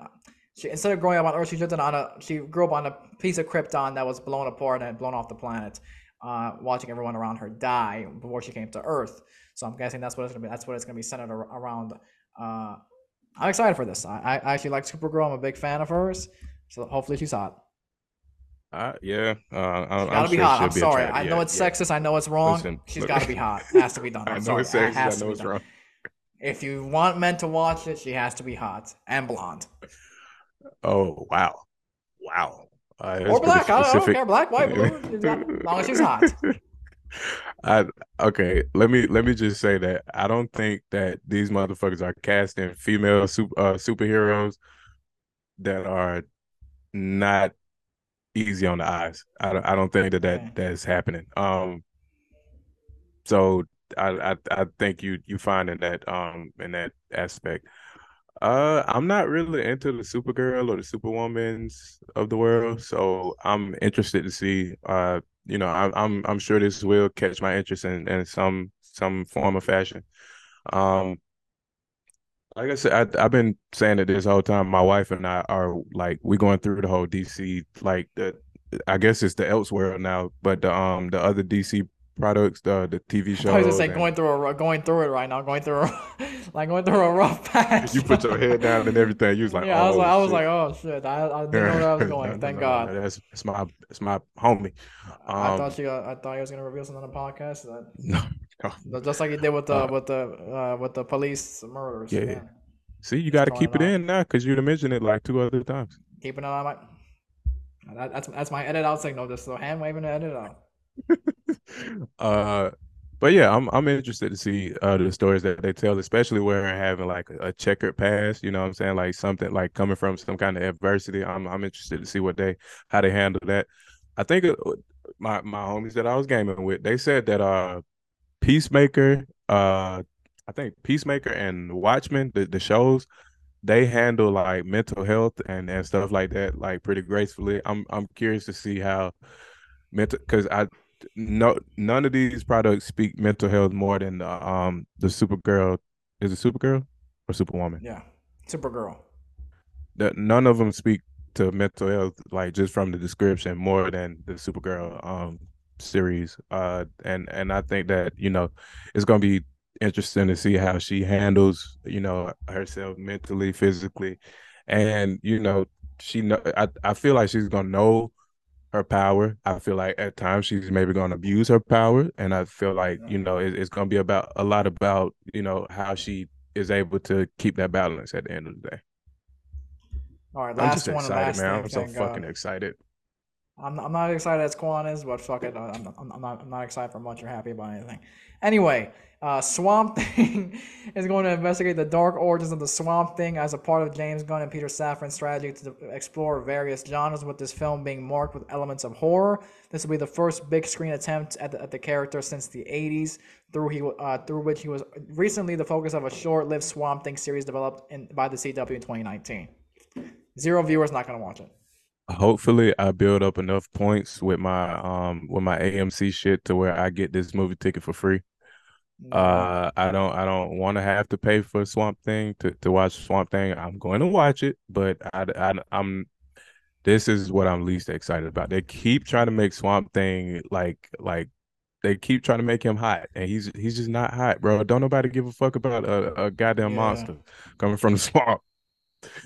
She, instead of growing up on Earth, she drifted on a. She grew up on a piece of Krypton that was blown apart and blown off the planet, uh, watching everyone around her die before she came to Earth. So I'm guessing that's what it's gonna be. That's what it's gonna be centered around. Uh, I'm excited for this. I, I actually like Supergirl. I'm a big fan of hers. So hopefully she's hot. Uh, yeah, uh, I, gotta I'm be sure hot. I'm sorry. I know it's yeah. sexist. I know it's wrong. Listen, She's got to be hot. It has to be done. *laughs* I'm I know sorry. it's sexist. It I know it's done. wrong. If you want men to watch it, she has to be hot and blonde. Oh wow, wow. Uh, or black. I don't, I don't, care. Black, white, blue. *laughs* as long as she's hot. I okay. Let me let me just say that I don't think that these motherfuckers are casting female super, uh, superheroes that are not easy on the eyes. I don't, I don't think that that that's happening. Um, so I, I I think you you find in that um in that aspect. Uh, I'm not really into the Supergirl or the Superwomans of the world, so I'm interested to see. Uh, you know, I, I'm I'm sure this will catch my interest in in some some form of fashion. Um, like I said, I, have been saying it this whole time. My wife and I are like we going through the whole DC, like the, I guess it's the Elseworld now, but the um the other DC products, the the TV show. I was just like going through a going through it right now, going through a, *laughs* like going through a rough *laughs* patch. You put your head down and everything. You was like, yeah, oh, I was like, shit. I was like, oh shit, I, I didn't know where I was going. *laughs* Thank no, God. that's it's my it's my homie. Um, I thought you, I thought he was gonna reveal something on the podcast. That, no, just like he did with the uh, with the uh, with the police murders. Yeah. Man. See, you got to keep it in now because you'd mentioned it like two other times. Keeping it on my. That, that's that's my edit out signal. Just so hand waving to edit out. *laughs* uh, but yeah, I'm I'm interested to see uh the stories that they tell, especially where having like a, a checkered past. You know what I'm saying? Like something like coming from some kind of adversity. I'm I'm interested to see what they how they handle that. I think uh, my my homies that I was gaming with, they said that uh Peacemaker, uh, I think Peacemaker and Watchmen, the, the shows, they handle like mental health and, and stuff like that like pretty gracefully. I'm I'm curious to see how mental because I no none of these products speak mental health more than the um the Supergirl is it Supergirl or Superwoman? Yeah, Supergirl. That none of them speak to mental health like just from the description more than the Supergirl um series. Uh, and and I think that you know it's gonna be interesting to see how she handles you know herself mentally, physically, and you know she know I I feel like she's gonna know her power. I feel like at times she's maybe going to abuse her power, and I feel like you know it, it's going to be about a lot about you know how she is able to keep that balance at the end of the day. All right, last I'm just one. Excited, man! I'm so fucking excited. I'm, I'm not excited as Quan is, but fuck it. I'm, I'm, I'm, not, I'm not excited for much or happy about anything. Anyway, uh, Swamp *laughs* Thing is going to investigate the dark origins of the Swamp Thing as a part of James Gunn and Peter Safran's strategy to explore various genres, with this film being marked with elements of horror. This will be the first big screen attempt at the, at the character since the 80s, through, he, uh, through which he was recently the focus of a short lived Swamp Thing series developed in, by the CW in 2019. Zero viewers not going to watch it hopefully I build up enough points with my um with my AMC shit to where I get this movie ticket for free. Uh, I don't I don't want to have to pay for Swamp Thing to, to watch Swamp Thing. I'm going to watch it, but I, I I'm this is what I'm least excited about. They keep trying to make Swamp Thing like like they keep trying to make him hot, and he's he's just not hot, bro. Don't nobody give a fuck about a, a goddamn yeah. monster coming from the *laughs* swamp.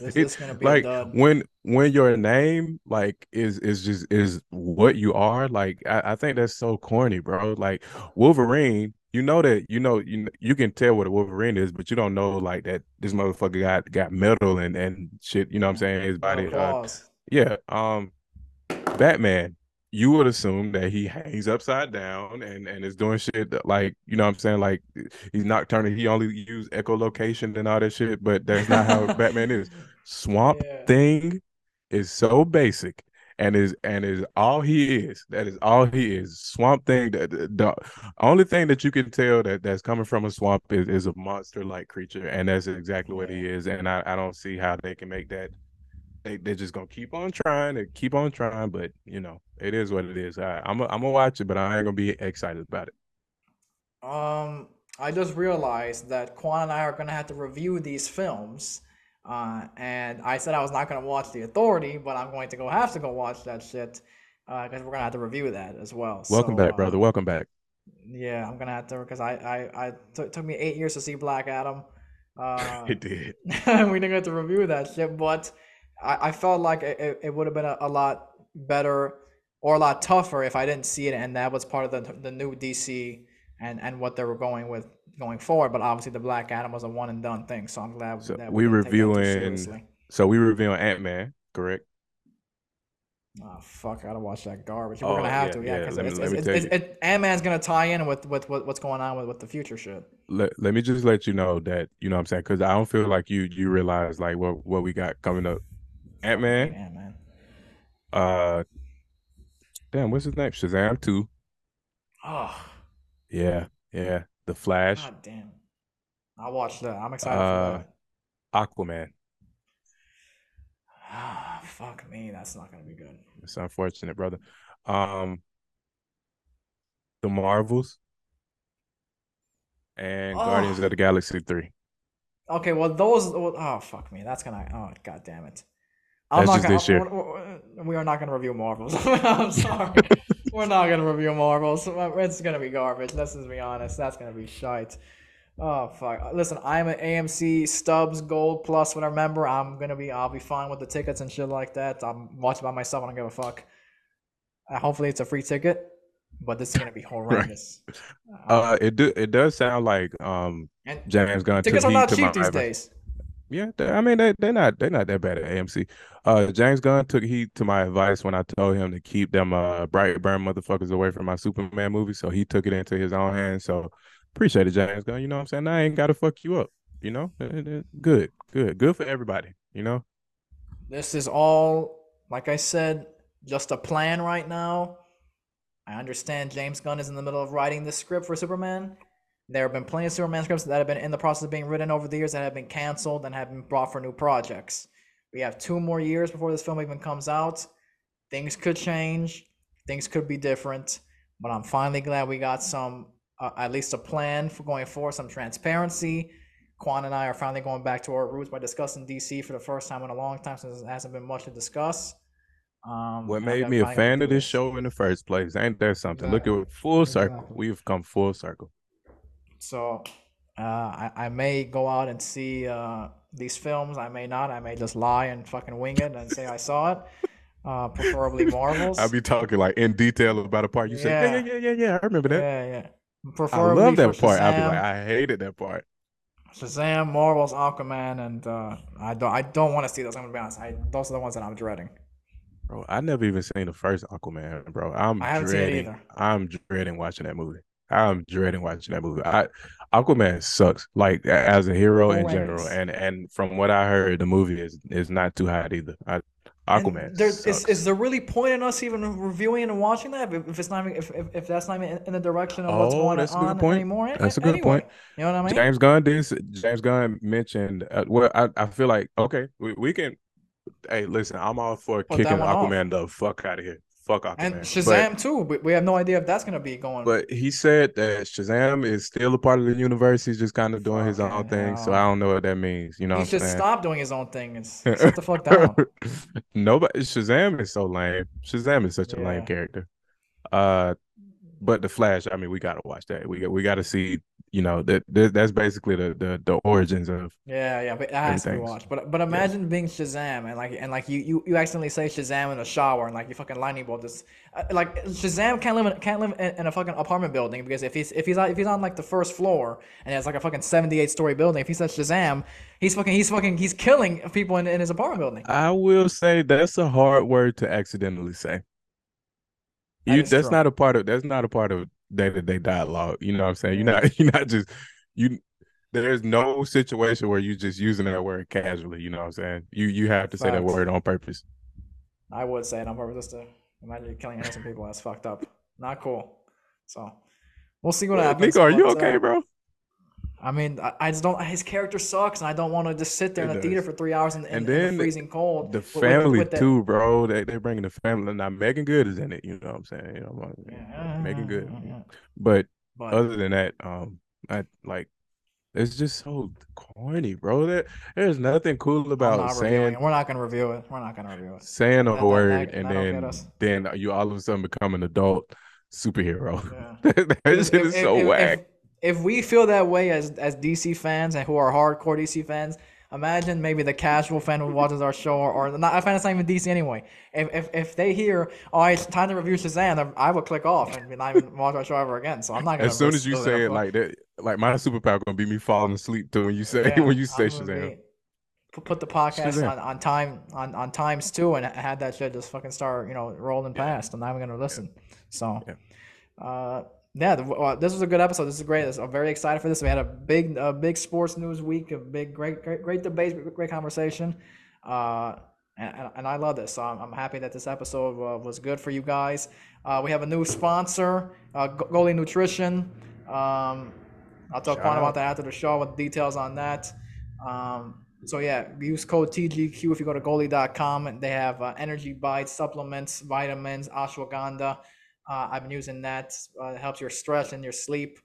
This, *laughs* it's like when when your name like is is just is what you are. Like I, I think that's so corny, bro. Like Wolverine you know that you know you you can tell what a Wolverine is, but you don't know like that this motherfucker got got metal and and shit. You know what I'm saying? His body. Uh, yeah. Um, Batman. You would assume that he hangs upside down and and is doing shit that, like you know what I'm saying like he's nocturnal. He only use echolocation and all that shit, but that's not how *laughs* Batman is. Swamp yeah. Thing is so basic and is and is all he is. That is all he is. Swamp thing. The, the only thing that you can tell that that's coming from a swamp is, is a monster like creature, and that's exactly what he is. And I, I don't see how they can make that. They they're just gonna keep on trying and keep on trying, but you know it is what it is. I, I'm a, I'm gonna watch it, but I ain't gonna be excited about it. Um, I just realized that Quan and I are gonna have to review these films uh, and I said I was not going to watch The Authority, but I'm going to go have to go watch that shit because uh, we're to have to review that as well. Welcome so, back, brother. Uh, Welcome back. Yeah, I'm to have to because I, I, I t- took me eight years to see Black Adam. *laughs* Uh, it did. *laughs* we didn't get to review that shit, but I, I felt like it, it would have been a, a lot better or a lot tougher if I didn't see it, and that was part of the the new DC and and what they were going with going forward. But obviously, the Black Adam was a one and done thing, so I'm glad so that we, we reviewing. So we reviewing Ant Man, correct? Oh fuck! I gotta watch that garbage. We're oh, gonna have yeah, to, yeah, because yeah. it's, it's, it's, Ant Man's gonna tie in with, with, with what's going on with, with the future shit. Let, let me just let you know that you know what I'm saying because I don't feel like you you realize like what what we got coming up. Ant Man. Ant Man. Uh, damn, what's his name? Shazam two. Oh. Yeah, yeah. The Flash. God damn. I watched that. I'm excited uh, for that. Aquaman. Ah, fuck me. That's not gonna be good. It's unfortunate, brother. Um The Marvels and oh. Guardians of the Galaxy 3. Okay, well those oh fuck me. That's gonna oh god damn it. I'm That's not just gonna, this year. We are not gonna review Marvels. *laughs* I'm sorry. We're not gonna review Marvels. It's gonna be garbage. Let's just be honest. That's gonna be shite. Oh fuck! Listen, I'm an AMC Stubs Gold Plus whatever member. I'm gonna be. I'll be fine with the tickets and shit like that. I'm watching by myself. I don't give a fuck. Uh, hopefully, it's a free ticket, but this is gonna be *laughs* horrendous. Right. Uh, it do it does sound like um James Gunn. Tickets are not cheap these days. Yeah, I mean they they're not they're not that bad at AMC. Uh, James Gunn took heed to my advice when I told him to keep them uh Brightburn motherfuckers away from my Superman movie. So he took it into his own hands. So appreciate it, James Gunn. You know what I'm saying? I ain't gotta fuck you up. You know, good, good, good for everybody. You know, this is all like I said, just a plan right now. I understand James Gunn is in the middle of writing the script for Superman. There have been plenty of Superman scripts that have been in the process of being written over the years that have been canceled and have been brought for new projects. We have two more years before this film even comes out. Things could change, things could be different, but I'm finally glad we got some, uh, at least a plan for going forward, some transparency. Quan and I are finally going back to our roots by discussing DC for the first time in a long time since there hasn't been much to discuss. Um, what made me a fan of this show in the first place? Ain't there something? Exactly. Look at full circle. Exactly. We've come full circle. So uh, I, I may go out and see uh, these films. I may not. I may just lie and fucking wing it and say I saw it. Uh, preferably *laughs* Marvels. I'll be talking like in detail about a part. You yeah. say, yeah, yeah, yeah, yeah, yeah. I remember that. Yeah, yeah. Preferably I love that part. I'll be like, I hated that part. Shazam, Marvels, Aquaman, and uh, I don't, I don't want to see those. I'm gonna be honest. I, those are the ones that I'm dreading. Bro, I never even seen the first Aquaman, bro. I'm I haven't seen it dreading. either. I'm dreading watching that movie. I'm dreading watching that movie. I Aquaman sucks, like as a hero in general. And and from what I heard, the movie is is not too hot either. I, Aquaman sucks. is, is there really point in us even reviewing and watching that if, it's not if, if, if that's not even in, the direction of what's Oh, going that's a good on point. anymore? That's a good anyway, point. You know what I mean? James Gunn did. James Gunn mentioned. Uh, well, I, I feel like okay, we, we can. Hey, listen, I'm all for kicking one off. Aquaman the fuck out of here. Fuck Aquaman. and But- Shazam too. We, we have no idea if that's gonna be going. But he said that Shazam is still a part of the universe. He's just kind of doing his own Fucking thing. So. I don't know what that means. You know he should saying? stop doing his own thing and s- sit the fuck down. *laughs* Nobody Shazam is so lame. Shazam is such a lame character. Uh but the Flash, I mean, we gotta watch that. We got we gotta see, you know, that, that that's basically the, the the origins of Yeah, yeah, but it has to be watched. But but imagine being Shazam and like and like you you, you accidentally say Shazam in a shower and like you fucking lightning bolt just uh, like Shazam can't live in, can't live in, in a fucking apartment building because if he's if he's on, if he's on like the first floor and it's like a fucking seventy eight story building if he says Shazam he's fucking he's fucking he's killing people in, in his apartment building. I will say that's a hard word to accidentally say. You that's not a part of that's not a part of day to day dialogue. You know what I'm saying? You're not *laughs* you're not just you there's no situation where you're just using that word casually, you know what I'm saying? You you have to say that word on purpose. I would say it on purpose just to imagine killing innocent people. That's fucked up. Not cool. So we'll see what Well, happens. Nikko, are you but, uh, okay, bro? I mean, I, I just don't. His character sucks, and I don't want to just sit there in It the theater for three hours in, in, And in then the freezing cold. The with- with- family with too, bro. They they're bringing the family. Now Meagan Good is in it. You know what I'm saying? You know, Yeah, Meagan Good. yeah. But But other than that, um, I like it's just so corny, bro. That there's nothing cool about saying it. We're not gonna review it. We're not gonna review it. saying a That- that- word that- and then then you all of a sudden become an adult superhero. Yeah. *laughs* that If- shit if- is so if- whack. If, we feel that way as as DC fans and who are hardcore DC fans, imagine maybe the casual fan who watches our show or, or not a fan that's not even DC anyway. If, if if they hear, oh, it's time to review Shazam, I will click off and not even watch our show ever again. So I'm not gonna. as soon as you say it like that, like my superpower gonna be me falling asleep too when you say Yeah, *laughs* when you say Shazam. be- Put, the podcast Shazam. on, on time on, on times two and had that shit just fucking start you know rolling past and I'm not even gonna listen. So, uh, yeah, the, uh, this was a good episode. This is great. This- I'm very excited for this. We had a big a big sports news week, a big great great great debate, great conversation. Uh, and, and- and I love this. So I'm, I'm happy that this episode uh, was good for you guys. Uh, we have a new sponsor, uh, Goli Nutrition. Um, I'll talk more about that after the show with details on that. Um, so yeah, use code TGQ if you go to goli.com and they have uh, energy bites, supplements, vitamins, ashwagandha. Uh, I've been using that. Uh, it helps your stress and your sleep.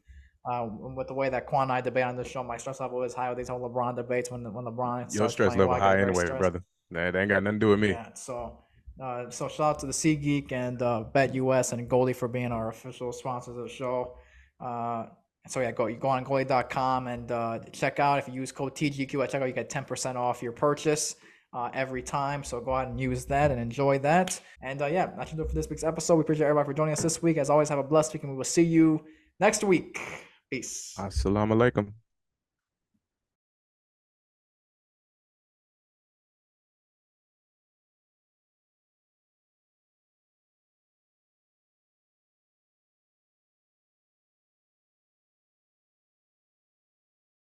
Uh, with the way that Quan and I debate on the show, my stress level is high with these whole LeBron debates when when LeBron Your stress level high anyway, stressed. brother. That ain't got nothing to do with me. Yeah, so uh, so shout out to the SeatGeek and uh, BetUS and Goldie for being our official sponsors of the show. Uh, so yeah, go you go on goli.com and uh, check out if you use code TGQ at checkout, you get 10% off your purchase uh, every time. So go ahead and use that and enjoy that. And uh, yeah, that should do it for this week's episode. We appreciate everybody for joining us this week. As always, have a blessed week and we will see you next week. Peace. Assalamu alaikum.